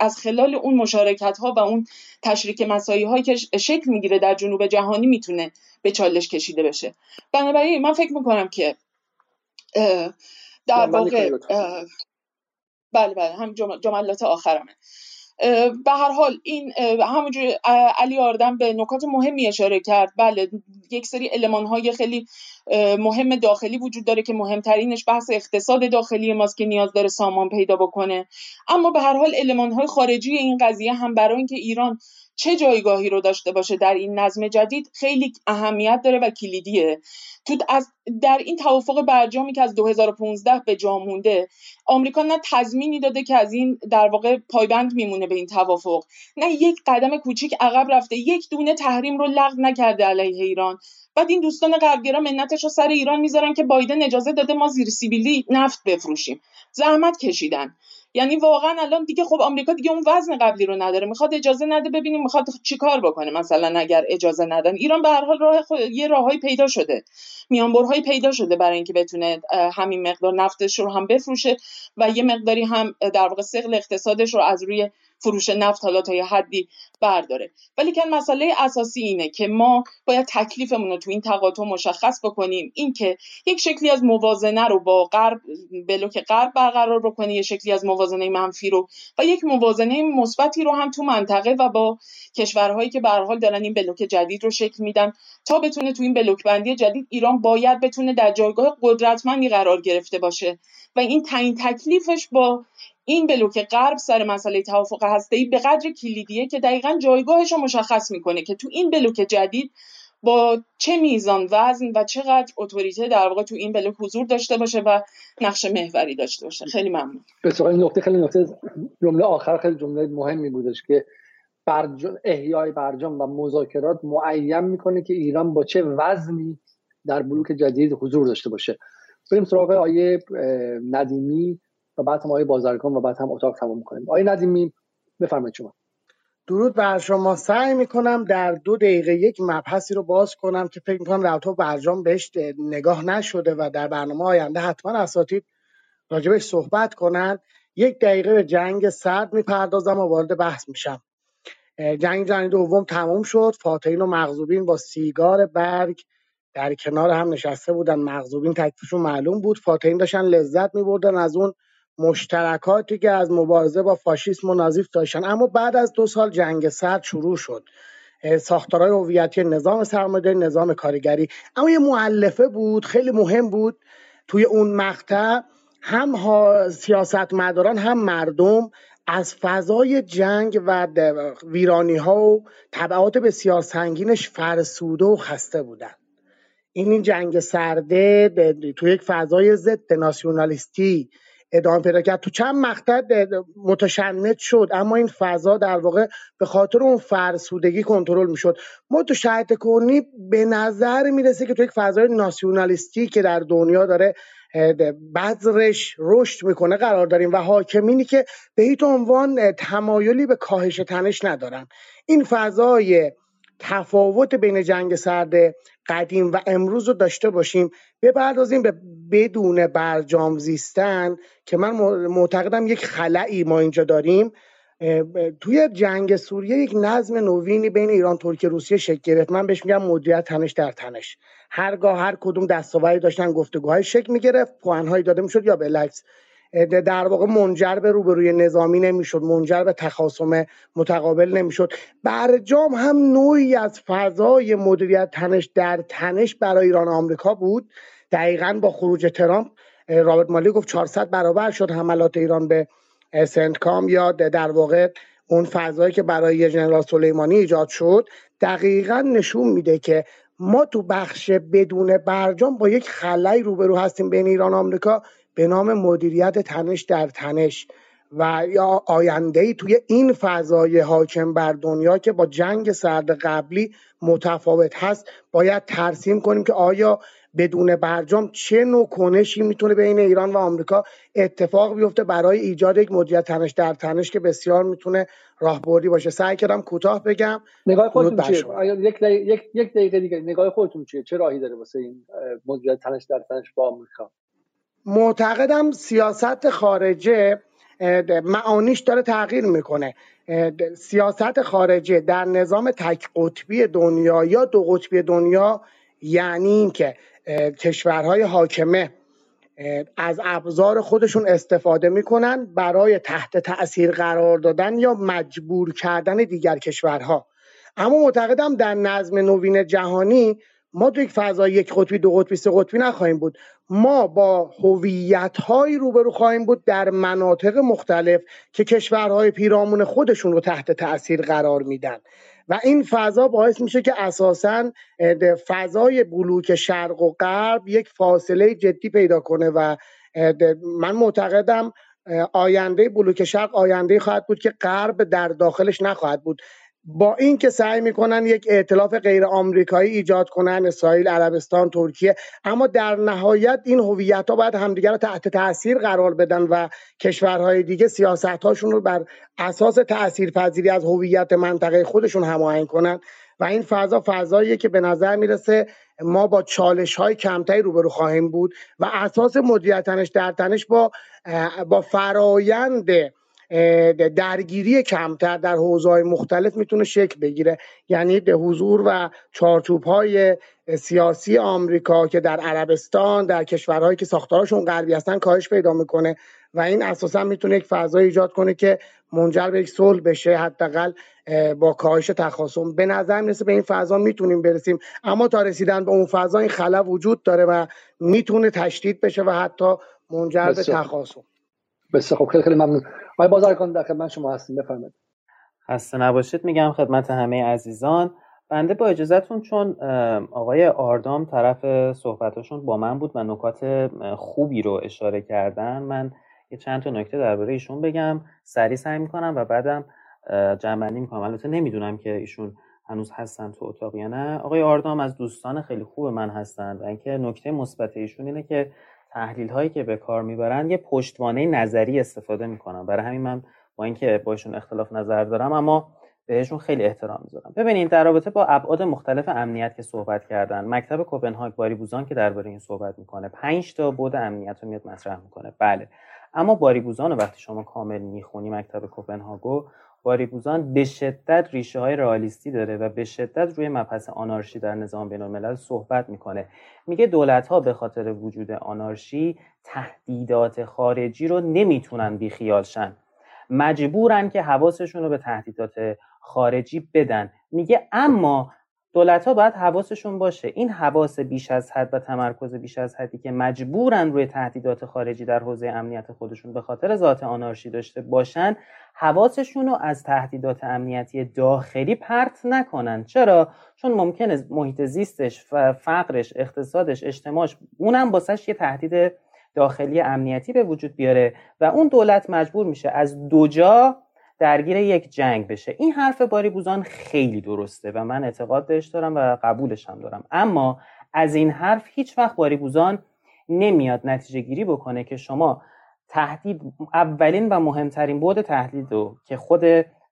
از خلال اون مشارکت ها و اون تشریک مسایی هایی که شکل می‌گیره در جنوب جهانی می‌تونه به چالش کشیده بشه. بنابراین من فکر می‌کنم که در واقع بله بله هم جملات آخرمه. به هر حال این همونجور علی آردم به نکات مهمی اشاره کرد. بله یک سری علمان های خیلی مهم داخلی وجود داره که مهمترینش بحث اقتصاد داخلی ماست که نیاز داره سامان پیدا بکنه. اما به هر حال علمان های خارجی این قضیه هم برای اینکه ایران چه جایگاهی رو داشته باشه در این نظم جدید خیلی اهمیت داره و کلیدیه. تو از در این توافق برجامی که از 2015 به جا مونده آمریکا نه تضمینی داده که از این در واقع پایبند میمونه به این توافق. نه یک قدم کوچیک عقب رفته یک دونه تحریم رو لغو نکرده علیه ایران. بعد این دوستان غربگرا منتش رو سر ایران می‌ذارن که بایدن اجازه داده ما زیر سیبیلی نفت بفروشیم. زحمت کشیدن. یعنی واقعا الان دیگه خب آمریکا دیگه اون وزن قبلی رو نداره. می‌خواد اجازه نده ببینیم می‌خواد چیکار بکنه مثلا اگر اجازه ندن. ایران به هر حال راه خود... یه راههایی پیدا شده. میانبرهایی پیدا شده برای اینکه بتونه همین مقدار نفتش رو هم بفروشه و یه مقداری هم در واقع سقل اقتصادش رو از روی فروش نفت حالا تا یه حدی برداره. ولی که مسئله اساسی اینه که ما باید تکلیفمون رو تو این تقاطع مشخص بکنیم. اینکه یک شکلی از موازنه رو با غرب بلوک غرب برقرار بکنیم یه شکلی از موازنه منفی رو و یک موازنه مثبتی رو هم تو منطقه و با کشورهایی که به حال دارن این بلوک جدید رو شکل میدن تا بتونه تو این بلوک بندی جدید ایران باید بتونه در جایگاه قدرتمندی قرار گرفته باشه. و این تعیین تکلیفش با این بلوک غرب سر مسئله توافق هسته‌ای به قدر کلیدیه که دقیقا جایگاهش رو مشخص می‌کنه که تو این بلوک جدید با چه میزان وزن و چقدر اتوریته در واقع تو این بلوک حضور داشته باشه و نقش محوری داشته باشه. خیلی ممنون. به این نقطه خیلی نقطه جمله آخر خیلی جمله مهمی بودش که برج... احیای برجام و مذاکرات معین می‌کنه که ایران با چه وزنی در بلوک جدید حضور داشته باشه. بریم سراغ آیه ندیمی. و بعد هم آقای بازرگان و بعد هم اتاق تمام کنیم آقای ندیمی بفرمایید شما. درود بر شما. سعی می‌کنم در دو دقیقه یک مبحثی رو باز کنم که فکر می‌کنم در برجام بهش نگاه نشده و در برنامه آینده حتما اساتید راجبش صحبت کنند یک دقیقه به جنگ سرد می‌پردازم و وارد بحث میشم. جنگ جهانی دوم تمام شد. فاتحین و مغزوبین با سیگار برگ در کنار هم نشسته بودن. مغزوبین تکلیفشون معلوم بود. فاتحین داشتن لذت میبردن از اون مشترکاتی که از مبارزه با فاشیسم و نازیف داشتن. اما بعد از دو سال جنگ سرد شروع شد. ساختارهای هویتی نظام سرمایه‌داری نظام کارگری. اما یه معلفه بود خیلی مهم بود. توی اون مقطع هم سیاستمداران هم مردم از فضای جنگ و ویرانی ها و طبعات بسیار سنگینش فرسوده و خسته بودن. این این جنگ سرده تو یک فضای ضد ناسیونالیستی ادامه پیدا کرد. تو چند مقطع متشنج شد اما این فضا در واقع به خاطر اون فرسودگی کنترل می‌شد. ما تو شاید کنی به نظر می‌رسه که تو یک فضای ناسیونالیستی که در دنیا داره بذرش رشد می‌کنه قرار داریم و حاکمینی که به هیچ عنوان تمایلی به کاهش تنش ندارن. این فضای تفاوت بین جنگ سرد قدیم و امروز رو داشته باشیم. بپردازیم به بدون برجام زیستن که من معتقدم یک خلعی ما اینجا داریم. توی جنگ سوریه یک نظم نوینی بین ایران ترکیه روسیه شکل گرفت. من بهش میگم مدیریت تنش در تنش. هرگاه هر کدوم دستاوردی داشتن گفتگوهای شکل می‌گرفت پوانهایی داده می‌شد یا بالعکس در واقع منجر به روبروی نظامی نمی‌شد منجر به تخاصم متقابل نمی‌شد. برجام هم نوعی از فضای مدیریت تنش در تنش برای ایران و آمریکا بود. دقیقا با خروج ترامپ رابرت مالی گفت 400 برابر شد حملات ایران به سنتکام یا در واقع اون فضایی که برای جنرال سلیمانی ایجاد شد. دقیقا نشون میده که ما تو بخش بدون برجام با یک خلایی روبرو هستیم بین ایران و آمریکا. به نام مدیریت تنش در تنش و یا آینده ای توی این فضای حاکم بر دنیا که با جنگ سرد قبلی متفاوت هست باید ترسیم کنیم که آیا بدون برجام چه نوع کنشی می‌تونه بین ایران و آمریکا اتفاق بیفته برای ایجاد یک مدیریت تنش در تنش که بسیار می‌تونه راهبردی باشه. سعی کردم کوتاه بگم. نگاه خودتون چیه؟ یک یک یک دقیقه دیگه نگاه خودتون چیه؟ چه راهی داره واسه این مدیریت تنش در تنش با آمریکا؟ معتقدم سیاست خارجه معانیش داره تغییر می‌کنه. سیاست خارجه در نظام تک قطبی دنیا یا دو قطبی دنیا یعنی اینکه کشورهای حاکمه از ابزار خودشون استفاده می‌کنن برای تحت تاثیر قرار دادن یا مجبور کردن دیگر کشورها. اما معتقدم در نظم نوین جهانی ما تو یک فضای یک قطبی دو قطبی سه قطبی نخواهیم بود. ما با هویت هایی روبرو خواهیم بود در مناطق مختلف که کشورهای پیرامون خودشون رو تحت تاثیر قرار میدن. و این فضا باعث میشه که اساسا فضای بلوک شرق و غرب یک فاصله جدی پیدا کنه و من معتقدم آینده بلوک شرق آینده خواهد بود که غرب در داخلش نخواهد بود. با اینکه سعی می‌کنن یک ائتلاف غیر آمریکایی ایجاد کنن اسرائیل عربستان ترکیه اما در نهایت این هویت ها باید همدیگر رو تحت تاثیر قرار بدن و کشورهای دیگه سیاست هاشون رو بر اساس تاثیر پذیری از هویت منطقه خودشون هماهنگ کنن. و این فضا فضاییه که به نظر می‌رسه ما با چالش های کمتری روبرو خواهیم بود و اساس مدیریتنش در تنش با با فرایند درگیری کمتر در حوزه‌های مختلف می‌تونه شکل بگیره. یعنی حضور و چارچوب های سیاسی آمریکا که در عربستان در کشورهایی که ساختارشون غربی هستن کاهش پیدا می‌کنه و این اساسا می‌تونه یک فضا ایجاد کنه که منجر به یک صلح بشه حداقل با کاهش تخاصم. به نظر می‌رسه به این فضا می‌تونیم برسیم. اما تا رسیدن به اون فضا این خلا وجود داره و می‌تونه تشدید بشه و حتی منجر به تخاصم. بسیار خب خیلی خیلی ممنون. آقای بازرگان در خدمت شما هستیم. بفرمایید. خسته نباشید. میگم خدمت همه عزیزان. بنده با اجازهتون چون آقای آردام طرف صحبتاشون با من بود و نکات خوبی رو اشاره کردن من یه چند تا نکته درباره ایشون بگم. سریع سعی می‌کنم و بعدم جمعنی می‌کنم. البته نمی‌دونم که ایشون هنوز هستن تو اتاق یا نه. آقای آردام از دوستان خیلی خوب من هستن و اینکه نکته مثبت ایشون اینه که تحلیل هایی که به کار می‌برن یه پشتوانه نظری استفاده می‌کنن برای همین من با اینکه باشون اختلاف نظر دارم اما بهشون خیلی احترام می‌ذارم. ببینید در رابطه با ابعاد مختلف امنیت که صحبت کردن مکتب کوپنهاگ باری بوزان که درباره این صحبت می‌کنه 5 تا بود امنیت رو میاد مطرح می‌کنه. بله. اما باری بوزان وقتی شما کامل می‌خونی مکتب کوپنهاگو باریگوزان به شدت ریشه های رئالیستی داره و به شدت روی مبحث آنارشی در نظام بین الملل صحبت می‌کنه. میگه دولت ها به خاطر وجود آنارشی تهدیدات خارجی رو نمی‌تونن بیخیال شن. مجبورن که حواسشون رو به تهدیدات خارجی بدن. میگه اما دولت ها باید حواسشون باشه. این حواس بیش از حد و تمرکز بیش از حدی که مجبورن روی تهدیدات خارجی در حوزه امنیت خودشون به خاطر ذات آنارشی داشته باشن حواسشون رو از تهدیدات امنیتی داخلی پرت نکنن. چرا؟ چون ممکنه محیط زیستش فقرش اقتصادش اجتماعش اونم باسش یه تهدید داخلی امنیتی به وجود بیاره و اون دولت مجبور میشه از دو جا درگیر یک جنگ بشه. این حرف باری بوزان خیلی درسته و من اعتقاد بهش دارم و قبولش هم دارم. اما از این حرف هیچ وقت باری بوزان نمیاد نتیجه گیری بکنه که شما تهدید اولین و مهمترین بود تهدید رو که خود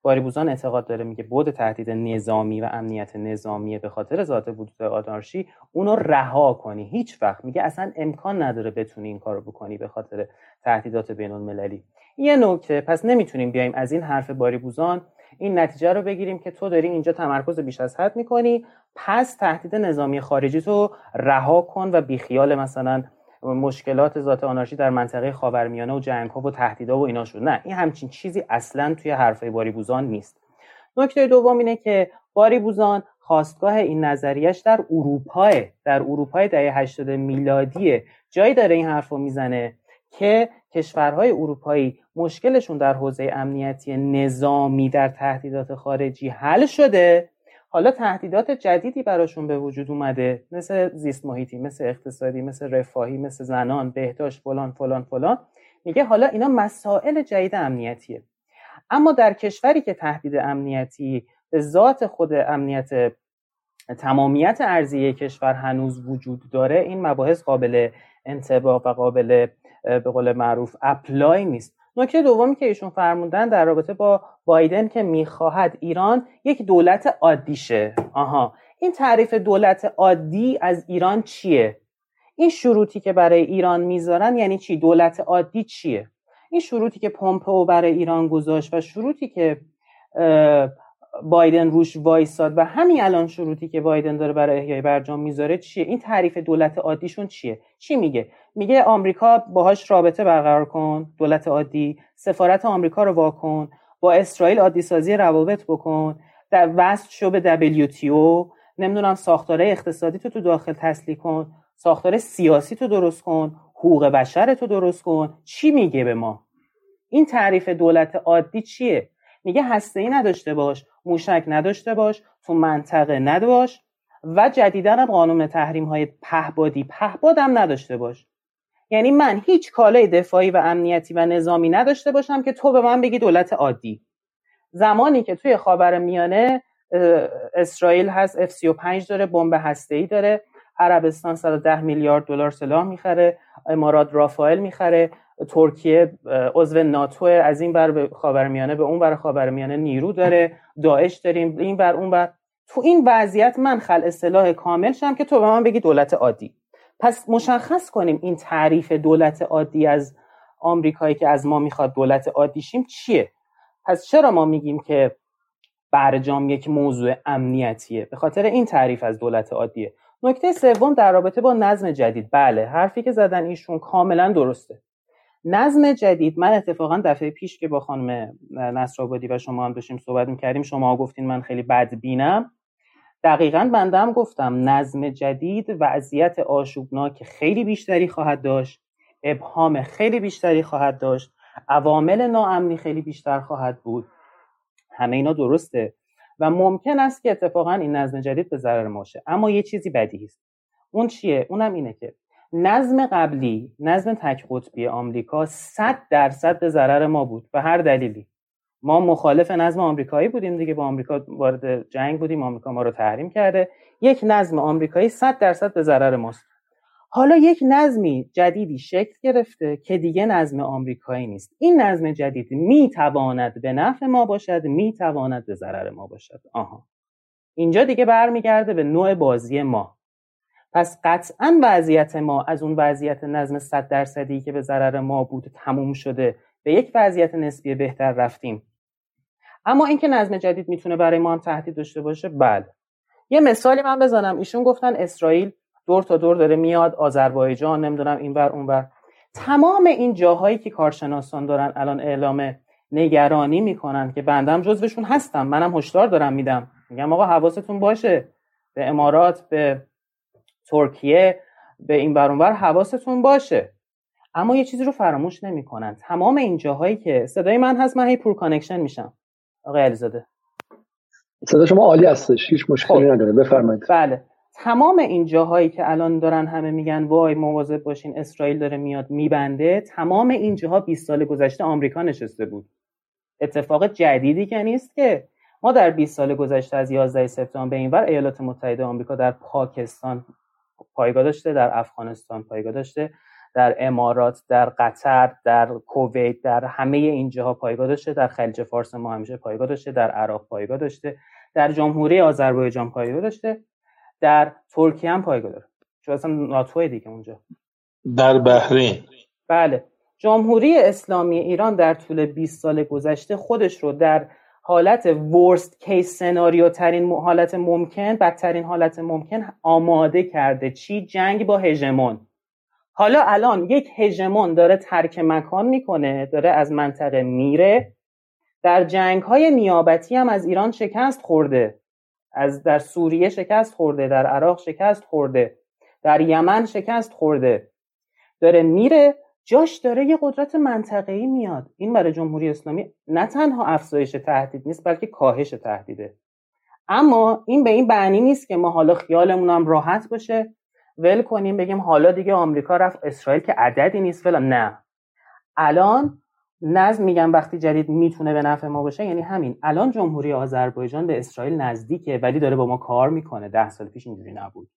باریبوزان اعتقاد داره میگه بود تهدید نظامی و امنیت نظامی به خاطر ذات وجود آنارشی اونو رها کنی. هیچ وقت. میگه اصلا امکان نداره بتونی این کارو بکنی به خاطر تهدیدات بین المللی یه نکته پس نمی‌تونیم بیایم از این حرف باریبوزان این نتیجه رو بگیریم که تو داری اینجا تمرکز بیش از حد می‌کنی پس تهدید نظامی خارجی تو رها کن و بیخیال مثلا مشکلات ذات آنارشی در منطقه خاورمیانه و جنگ ها و تهدیدها و اینا شد نه این همچین چیزی اصلا توی حرفای باریبوزان نیست. نکته دوم اینه که باریبوزان خواستگاه این نظریش در اروپا در اروپای دهه 80 میلادیه. جایی داره این حرف رو می‌زنه که کشورهای اروپایی مشکلشون در حوزه امنیتی نظامی در تهدیدات خارجی حل شده حالا تهدیدات جدیدی براشون به وجود اومده. مثل زیست محیطی مثل اقتصادی مثل رفاهی مثل زنان بهداشت فلان فلان فلان. میگه حالا اینا مسائل جدید امنیتیه. اما در کشوری که تهدید امنیتی به ذات خود امنیت تمامیت ارزی کشور هنوز وجود داره این مباحث قابل انتباه و قابل به قول معروف اپلای نیست. نکته دومی که ایشون فرمودن در رابطه با بایدن که می‌خواهد ایران یک دولت عادی شه آها. این تعریف دولت عادی از ایران چیه؟ این شروطی که برای ایران می‌ذارن یعنی چی؟ دولت عادی چیه؟ این شروطی که پومپو برای ایران گذاشت و شروطی که بایدن روش وایساد و همین الان شروطی که بایدن داره برای احیای برجام می‌ذاره چیه؟ این تعریف دولت عادیشون چیه؟ چی میگه؟ میگه آمریکا باهاش رابطه برقرار کن دولت عادی سفارت آمریکا رو واکن با اسرائیل عادی سازی روابط بکن در وصل شو به WTO نمی‌دونم ساختاره اقتصادی تو تو داخل تسلیح کن ساختار سیاسی تو درست کن حقوق بشر تو درست کن. چی میگه به ما؟ این تعریف دولت عادی چیه؟ میگه هسته ای نداشته باش موشک نداشته باش تو منطقه نداش و جدیدا هم قانون تحریم های پهبادی پهبادم نداشته باش. یعنی من هیچ کالای دفاعی و امنیتی و نظامی نداشته باشم که تو به من بگی دولت عادی. زمانی که توی خاور میانه اسرائیل هست F35 داره بمب ای داره عربستان 110 میلیارد دلار سلاح می‌خره امارات رافائل می‌خره ترکیه عضو ناتو از این بر خاورمیانه به اون بر خاورمیانه نیرو داره داعش داریم این بر اون بر تو این وضعیت من خل اصطلاح کامل شم که تو به من بگی دولت عادی. پس مشخص کنیم این تعریف دولت عادی از آمریکایی که از ما می‌خواد دولت عادی شیم چیه. پس چرا ما میگیم که برجام یک موضوع امنیتیه؟ به خاطر این تعریف از دولت عادیه. نکته سوم در رابطه با نظم جدید. بله حرفی که زدن ایشون کاملا درسته. نظم جدید من اتفاقا دفعه پیش که با خانم نصرآبادی و شما هم داشتیم صحبت می‌کردیم شما گفتین من خیلی بد بینم دقیقا بنده هم گفتم نظم جدید وضعیت آشوبناک خیلی بیشتری خواهد داشت ابهام خیلی بیشتری خواهد داشت عوامل ناامنی خیلی بیشتر خواهد بود. همه اینا درسته. و ممکن است که اتفاقا این نظم جدید به ضرر ما شه اما یه چیزی بدی است. اون چیه؟ اونم اینه که نظم قبلی نظم تک قطبی آمریکا 100 درصد به ضرر ما بود. به هر دلیلی. ما مخالف نظم آمریکایی بودیم دیگه. با آمریکا وارد جنگ بودیم. آمریکا ما رو تحریم کرده. یک نظم آمریکایی 100 درصد به ضرر ماست. حالا یک نظمی جدیدی شکل گرفته که دیگه نظم آمریکایی نیست. این نظم جدید می‌تواند به نفع ما باشد می‌تواند به ضرر ما باشد. آها. اینجا دیگه برمیگرده به نوع بازی ما. پس قطعا وضعیت ما از اون وضعیت نظم 100 درصدی که به ضرر ما بود تموم شده به یک وضعیت نسبی بهتر رفتیم. اما اینکه نظم جدید می‌تونه برای ما هم تهدید داشته باشه بله. یه مثالی من بزنم. ایشون گفتن اسرائیل دور تا دور داره میاد آذربایجان نمی‌دونم اینور اونور تمام این جاهایی که کارشناسان دارن الان اعلام نگرانی می‌کنن که بندم جزوشون هستم منم هشدار دارم میدم. میگم آقا حواستون باشه. به امارات به ترکیه به این بر اونور حواستون باشه. اما یه چیزی رو فراموش نمی‌کنن. تمام این جاهایی که صدای من هست من هی poor connection میشم. آقای علیزاده. صدا شما عالی هستش هیچ مشکلی خب. نداره بفرمایید. بله. تمام این جاهایی که الان دارن همه میگن وای مواظب باشین اسرائیل داره میاد میبنده تمام این جاها 20 سال گذشته آمریکا نشسته بود. اتفاق جدیدی که نیست که ما در 20 سال گذشته از 11 سپتامبر به اینور ایالات متحده آمریکا در پاکستان پایگاه داشته در افغانستان پایگاه داشته. در امارات در قطر در کویت در همه این جاها پایگاه داشته در خلیج فارس ما همیشه پایگاه داشته در عراق پایگاه داشته در جمهوری آذربایجان پایگاه داشته در ترکیه هم پایگاه داره. چون اصلا ناتو دیگه اونجا. در بحرین. بله. جمهوری اسلامی ایران در طول 20 سال گذشته خودش رو در حالت ورست کیس سناریو ترین حالت ممکن بدترین حالت ممکن آماده کرده. چی؟ جنگ با هژمون. حالا الان یک هژمون داره ترک مکان می‌کنه داره از منطقه میره. در جنگ های نیابتی هم از ایران شکست خورده. از در سوریه شکست خورده در عراق شکست خورده. در یمن شکست خورده. داره میره. جاش داره یه قدرت منطقه‌ای میاد. این برای جمهوری اسلامی نه تنها افزایش تهدید نیست بلکه کاهش تهدیده. اما این به این معنی نیست که ما حالا خیالمون هم راحت باشه. ول کنیم بگیم حالا دیگه آمریکا رفت اسرائیل که عددی نیست فلان. نه. الان نظم میگم وقتی جدید می‌تونه به نفع ما باشه یعنی همین. الان جمهوری آذربایجان به اسرائیل نزدیکه ولی داره با ما کار می‌کنه. ده سال پیش اینجوری نبود.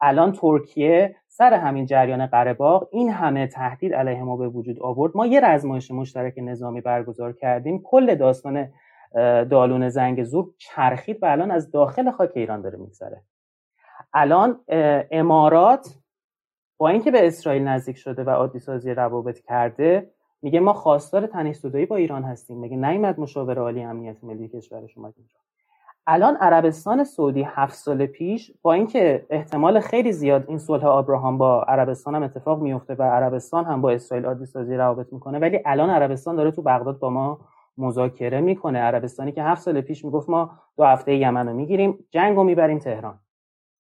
الان ترکیه سر همین جریان قره این همه تهدید علیه ما به وجود آورد. ما یه رزمایش مشترک نظامی برگزار کردیم. کل داستان دالون زنگ زور چرخید و الان از داخل خاک ایران داره میگذره. الان امارات با اینکه به اسرائیل نزدیک شده و عادی سازی روابط کرده میگه ما خواستار تنش با ایران هستیم. میگه نیومد مشاور عالی امنیت ملی کشورش اومد اینجا؟ الان عربستان سعودی هفت سال پیش با اینکه احتمال خیلی زیاد این صلح آبراهام با عربستان هم اتفاق میفته و عربستان هم با اسرائیل عادی سازی روابط می‌کنه ولی الان عربستان داره تو بغداد با ما مذاکره می‌کنه. عربستانی که هفت سال پیش می‌گفت ما دو هفته یمن رو می‌گیریم جنگ رو می‌بریم تهران.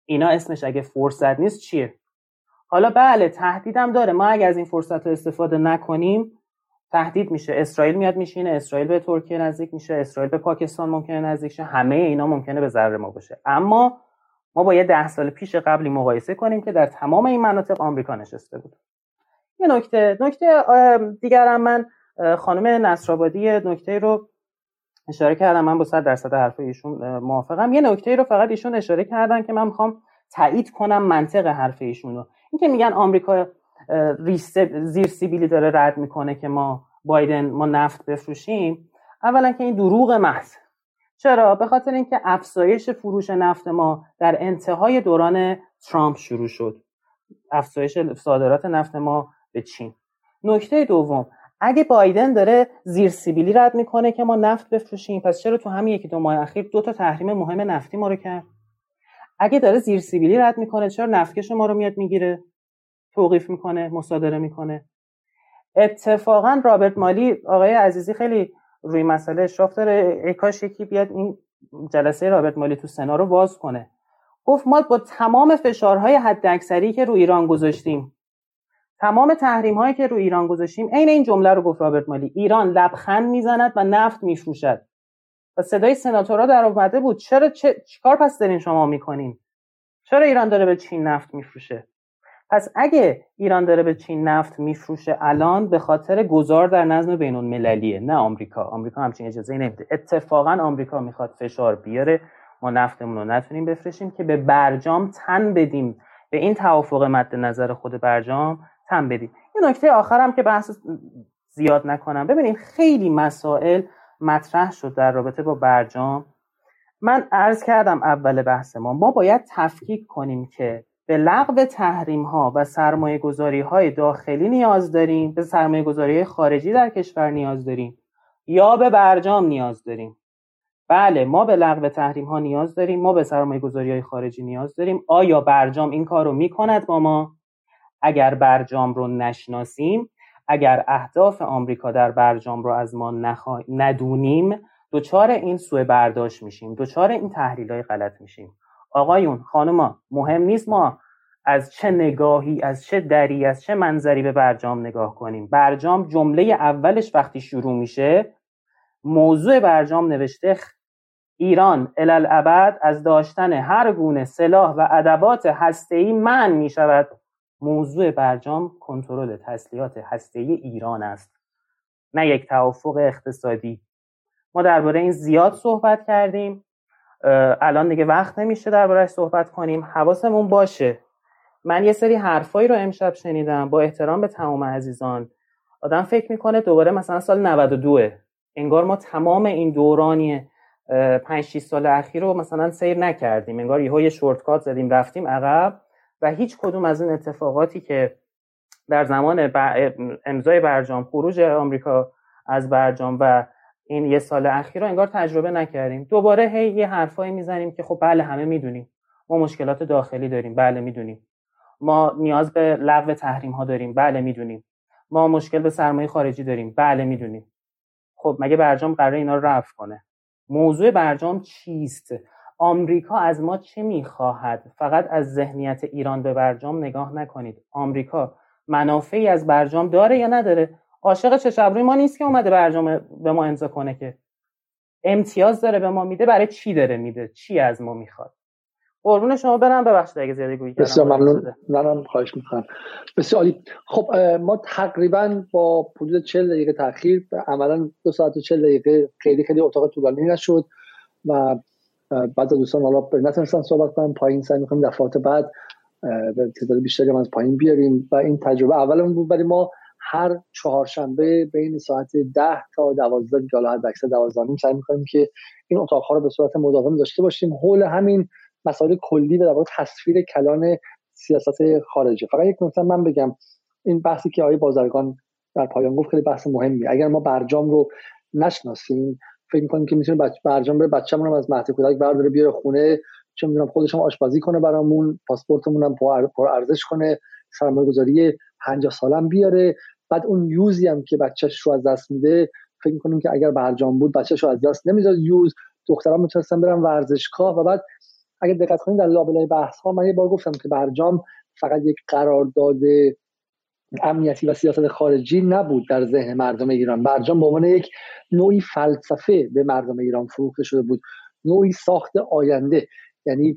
اینا اسمش اگه فرصت نیست چیه؟ حالا بله تهدیدم داره. ما اگه از این فرصت رو استفاده نکنیم تهدید میشه. اسرائیل میاد میشینه اسرائیل به ترکیه نزدیک میشه اسرائیل به پاکستان ممکنه نزدیک شه همه اینا ممکنه به ضرر ما باشه. اما ما با یه ده سال پیش قبلی مقایسه کنیم که در تمام این مناطق آمریکا نشسته بود. یه نکته نکته دیگرم من خانم نصرآبادی نکته رو اشاره کردم. من با صد درصد حرف ایشون موافقم. یه نکته رو فقط ایشون اشاره کردن که من می‌خوام تایید کنم منطق حرف ایشون رو. اینکه میگن آمریکا زیر سیبیلی داره رد می‌کنه که ما بایدن ما نفت بفروشیم. اولا که این دروغ محض. چرا؟ به خاطر اینکه افزایش فروش نفت ما در انتهای دوران ترامپ شروع شد. افزایش صادرات نفت ما به چین. نکته دوم اگه بایدن داره زیر سیبیلی رد می‌کنه که ما نفت بفروشیم پس چرا تو همین یکی دو ماه اخیر دو تا تحریم مهم نفتی ما رو کرد؟ اگه داره زیر سیبیلی رد می‌کنه چرا نفتکش ما رو میاد می‌گیره؟ توقیف می‌کنه مصادره می‌کنه. اتفاقا رابرت مالی آقای عزیزی خیلی روی مسئله اشراف داره. ای کاش یکی بیاد این جلسه رابرت مالی تو سنا رو باز کنه. گفت ما با تمام فشارهای حد اکثری که رو ایران گذاشتیم تمام تحریم هایی که رو ایران گذاشتیم عین این جمله رو گفت رابرت مالی. ایران لبخند می‌زند و نفت میفروشد. و صدای سناتورها در اومده بود. چرا چه چیکار پس دارین شما می‌کنین؟ چرا ایران داره به چین نفت میفروشه؟ پس اگه ایران داره به چین نفت میفروشه الان به خاطر گذار در نظم بین المللیه نه آمریکا. آمریکا همچین اجازه نمیده. اتفاقا آمریکا می‌خواد فشار بیاره. ما نفتمون رو نتونیم بفروشیم که به برجام تن بدیم. به این توافق مد نظر خود برجام تن بدیم یه نکته آخرم که بحث زیاد نکنم. ببینید خیلی مسائل مطرح شد در رابطه با برجام. من عرض کردم اول بحث ما ما باید تفکیک کنیم که به لغو تحریم ها و سرمایه گذاری های داخلی نیاز داریم به سرمایه گذاری خارجی در کشور نیاز داریم یا به برجام نیاز داریم. بله ما به لغو تحریم ها نیاز داریم ما به سرمایه گذاری های خارجی نیاز داریم. آیا برجام این کار رو می‌کند با ما؟ اگر برجام رو نشناسیم اگر اهداف آمریکا در برجام رو از ما نخوا... ندونیم دچار این سوء برداشت میشیم دچار این تحلیل های غلط میشیم. آقایون خانما مهم نیست ما از چه نگاهی از چه دری از چه منظری به برجام نگاه کنیم. برجام جمله اولش وقتی شروع میشه موضوع برجام نوشته ایران الالعبد از داشتن هر گونه سلاح و ادوات هسته‌ای من می شود موضوع برجام کنترل تسلیحات هسته‌ای ایران است. نه یک توافق اقتصادی. ما درباره این زیاد صحبت کردیم. الان دیگه وقت نمیشه دربارهش صحبت کنیم. حواسمون باشه. من یه سری حرفایی رو امشب شنیدم با احترام به تمام عزیزان. آدم فکر می‌کنه دوباره مثلا سال 92 انگار ما تمام این دورانی 5 6 سال اخیر رو مثلا سیر نکردیم. انگار یهو یه شورتکات زدیم رفتیم عقب. و هیچ کدوم از این اتفاقاتی که در زمان امضای برجام خروج آمریکا از برجام و این یه سال اخیر رو انگار تجربه نکردیم. دوباره هی یه حرفایی می‌زنیم که خب بله همه می‌دونیم. ما مشکلات داخلی داریم. بله می‌دونیم. ما نیاز به لغو تحریم ها داریم. بله می‌دونیم. ما مشکل به سرمایه خارجی داریم. بله می‌دونیم. خب مگه برجام قرار اینا رو رفع کنه؟ موضوع برجام چیست؟ آمریکا از ما چه می‌خواهد؟ فقط از ذهنیت ایران به برجام نگاه نکنید. آمریکا منافعی از برجام داره یا نداره؟ عاشق چشبروی ما نیست که اومده برجام به ما امضا کنه که. امتیاز داره به ما میده برای چی داره میده؟ چی از ما می‌خواد؟ قربون شما برم ببخشید اگه زیاده گویی بسیار ممنون. منم خواهش می‌کنم. بسیار عالی. خب ما تقریبا با حدود 40 دقیقه تاخیر عملا دو ساعت و 40 دقیقه خیلی خیلی اتاق طولانی نشد و بعد دوستان حالا نتونستن صحبت کنم پایین سعی می‌کنیم دفعات بعد تعداد بیشتری از پایین بیاریم و این تجربه اولمون بود برای ما هر چهارشنبه بین ساعت ده تا دوازده دیگه حالا اکثر دوازده سعی می‌کنیم که این اتاق رو به صورت مداوم داشته باشیم. حول همین مسائل کلی و در تصویر کلان سیاست خارجی. فقط یک نکته من بگم. این بحثی که آقای بازرگان در پایان گفت خیلی بحث مهمی اگر ما برجام رو نشناسیم فکر می‌کنیم که می‌تونه بچ... برجام بره بچه‌مون از مهد کودک برداره بیاره خونه. چه می‌دونم خودش هم آشپزی کنه برامون پاسپورتمون هم پر ارزش کنه سرمایه گذاری 50 سالم بیاره. بعد اون یوزی هم که بچهش رو از دست میده فکر می‌کنیم که اگر برجام بود بچهش رو از دست نمی‌داد یوز. دختران می‌تونستن برن ورزشگاه و بعد اگر دقت کنید در لابلای بحث ها من یه بار گفتم که برجام فقط یک قرارداد امنیتی و سیاست خارجی نبود در ذهن مردم ایران. برجام به عنوان یک نوعی فلسفه به مردم ایران فروخته شده بود. نوعی ساخت آینده. یعنی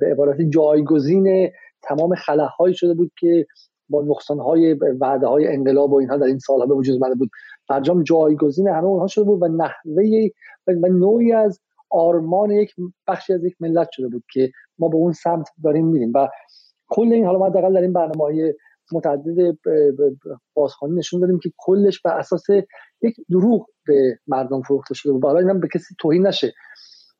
به عبارت جایگزین تمام خلاهایی شده بود که با نقصان های وعده های انقلاب و اینها در این سالها به وجود اومده بود. برجام جایگزین همه اونها شده بود و نحوه و نوعی از آرمان یک بخشی از یک ملت شده بود که ما به اون سمت داریم میریم. و کل این حالا ما حداقل در این برنامه های متعدد بازخوانی نشون دادیم که کلش بر اساس یک دروغ به مردم فروخته شده بود. حالا اینم به کسی توهین نشه.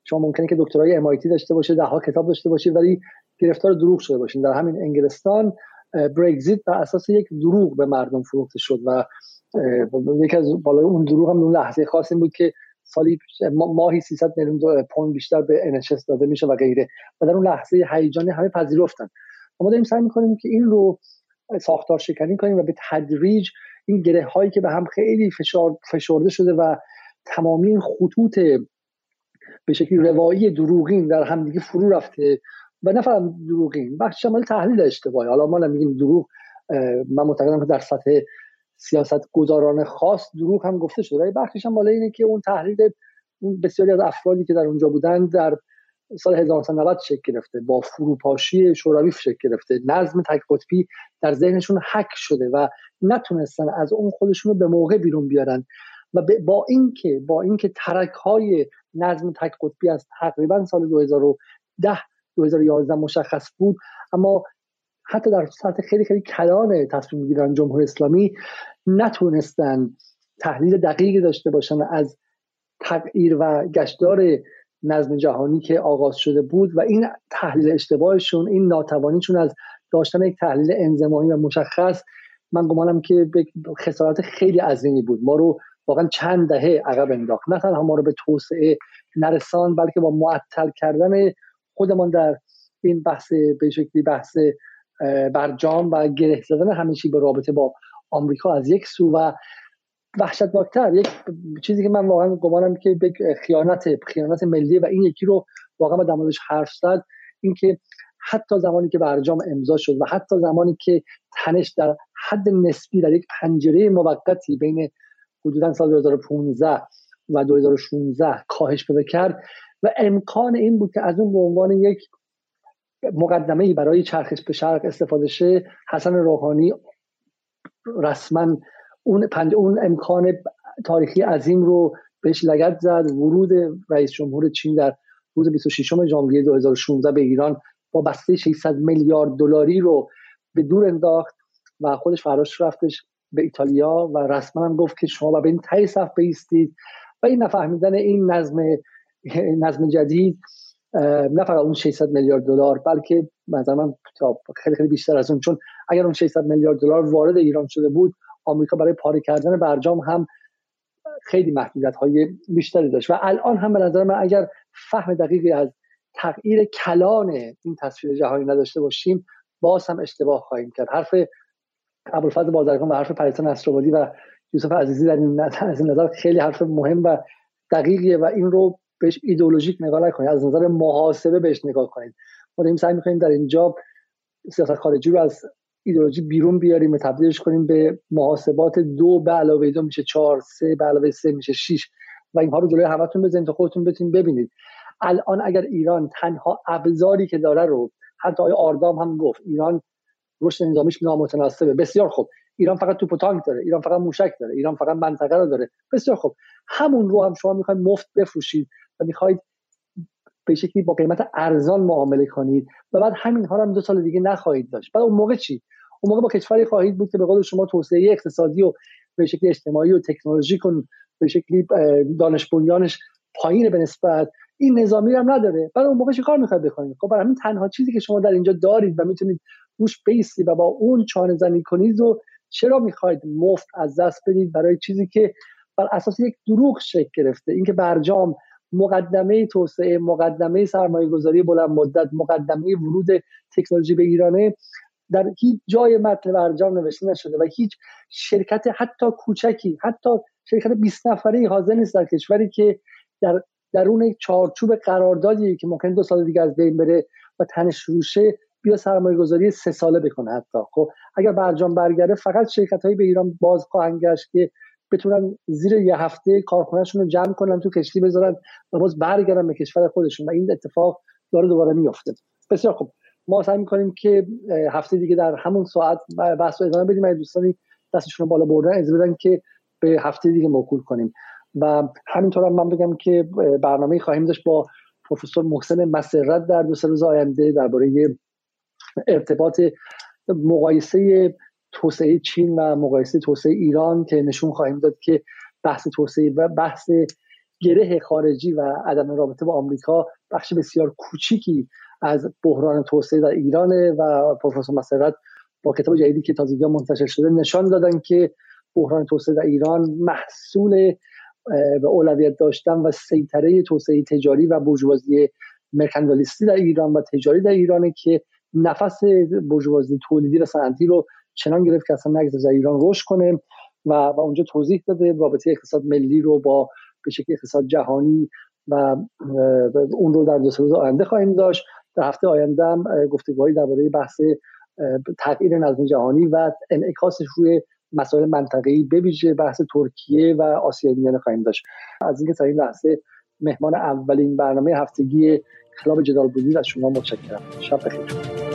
شما ممکنه که دکترای MIT داشته باشه ده ها کتاب داشته باشه ولی گرفتار دروغ شده باشین. در همین انگلستان برگزیت بر اساس یک دروغ به مردم فروخته شد و یکی از بالای اون دروغ هم اون لحظه خاص این بود که سالی ماهی 300 میلیون پوند بیشتر به NHS داده میشه و غیره. و در اون لحظه هیجانی همه پذیرفتن. ما داریم سعی می‌کنیم که این رو ساختار شکنی کنیم و به تدریج این گره هایی که به هم خیلی فشار فشرده شده و تمامی این خطوط به شکلی روایی دروغین در همدیگه فرو رفته و نه فقط دروغین بخش شمال تحلیل اشتباهی. حالا ما نمیگیم دروغ من معتقدم که در سطح سیاست گذاران خاص دروغ هم گفته شده ولی بخشش هم بالا اینه که اون تحلیل اون بسیاری از افرادی که در اونجا بودن در سال 1990 شکل گرفته با فروپاشی شوروی شکل گرفته. نظم تک قطبی در ذهنشون حک شده و نتونستن از اون خودشون رو به موقع بیرون بیارن. و با اینکه با اینکه ترک های نظم تک قطبی از تقریبا سال 2010 2011 مشخص بود اما حتی در سطح خیلی خیلی کلان تصمیم می‌گیرن جمهوری اسلامی نتونستن تحلیل دقیقی داشته باشن از تغییر و گشتار نظم جهانی که آغاز شده بود و این تحلیل اشتباهشون این ناتوانیشون از داشتن یک تحلیل انزمایی و مشخص من گمانم که خسارت خیلی عظیمی بود. ما رو واقعا چند دهه عقب انداخت. نه تنها ما رو به توسعه نرسان بلکه با معطل کردن خودمان در این بحث به شکلی بحث برجام و گره زدن همیشه به رابطه با آمریکا از یک سو و وحشتناکتر. یک چیزی که من واقعا گمانم که به خیانت خیانت ملی و این یکی رو واقعا با موردش حرف زد اینکه حتی زمانی که برجام امضا شد و حتی زمانی که تنش در حد نسبی در یک پنجره موقتی بین حدودا سال 2015 و 2016 کاهش پیدا کرد و امکان این بود که از اون به عنوان یک مقدمه ای برای چرخش به شرق استفاده شه حسن روحانی رسما اون پنج اون امکان تاریخی عظیم رو بهش لگت زد. ورود رئیس جمهور چین در روز 26 ژانویه 2016 به ایران با بسته 600 میلیارد دلاری رو به دور انداخت و خودش فراش رفتش به ایتالیا و رسما گفت که شما به این تای صف بیستید و این نفهمیدن این نظم نظم جدید نه فقط اون 600 میلیارد دلار بلکه مثلا من خیلی خیلی بیشتر از اون چون اگر اون 600 میلیارد دلار وارد ایران شده بود آمریکا برای پاره کردن برجام هم خیلی محدودیت های بیشتری داشت. و الان هم به نظر من اگر فهم دقیقی از تغییر کلان این تصویر جهانی نداشته باشیم باز هم اشتباه خواهیم کرد. حرف ابوالفضل بازرگان و حرف پریسا نصرآبادی و یوسف عزیزی در این از این نظر خیلی حرف مهم و دقیقیه و این رو بهش ایدولوژیک نگاه نکنید از نظر محاسبه بهش نگاه کنید. ما داریم سعی می‌کنیم در اینجا سیاست خارجی رو از ایدولوژی بیرون بیاریم و تبدیلش کنیم به محاسبات دو به علاوه دو میشه چهار سه به علاوه سه میشه شیش و اینها رو جلوی همتون بزنید تا خودتون بتونید ببینید. الان اگر ایران تنها ابزاری که داره رو حتی آقای آردام هم گفت ایران رشد نظامیش نامتناسبه. بسیار خوب. ایران فقط توپ تانک داره ایران فقط موشک داره ایران فقط منطقه رو داره. بسیار خوب. همون رو هم شما می‌خواید مفت بفروشید و می‌خواید به شکلی با قیمت ارزان معامله کنید و بعد همین ها هم دو سال دیگه نخواهید داشت. بعد اون موقع چی؟ اون موقع با کشوری خواهید بود که به قول شما توسعه اقتصادی و به شکلی اجتماعی و تکنولوژی کن به شکلی دانش بنیانش پایین به نسبت این نظامی هم نداره. بعد اون موقع چه کار می‌خواید بکنید؟ خب برای همین تنها چیزی که شما در اینجا دارید و می‌تونید روش بیستی و با اون چانه زنی کنید و چرا می‌خواید مفت از دست بدید؟ برای چیزی که بر اساس یک دروغ شکل گرفته. اینکه برجام مقدمه توسعه مقدمه سرمایه گذاری بلند مدت مقدمه ورود تکنولوژی به ایرانه در هیچ جای متن برجام نوشته نشده و هیچ شرکت حتی کوچکی حتی شرکت 20 نفره حاضر نیست در کشوری که در درون چارچوب قراردادی که ممکن دو سال دیگه از بین بره و تنش روشه بیا سرمایه گذاری سه ساله بکنه حتی. خب اگر برجام برگرده فقط شرکت هایی به ایران باز خواهند گشت که بتونن زیر یه هفته کارخونهشون رو جمع کنن تو کشتی بذارن و باز برگردن به کشور خودشون و این اتفاق داره دوباره میفته بسیار خوب. ما سعی می‌کنیم که هفته دیگه در همون ساعت بحث رو ادامه بدیم. دوستانی دستشون رو بالا بردن از بدن که به هفته دیگه موکول کنیم. و همینطور هم من بگم که برنامه خواهیم داشت با پروفسور محسن مسرت در دو سه روز آینده درباره ارتباط مقایسه توسعه چین و مقایسه توسعه ایران که نشون خواهیم داد که بحث توسعه و بحث گره خارجی و عدم رابطه با آمریکا بخش بسیار کوچیکی از بحران توسعه در ایران و پروفسور مسرت با کتاب جدیدی که تازگی منتشر شده نشان دادن که بحران توسعه در ایران محصول به اولویت داشتن و سیطره توسعه تجاری و برجوازی مرکندالیستی در ایران و تجاری در ایرانه که نفس برجوازی تولیدی و صنعتی رو چنان گرفت که اصلا نگذاره ایران رشد کنه و, و اونجا توضیح داده. رابطه اقتصاد ملی رو با به شکل اقتصاد جهانی و اون رو در دو روز آینده خواهیم داشت. در هفته آینده هم گفتگوهایی درباره بحث تغییر نظم جهانی و انعکاسش روی مسائل منطقه‌ای بویژه بحث ترکیه و آسیا میانه خواهیم داشت. از اینکه تا این لحظه مهمان اولین برنامه هفتگی کلاب جدال بودید از شما متشکرم. شب بخیر.